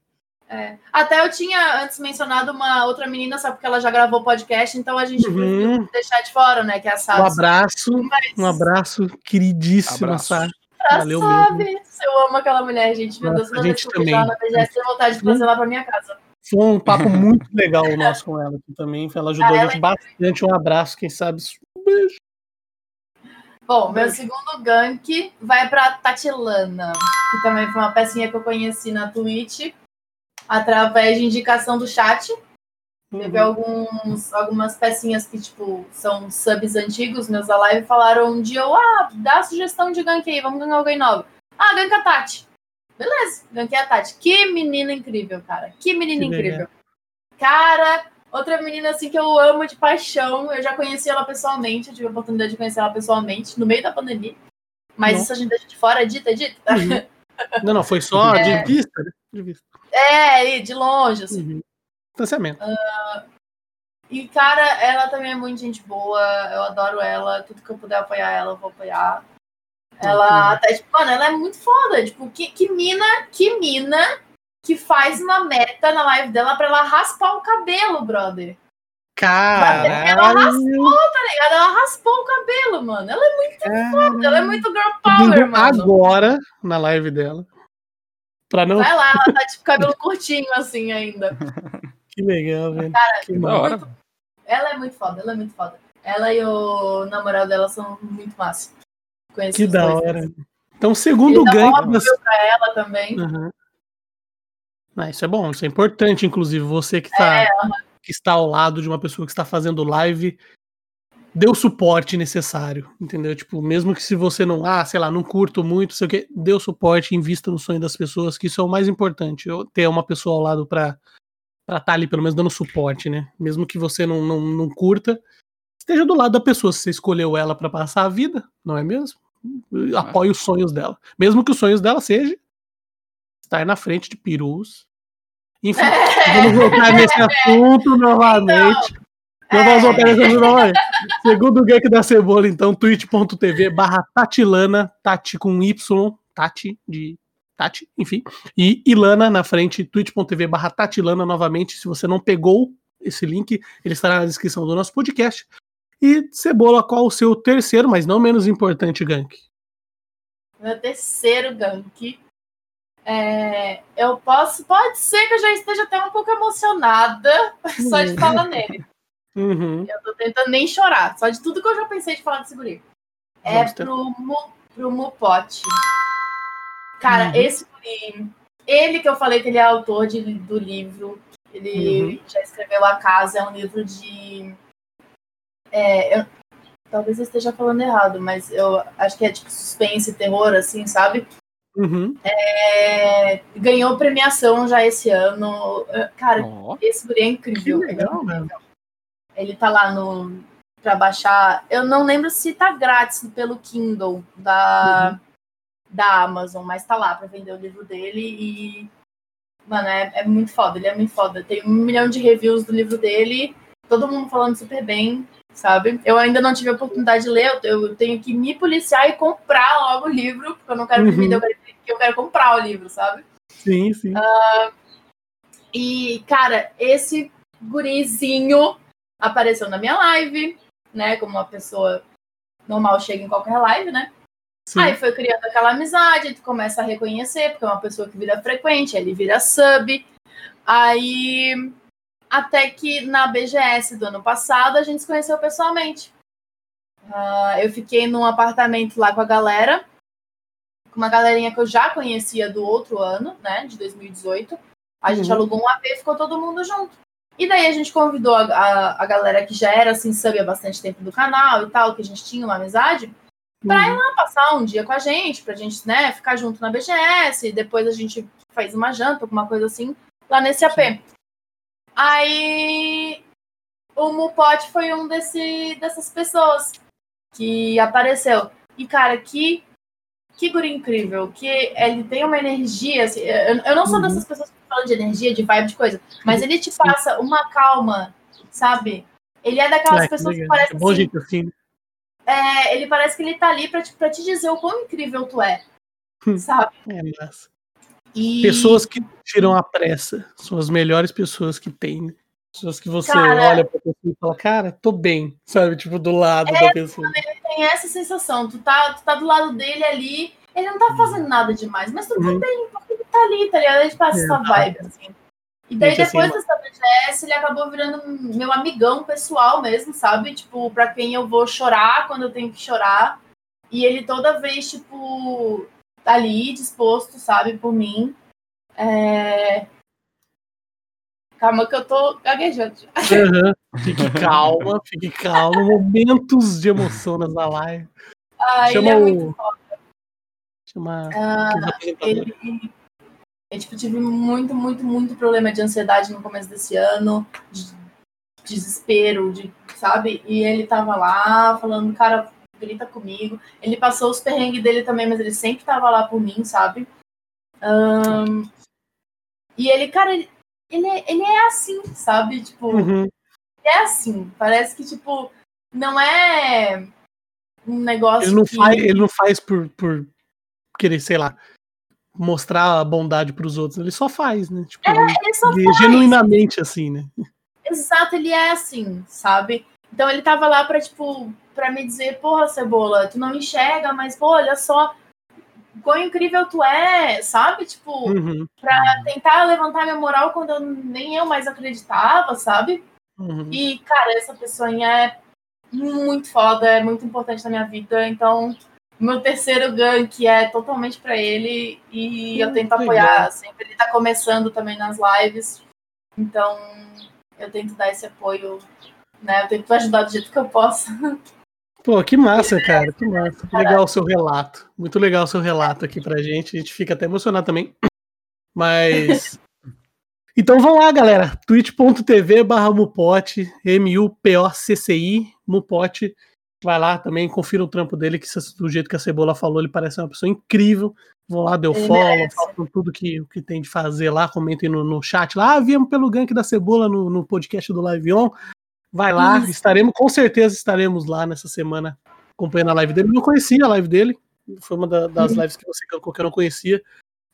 É. Até eu tinha antes mencionado uma outra menina, só porque ela já gravou podcast, então a gente Uhum. deixar de fora, né? Que é a Um Sabe. abraço, Mas, um abraço, queridíssima Abraço. Sá. A valeu Sabe, eu amo aquela mulher, gente. Meu Deus, a gente vejo ela na também. BGS, tenho vontade de trazer ela pra minha casa. Foi um papo <laughs> muito legal o nosso com ela aqui também. Ela ajudou Ah, a ela gente bastante. Um abraço, quem sabe. Um beijo. Bom, meu segundo gank vai pra Tatilana, que também foi uma pecinha que eu conheci na Twitch, através de indicação do chat. Teve Uhum. alguns, algumas pecinhas que, tipo, são subs antigos, meus da live, falaram um dia, eu, ah, dá sugestão de gank aí, vamos ganhar alguém novo. Ah, gank a Tati. Beleza, gankei a Tati. Que menina incrível, cara. Que menina Que legal. incrível. Cara, outra menina assim que eu amo de paixão. Eu já conheci ela pessoalmente, eu tive a oportunidade de conhecer ela pessoalmente no meio da pandemia. Mas isso a gente deixa de fora, dita, dita. Uhum. Não, não, foi só <laughs> É. de vista, né? De vista. É, de longe, assim. Uhum. Distanciamento. E, cara, ela também é muito gente boa. Eu adoro ela. Tudo que eu puder apoiar ela, eu vou apoiar. Ela Uhum. até, tipo, mano, ela é muito foda. Tipo, que, que mina, que mina que faz uma meta na live dela pra ela raspar o cabelo, brother. Caralho! Tá ligado? Ela raspou o cabelo, mano. Ela é muito foda, ela é muito girl power, mano. agora na live dela. Pra não. Vai lá, ela tá tipo cabelo curtinho assim ainda. <laughs> Que legal, velho. que Da hora. Ela é muito foda, ela é muito foda. Ela e o namorado dela são muito massa. Conheci Que da dois. hora. Então, segundo Ele dá gank mó das... apoio pra ela também. Uhum. Ah, isso é bom, isso é importante, inclusive. Você que, tá, que está ao lado de uma pessoa que está fazendo live, dê o suporte necessário, entendeu? Tipo, mesmo que se você não, ah, sei lá, não curto muito, sei o que, dê o suporte, invista no sonho das pessoas, que isso é o mais importante. Eu ter uma pessoa ao lado pra estar tá ali, pelo menos dando suporte, né? Mesmo que você não, não, não curta, esteja do lado da pessoa. Se você escolheu ela pra passar a vida, não é mesmo? Apoie os sonhos dela. Mesmo que os sonhos dela seja estar na frente de perus. Enfim, <laughs> vamos voltar nesse assunto novamente. Não vamos voltar nesse assunto novamente. Segundo o gank da cebola, então, twitch.tv barra Tatilana, Tati com Y, Tati de Tati, enfim. E Ilana na frente, twitch.tv barra Tatilana novamente. Se você não pegou esse link, ele estará na descrição do nosso podcast. E Cebola, qual o seu terceiro, mas não menos importante, gank? Meu terceiro gank. É, eu posso. Pode ser que eu já esteja até um pouco emocionada <laughs> só de falar nele. Uhum. Eu tô tentando nem chorar, só de tudo que eu já pensei de falar desse guri. É pro, Mu, pro Mupote. Cara, Uhum. esse. Ele que eu falei que ele é autor de- do livro. Ele Uhum. já escreveu A Casa, é um livro de. é, eu- talvez eu esteja falando errado, mas eu acho que é tipo suspense, terror, assim, sabe? Uhum. É, ganhou premiação já esse ano. Cara, Ó, esse guri é Que incrível. legal, velho. Ele tá lá no para baixar. Eu não lembro se tá grátis pelo Kindle da, Uhum. Da Amazon, mas tá lá para vender o livro dele e mano, é, é muito foda, ele é muito foda. Tem um milhão de reviews do livro dele, todo mundo falando super bem, sabe? Eu ainda não tive a oportunidade de ler, eu, eu tenho que me policiar e comprar logo o livro, porque eu não quero que Uhum. me dê o que eu quero comprar o livro, sabe? Sim, sim. E, cara, esse gurizinho apareceu na minha live, né? Como uma pessoa normal chega em qualquer live, né? Sim. Aí foi criando aquela amizade, tu começa a reconhecer, porque é uma pessoa que vira frequente, ele vira sub. Aí Até que na BGS do ano passado a gente se conheceu pessoalmente. Uh, eu fiquei num apartamento lá com a galera, com uma galerinha que eu já conhecia do outro ano, né, de 2018. A gente uhum. alugou um AP e ficou todo mundo junto. E daí a gente convidou a, a, a, galera que já era assim, sub há bastante tempo do canal e tal, que a gente tinha uma amizade, pra uhum. ir lá passar um dia com a gente, pra gente, né, ficar junto na BGS, depois a gente faz uma janta, alguma coisa assim, lá nesse AP. Sim. Aí o Mupot foi um desse, dessas pessoas que apareceu. E, cara, que, que guri incrível, que ele tem uma energia, assim, eu, eu não sou uhum. dessas pessoas que falam de energia, de vibe, de coisa, mas ele te passa uma calma, sabe? Ele é daquelas é, pessoas que, que parece é bom assim, assim. É, ele parece que ele tá ali pra te, pra te dizer o quão incrível tu é, hum. sabe? É massa. E... Pessoas que tiram a pressa são as melhores pessoas que tem. Pessoas que você cara, olha pra pessoa e fala, cara, tô bem, sabe? Tipo, do lado é, da pessoa. Ele tem essa sensação, tu tá, tu tá do lado dele ali, ele não tá fazendo nada demais, mas tudo uhum. bem, porque ele tá ali, tá ligado? Ele passa é, essa vibe, assim. E daí, Gente, depois assim, dessa BGS, ele acabou virando meu amigão pessoal mesmo, sabe? Tipo, pra quem eu vou chorar quando eu tenho que chorar. E ele toda vez, tipo, tá ali, disposto, sabe, por mim. É... Calma que eu tô gaguejando. Uhum. Fique calma, fique calma. Momentos de emoção na live. Ah, Chama ele é o... muito foda. Chama ah, ele... Eu tipo, tive muito, muito, muito problema de ansiedade no começo desse ano, de desespero, de, sabe? E ele tava lá falando, cara, grita comigo. Ele passou os perrengues dele também, mas ele sempre tava lá por mim, sabe? Um, e ele, cara, ele, ele, é, ele é assim, sabe? Tipo, uhum. é assim. Parece que, tipo, não é um negócio. Ele não que... faz, ele não faz por, por querer, sei lá, mostrar a bondade para os outros. Ele só faz, né? Tipo, é, ele só ele faz. genuinamente assim, né? Exato, ele é assim, sabe? Então ele tava lá para tipo, para me dizer, porra, Cebola, tu não enxerga, mas pô, olha só quão incrível tu é, sabe? Tipo, uhum. pra tentar levantar minha moral quando eu, nem eu mais acreditava, sabe? Uhum. E, cara, essa pessoa é muito foda, é muito importante na minha vida, então meu terceiro gank é totalmente para ele e eu tento apoiar sempre. Ele tá começando também nas lives, então eu tento dar esse apoio, né? Eu tento ajudar do jeito que eu posso. Pô, que massa, cara, que massa. Legal o seu relato. Muito legal o seu relato aqui pra gente. A gente fica até emocionado também. Mas. Então vamos lá, galera. twitch.tv barra Mupote, M-U-P-O-C-C-I, Mupote. Vai lá também, confira o trampo dele, que do jeito que a Cebola falou, ele parece uma pessoa incrível. Vão lá, deu follow, façam tudo que, que tem de fazer lá, comentem no, no chat lá. Ah, viemos pelo gank da Cebola no, no podcast do Live On. Vai lá, Isso. estaremos, com certeza estaremos lá nessa semana acompanhando a live dele. Eu não conhecia a live dele, foi uma da, das uhum. lives que você colocou que eu não conhecia.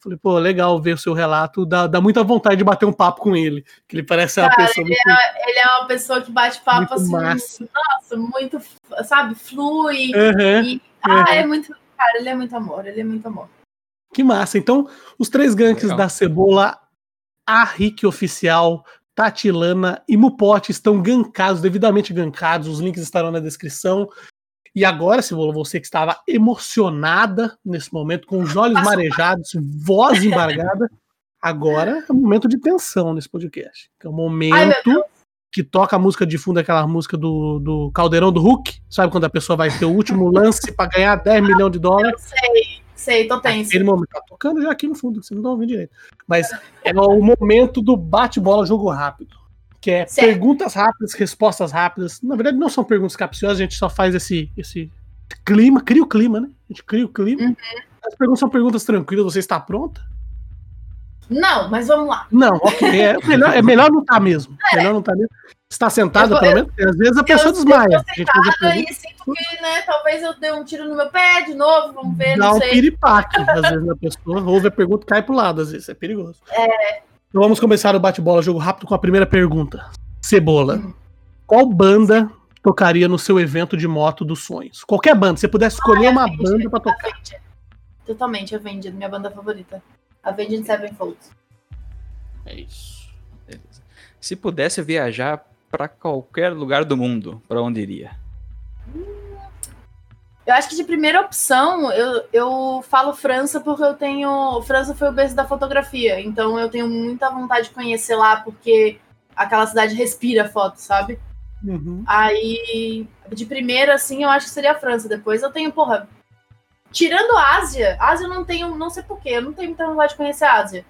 Falei, pô, legal ver o seu relato, dá, dá muita vontade de bater um papo com ele, que ele parece Cara, uma pessoa ele, muito, é, ele é uma pessoa que bate papo assim, massa. nossa, muito, sabe, flui. Uhum, e, uhum. Ah, é muito, cara, ele é muito amor, ele é muito amor. Que massa. Então, os três ganks legal. da Cebola, a Rick Oficial, Tatilana e Mupote estão gankados, devidamente gankados. Os links estarão na descrição. E agora, se você que estava emocionada nesse momento, com os olhos marejados, voz embargada, agora é um momento de tensão nesse podcast. É o um momento Ai, que toca a música de fundo, aquela música do, do Caldeirão do Hulk. Sabe quando a pessoa vai ter o último lance para ganhar 10 <laughs> milhões de dólares? Eu sei. Sei, tô tenso. Aquele momento, tá tocando já aqui no fundo, vocês não estão ouvindo direito. Mas é o momento do bate-bola jogo rápido. Que é certo. perguntas rápidas, respostas rápidas. Na verdade, não são perguntas capciosas, a gente só faz esse, esse clima, cria o clima, né? A gente cria o clima. Uhum. As perguntas são perguntas tranquilas, você está pronta? Não, mas vamos lá. Não, ok. É melhor, é melhor não estar tá mesmo. É. Melhor não estar tá mesmo. Está sentada, pelo menos? Às vezes a pessoa eu, desmaia. Eu sentada e sinto que, né, talvez eu dê um tiro no meu pé de novo, vamos ver, Dá não um sei. piripaque, às vezes, na pessoa. Ouve a pergunta e cai pro lado, às vezes. É perigoso. É. Então vamos começar o bate-bola, jogo rápido, com a primeira pergunta. Cebola. Hum. Qual banda tocaria no seu evento de moto dos sonhos? Qualquer banda. Se você pudesse escolher ah, uma Avenged, banda pra tocar. Avenged. Totalmente, Avenged, minha banda favorita. Avenged Sevenfold. É isso. Beleza. Se pudesse viajar para qualquer lugar do mundo, para onde iria? Eu acho que de primeira opção, eu, eu falo França porque eu tenho. França foi o berço da fotografia, então eu tenho muita vontade de conhecer lá, porque aquela cidade respira foto, sabe? Uhum. Aí, de primeira, assim, eu acho que seria a França. Depois eu tenho, porra. Tirando a Ásia, Ásia eu não tenho, não sei porquê, eu não tenho muita vontade de conhecer a Ásia.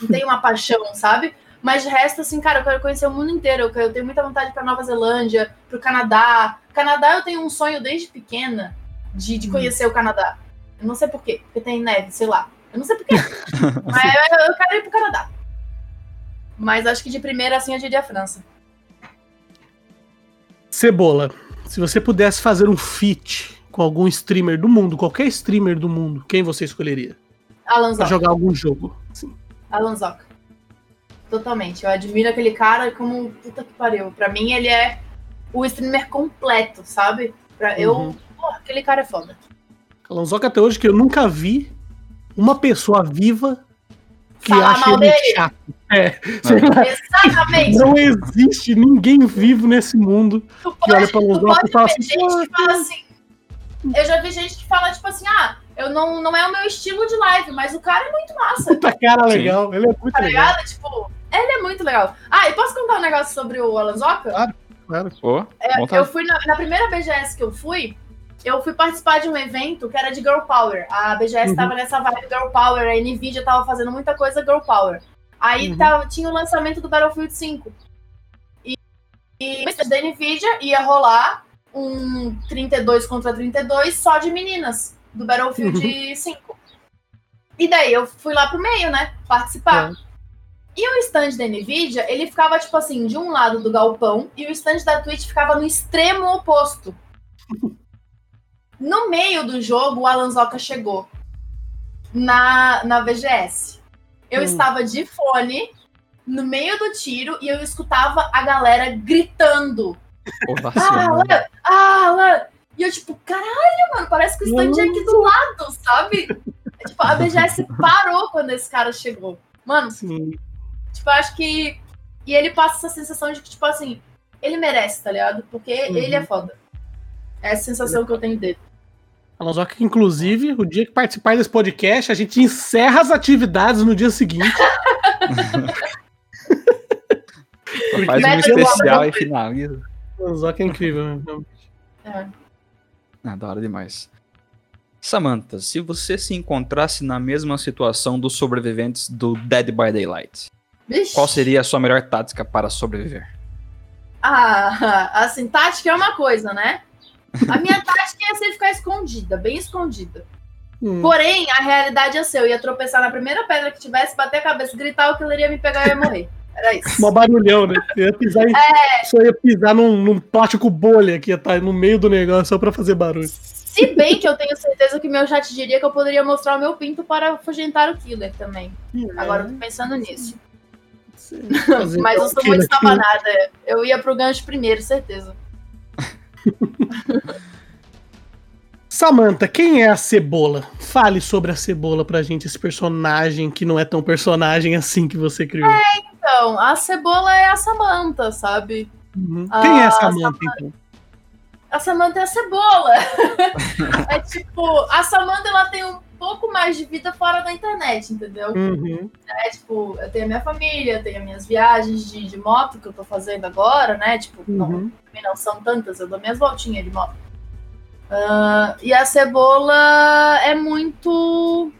Não tenho uma paixão, sabe? Mas de resto, assim, cara, eu quero conhecer o mundo inteiro. Eu tenho muita vontade para Nova Zelândia, pro Canadá. Canadá eu tenho um sonho desde pequena de, de conhecer o Canadá. Eu não sei porquê, porque tem neve, sei lá. Eu não sei porquê. <laughs> Mas eu, eu quero ir pro Canadá. Mas acho que de primeira, assim, eu diria a França. Cebola, se você pudesse fazer um feat com algum streamer do mundo, qualquer streamer do mundo, quem você escolheria? Alan Pra jogar algum jogo. Sim. Alan. Totalmente. Eu admiro aquele cara como puta que pariu. Pra mim, ele é o streamer completo, sabe? Pra, Eu. Porra, aquele cara é foda. Alonsoca até hoje que eu nunca vi uma pessoa viva que Falar acha mal ele dele. chato. É, lá, Exatamente. não existe ninguém vivo nesse mundo Tu que olha pra pode e fala assim, gente que fala assim. Eu já vi gente que fala, tipo assim, ah, eu não, não é o meu estilo de live, mas o cara é muito massa. puta cara Sim. legal, ele é muito Tá legal. ligado? Tipo, ele é muito legal. Ah, e posso contar um negócio sobre o Alan Zoca? Claro. Pô, É, eu fui na, na primeira BGS que eu fui, eu fui participar de um evento que era de Girl Power. A BGS Uhum. tava nessa vibe Girl Power, a Nvidia tava fazendo muita coisa Girl Power. Aí Uhum. tava- tinha o lançamento do Battlefield 5. E, e da Nvidia ia rolar um 32 contra 32 só de meninas do Battlefield 5. E daí eu fui lá pro meio, né? Participar. É. E o stand da Nvidia, ele ficava, tipo assim, de um lado do galpão e o stand da Twitch ficava no extremo oposto. <laughs> No meio do jogo, o Alan Zoca chegou na, na VGS. Eu Hum. estava de fone no meio do tiro e eu escutava a galera gritando. ovacionando. Alan! Alan! E eu, tipo, caralho, mano, parece que o stand é aqui do lado, sabe? É, tipo, a BGS <laughs> parou quando esse cara chegou. Mano, Sim. Tipo, eu acho que. E ele passa essa sensação de que, tipo assim, ele merece, tá ligado? Porque Uhum. ele é foda. É essa sensação que eu tenho dele. Alonsoca, inclusive, o dia que participar desse podcast, a gente encerra as atividades no dia seguinte. <laughs> Faz um do especial e finaliza. Alonsoca é incrível, né? É. Ah, da hora demais. Samantha, se você se encontrasse na mesma situação dos sobreviventes do Dead by Daylight, Vixe. qual seria a sua melhor tática para sobreviver? Ah, <laughs> assim, tática é uma coisa, né? A minha tática ia ser ficar escondida, bem escondida. Hum. Porém, a realidade é ser, eu ia tropeçar na primeira pedra que tivesse, bater a cabeça, gritar, o killer ia me pegar e ia morrer. Era isso. Mó barulhão, né? Eu ia pisar em... É. Só ia pisar num, num plástico bolha que ia estar no meio do negócio só pra fazer barulho. Se bem que eu tenho certeza que meu chat diria que eu poderia mostrar o meu pinto para afugentar o killer também. Agora eu tô pensando nisso. <laughs> Mas eu um sou muito estabanada. Eu ia pro gancho primeiro, certeza. Samantha, quem é a Cebola? Fale sobre a Cebola pra gente, esse personagem que não é tão personagem assim que você criou. Então, a cebola é a Samantha, sabe? Uhum. Quem é a Ah, Samantha, então? A Samantha é a cebola. <laughs> é tipo, a Samantha ela tem um pouco mais de vida fora da internet, entendeu? Uhum. É tipo, eu tenho a minha família, eu tenho as minhas viagens de, de moto que eu tô fazendo agora, né? Tipo, não, Uhum. também não são tantas, eu dou minhas voltinhas de moto. Ah, e a cebola é muito.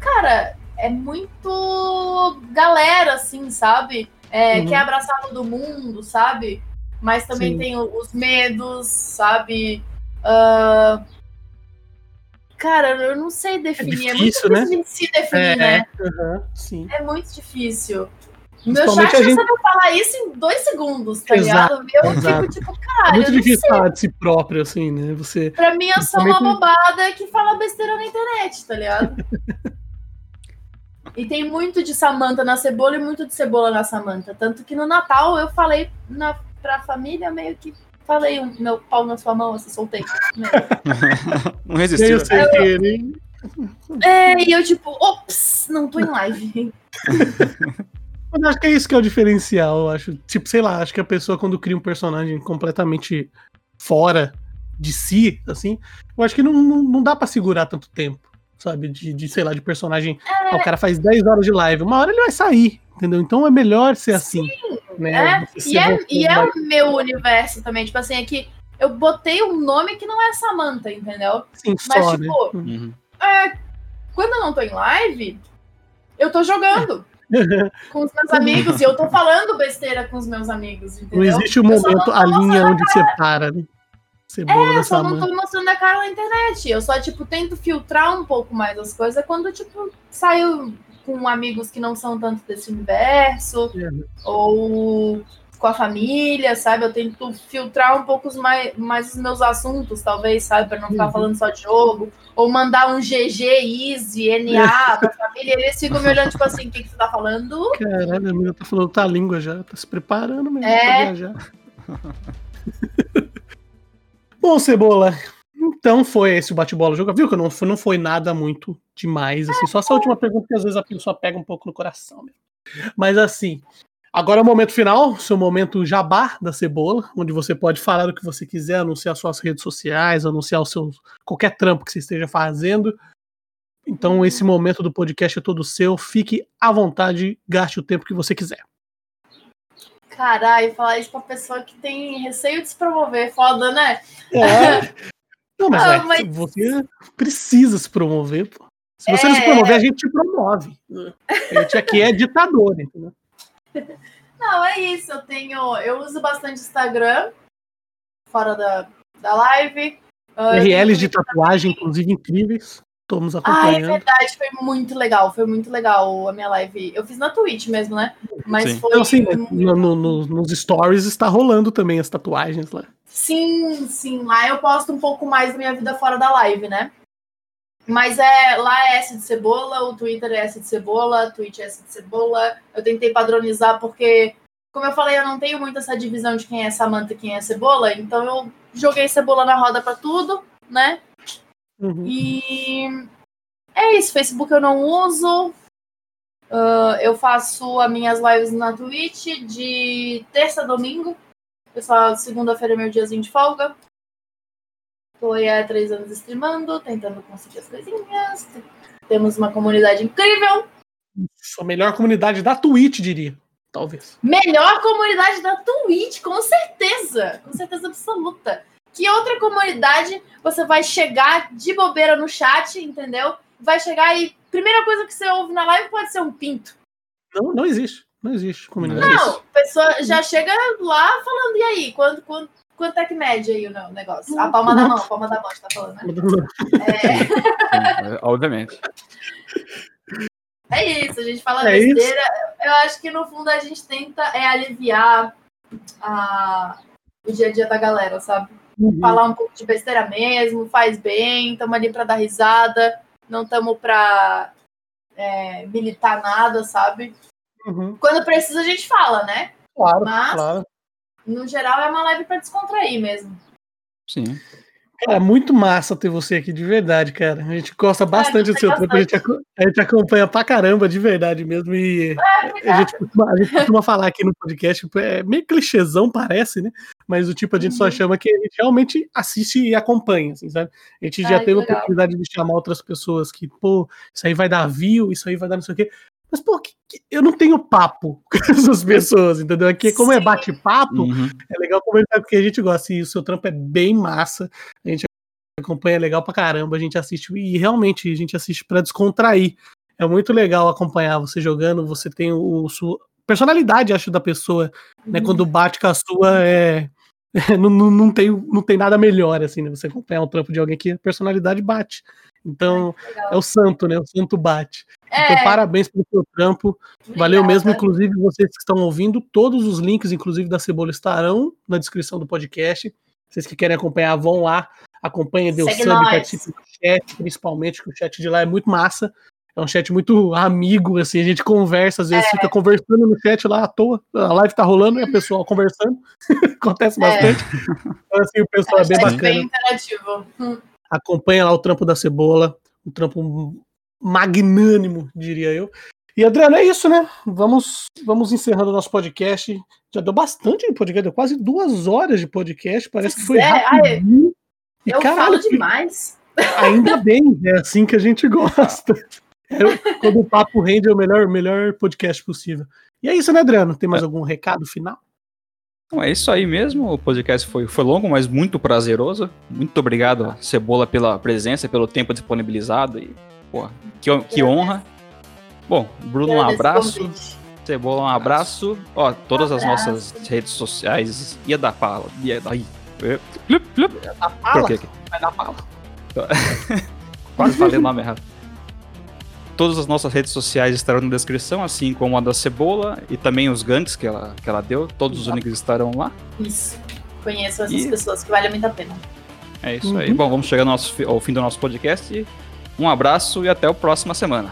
Cara, é muito galera, assim, sabe? É, Uhum. Quer abraçar todo mundo, sabe? Mas também Sim. tem os medos, sabe? Ah, Cara, eu não sei definir. É, difícil, muito difícil de se definir, né? Uhum. Sim. É muito difícil. Meu chat gente- sabe falar isso em dois segundos, tá Exato, ligado? Eu exato. fico tipo, É caralho, muito eu não difícil sei. falar de si próprio, assim, né? Você. Pra mim, eu sou uma bobada que fala besteira na internet, tá ligado? <laughs> e tem muito de Samanta na cebola e muito de cebola na Samanta. Tanto que no Natal eu falei na, pra família, meio que falei um, meu pau na sua mão, assim, soltei. né? <laughs> Não resistiu. eu sei que ele. é, e eu tipo, ops, não tô em live. <laughs> Mas acho que é isso que é o diferencial, eu acho. Tipo, sei lá, acho que a pessoa quando cria um personagem completamente fora de si, assim, eu acho que não, não, não dá para segurar tanto tempo, sabe? De, de, sei lá, de personagem. É. o cara faz 10 horas de live, uma hora ele vai sair, entendeu? Então é melhor ser assim. Né? É, e, é, e é o meu universo também, tipo assim, é que eu botei um nome que não é Samantha, entendeu? Sim, Mas, só, tipo, né? uhum. é, quando eu não tô em live, eu tô jogando. <laughs> com os meus amigos e eu tô falando besteira com os meus amigos, entendeu? Não existe um momento, a linha onde separa, né? Cebola é, eu só não tô mostrando a cara na internet. Eu só, tipo, tento filtrar um pouco mais as coisas quando, tipo, saio com amigos que não são tanto desse universo, ou com a família, sabe? Eu tento filtrar um pouco mais, mais os meus assuntos, talvez, sabe? Para não ficar uhum. falando só de jogo. Ou mandar um GG, Easy, NA <laughs> pra família. Eles ficam me olhando, tipo assim, o que, que você tá falando? Caralho, a menina tá falando tá língua já, tá se preparando mesmo é... pra viajar. <laughs> Bom, Cebola, então foi esse o bate-bola jogo. Viu que não foi, não foi nada muito demais, assim. Só essa última pergunta que às vezes a pessoa pega um pouco no coração. Mesmo. Mas assim, agora é o momento final, seu momento jabá da Cebola, onde você pode falar o que você quiser, anunciar suas redes sociais, anunciar o seu qualquer trampo que você esteja fazendo. Então esse momento do podcast é todo seu. Fique à vontade, gaste o tempo que você quiser. Caralho, falar isso pra pessoa que tem receio de se promover, foda, né? É. <laughs> Não, mas, ah, é, mas... você precisa se promover, pô. Se você é... não se promover, a gente te promove. A gente aqui é ditador, entendeu? <laughs> Não, é isso. Eu tenho. Eu uso bastante Instagram, fora da, da live. Uh, RLs de tatuagem, inclusive, incríveis. Estamos acompanhando. Ah, é verdade, foi muito legal, foi muito legal a minha live. Eu fiz na Twitch mesmo, né? Mas sim. foi. Então, assim, no, no, nos stories está rolando também as tatuagens lá. Sim, sim. Lá eu posto um pouco mais da minha vida fora da live, né? Mas é lá é S de cebola, o Twitter é S de cebola, Twitch é S de cebola. Eu tentei padronizar porque, como eu falei, eu não tenho muito essa divisão de quem é Samanta e quem é cebola, então eu joguei cebola na roda para tudo, né? Uhum. E é isso. Facebook eu não uso. Uh, eu faço as minhas lives na Twitch de terça a domingo. Pessoal, segunda-feira é meu diazinho de folga. Aí há três anos streamando, tentando conseguir as coisinhas. Temos uma comunidade incrível. A melhor comunidade da Twitch, diria. Talvez. Melhor comunidade da Twitch, com certeza. Com certeza absoluta. Que outra comunidade você vai chegar de bobeira no chat, entendeu? Vai chegar e primeira coisa que você ouve na live pode ser um pinto. Não, não existe. Não existe comunidade. Não, a pessoa já chega lá falando, e aí, quanto, quanto, quanto é que mede aí o negócio? A palma da mão, a palma da mão, você tá falando, né? É... Obviamente. É isso, a gente fala é besteira. Isso. Eu acho que no fundo a gente tenta é aliviar a, o dia a dia da galera, sabe? Uhum. Falar um pouco de besteira mesmo, faz bem, estamos ali para dar risada, não estamos para é, militar nada, sabe? Uhum. Quando precisa, a gente fala, né? Claro, Mas, claro. No geral, é uma live para descontrair mesmo. Sim. Cara, muito massa ter você aqui, de verdade, cara. A gente gosta bastante do seu trampo, a gente, a gente acompanha pra caramba, de verdade mesmo. E é, a, gente costuma, a gente costuma falar aqui no podcast, é meio clichêzão, parece, né? Mas o tipo, a gente uhum. só chama que a gente realmente assiste e acompanha, assim, sabe? A gente já teve a oportunidade de chamar outras pessoas que, pô, isso aí vai dar view, isso aí vai dar não sei o quê. Mas, pô, que, que, eu não tenho papo <laughs> com essas pessoas, entendeu? Aqui, como é Sim. é bate-papo, uhum. é legal conversar porque a gente gosta. E o seu trampo é bem massa. A gente acompanha legal pra caramba. A gente assiste, e realmente a gente assiste para descontrair. É muito legal acompanhar você jogando. Você tem o, sua personalidade, acho, da pessoa, né? Uhum. Quando bate com a sua, é. <laughs> não, não, não, tem, não tem nada melhor, assim, né? Você acompanhar um trampo de alguém que a personalidade bate. Então, é, é o santo, né? O santo bate. É. Então, parabéns pelo seu trampo. Obrigada. Valeu mesmo, inclusive, vocês que estão ouvindo. Todos os links, inclusive, da Cebola, estarão na descrição do podcast. Vocês que querem acompanhar, vão lá. Acompanha, dê o sub, participe do chat, principalmente, que o chat de lá é muito massa. É um chat muito amigo, assim, a gente conversa, às vezes é. fica conversando no chat lá à toa, a live tá rolando e a pessoa conversando. <laughs> Acontece é. bastante. Então, assim, o pessoal é, é bem bacana. Bem interativo. Hum. Acompanha lá o trampo da cebola, um trampo magnânimo, diria eu. E Adriano, é isso, né? Vamos, vamos encerrando o nosso podcast. Já deu bastante de podcast, deu quase duas horas de podcast. Parece que foi É, rapidinho. E, Eu caralho, falo demais. ainda bem, é assim que a gente gosta. É, quando o papo rende é o melhor, melhor podcast possível. E é isso, né, Adriano? Tem mais algum recado final? Então é isso aí mesmo. O podcast foi, foi longo, mas muito prazeroso. Muito obrigado, Cebola, pela presença, pelo tempo disponibilizado. E, pô, que, que honra. Bom, Bruno, um abraço. Cebola, um abraço. Ó, todas as nossas redes sociais. Ia dar pala. Ia dar. Ih, é, plup, plup. Da fala? Vai dar fala. Quase falei o nome errado. Todas as nossas redes sociais estarão na descrição, assim como a da Cebola e também os ganks que ela, que ela deu. Todos os links estarão lá. Isso. Conheço essas E- pessoas que vale muito a pena. É isso Uhum. aí. Bom, vamos chegar ao, nosso fi- ao fim do nosso podcast. Um abraço e até a próxima semana.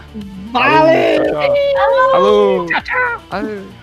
Valeu! Tchau, tchau. Alô! Tchau, tchau.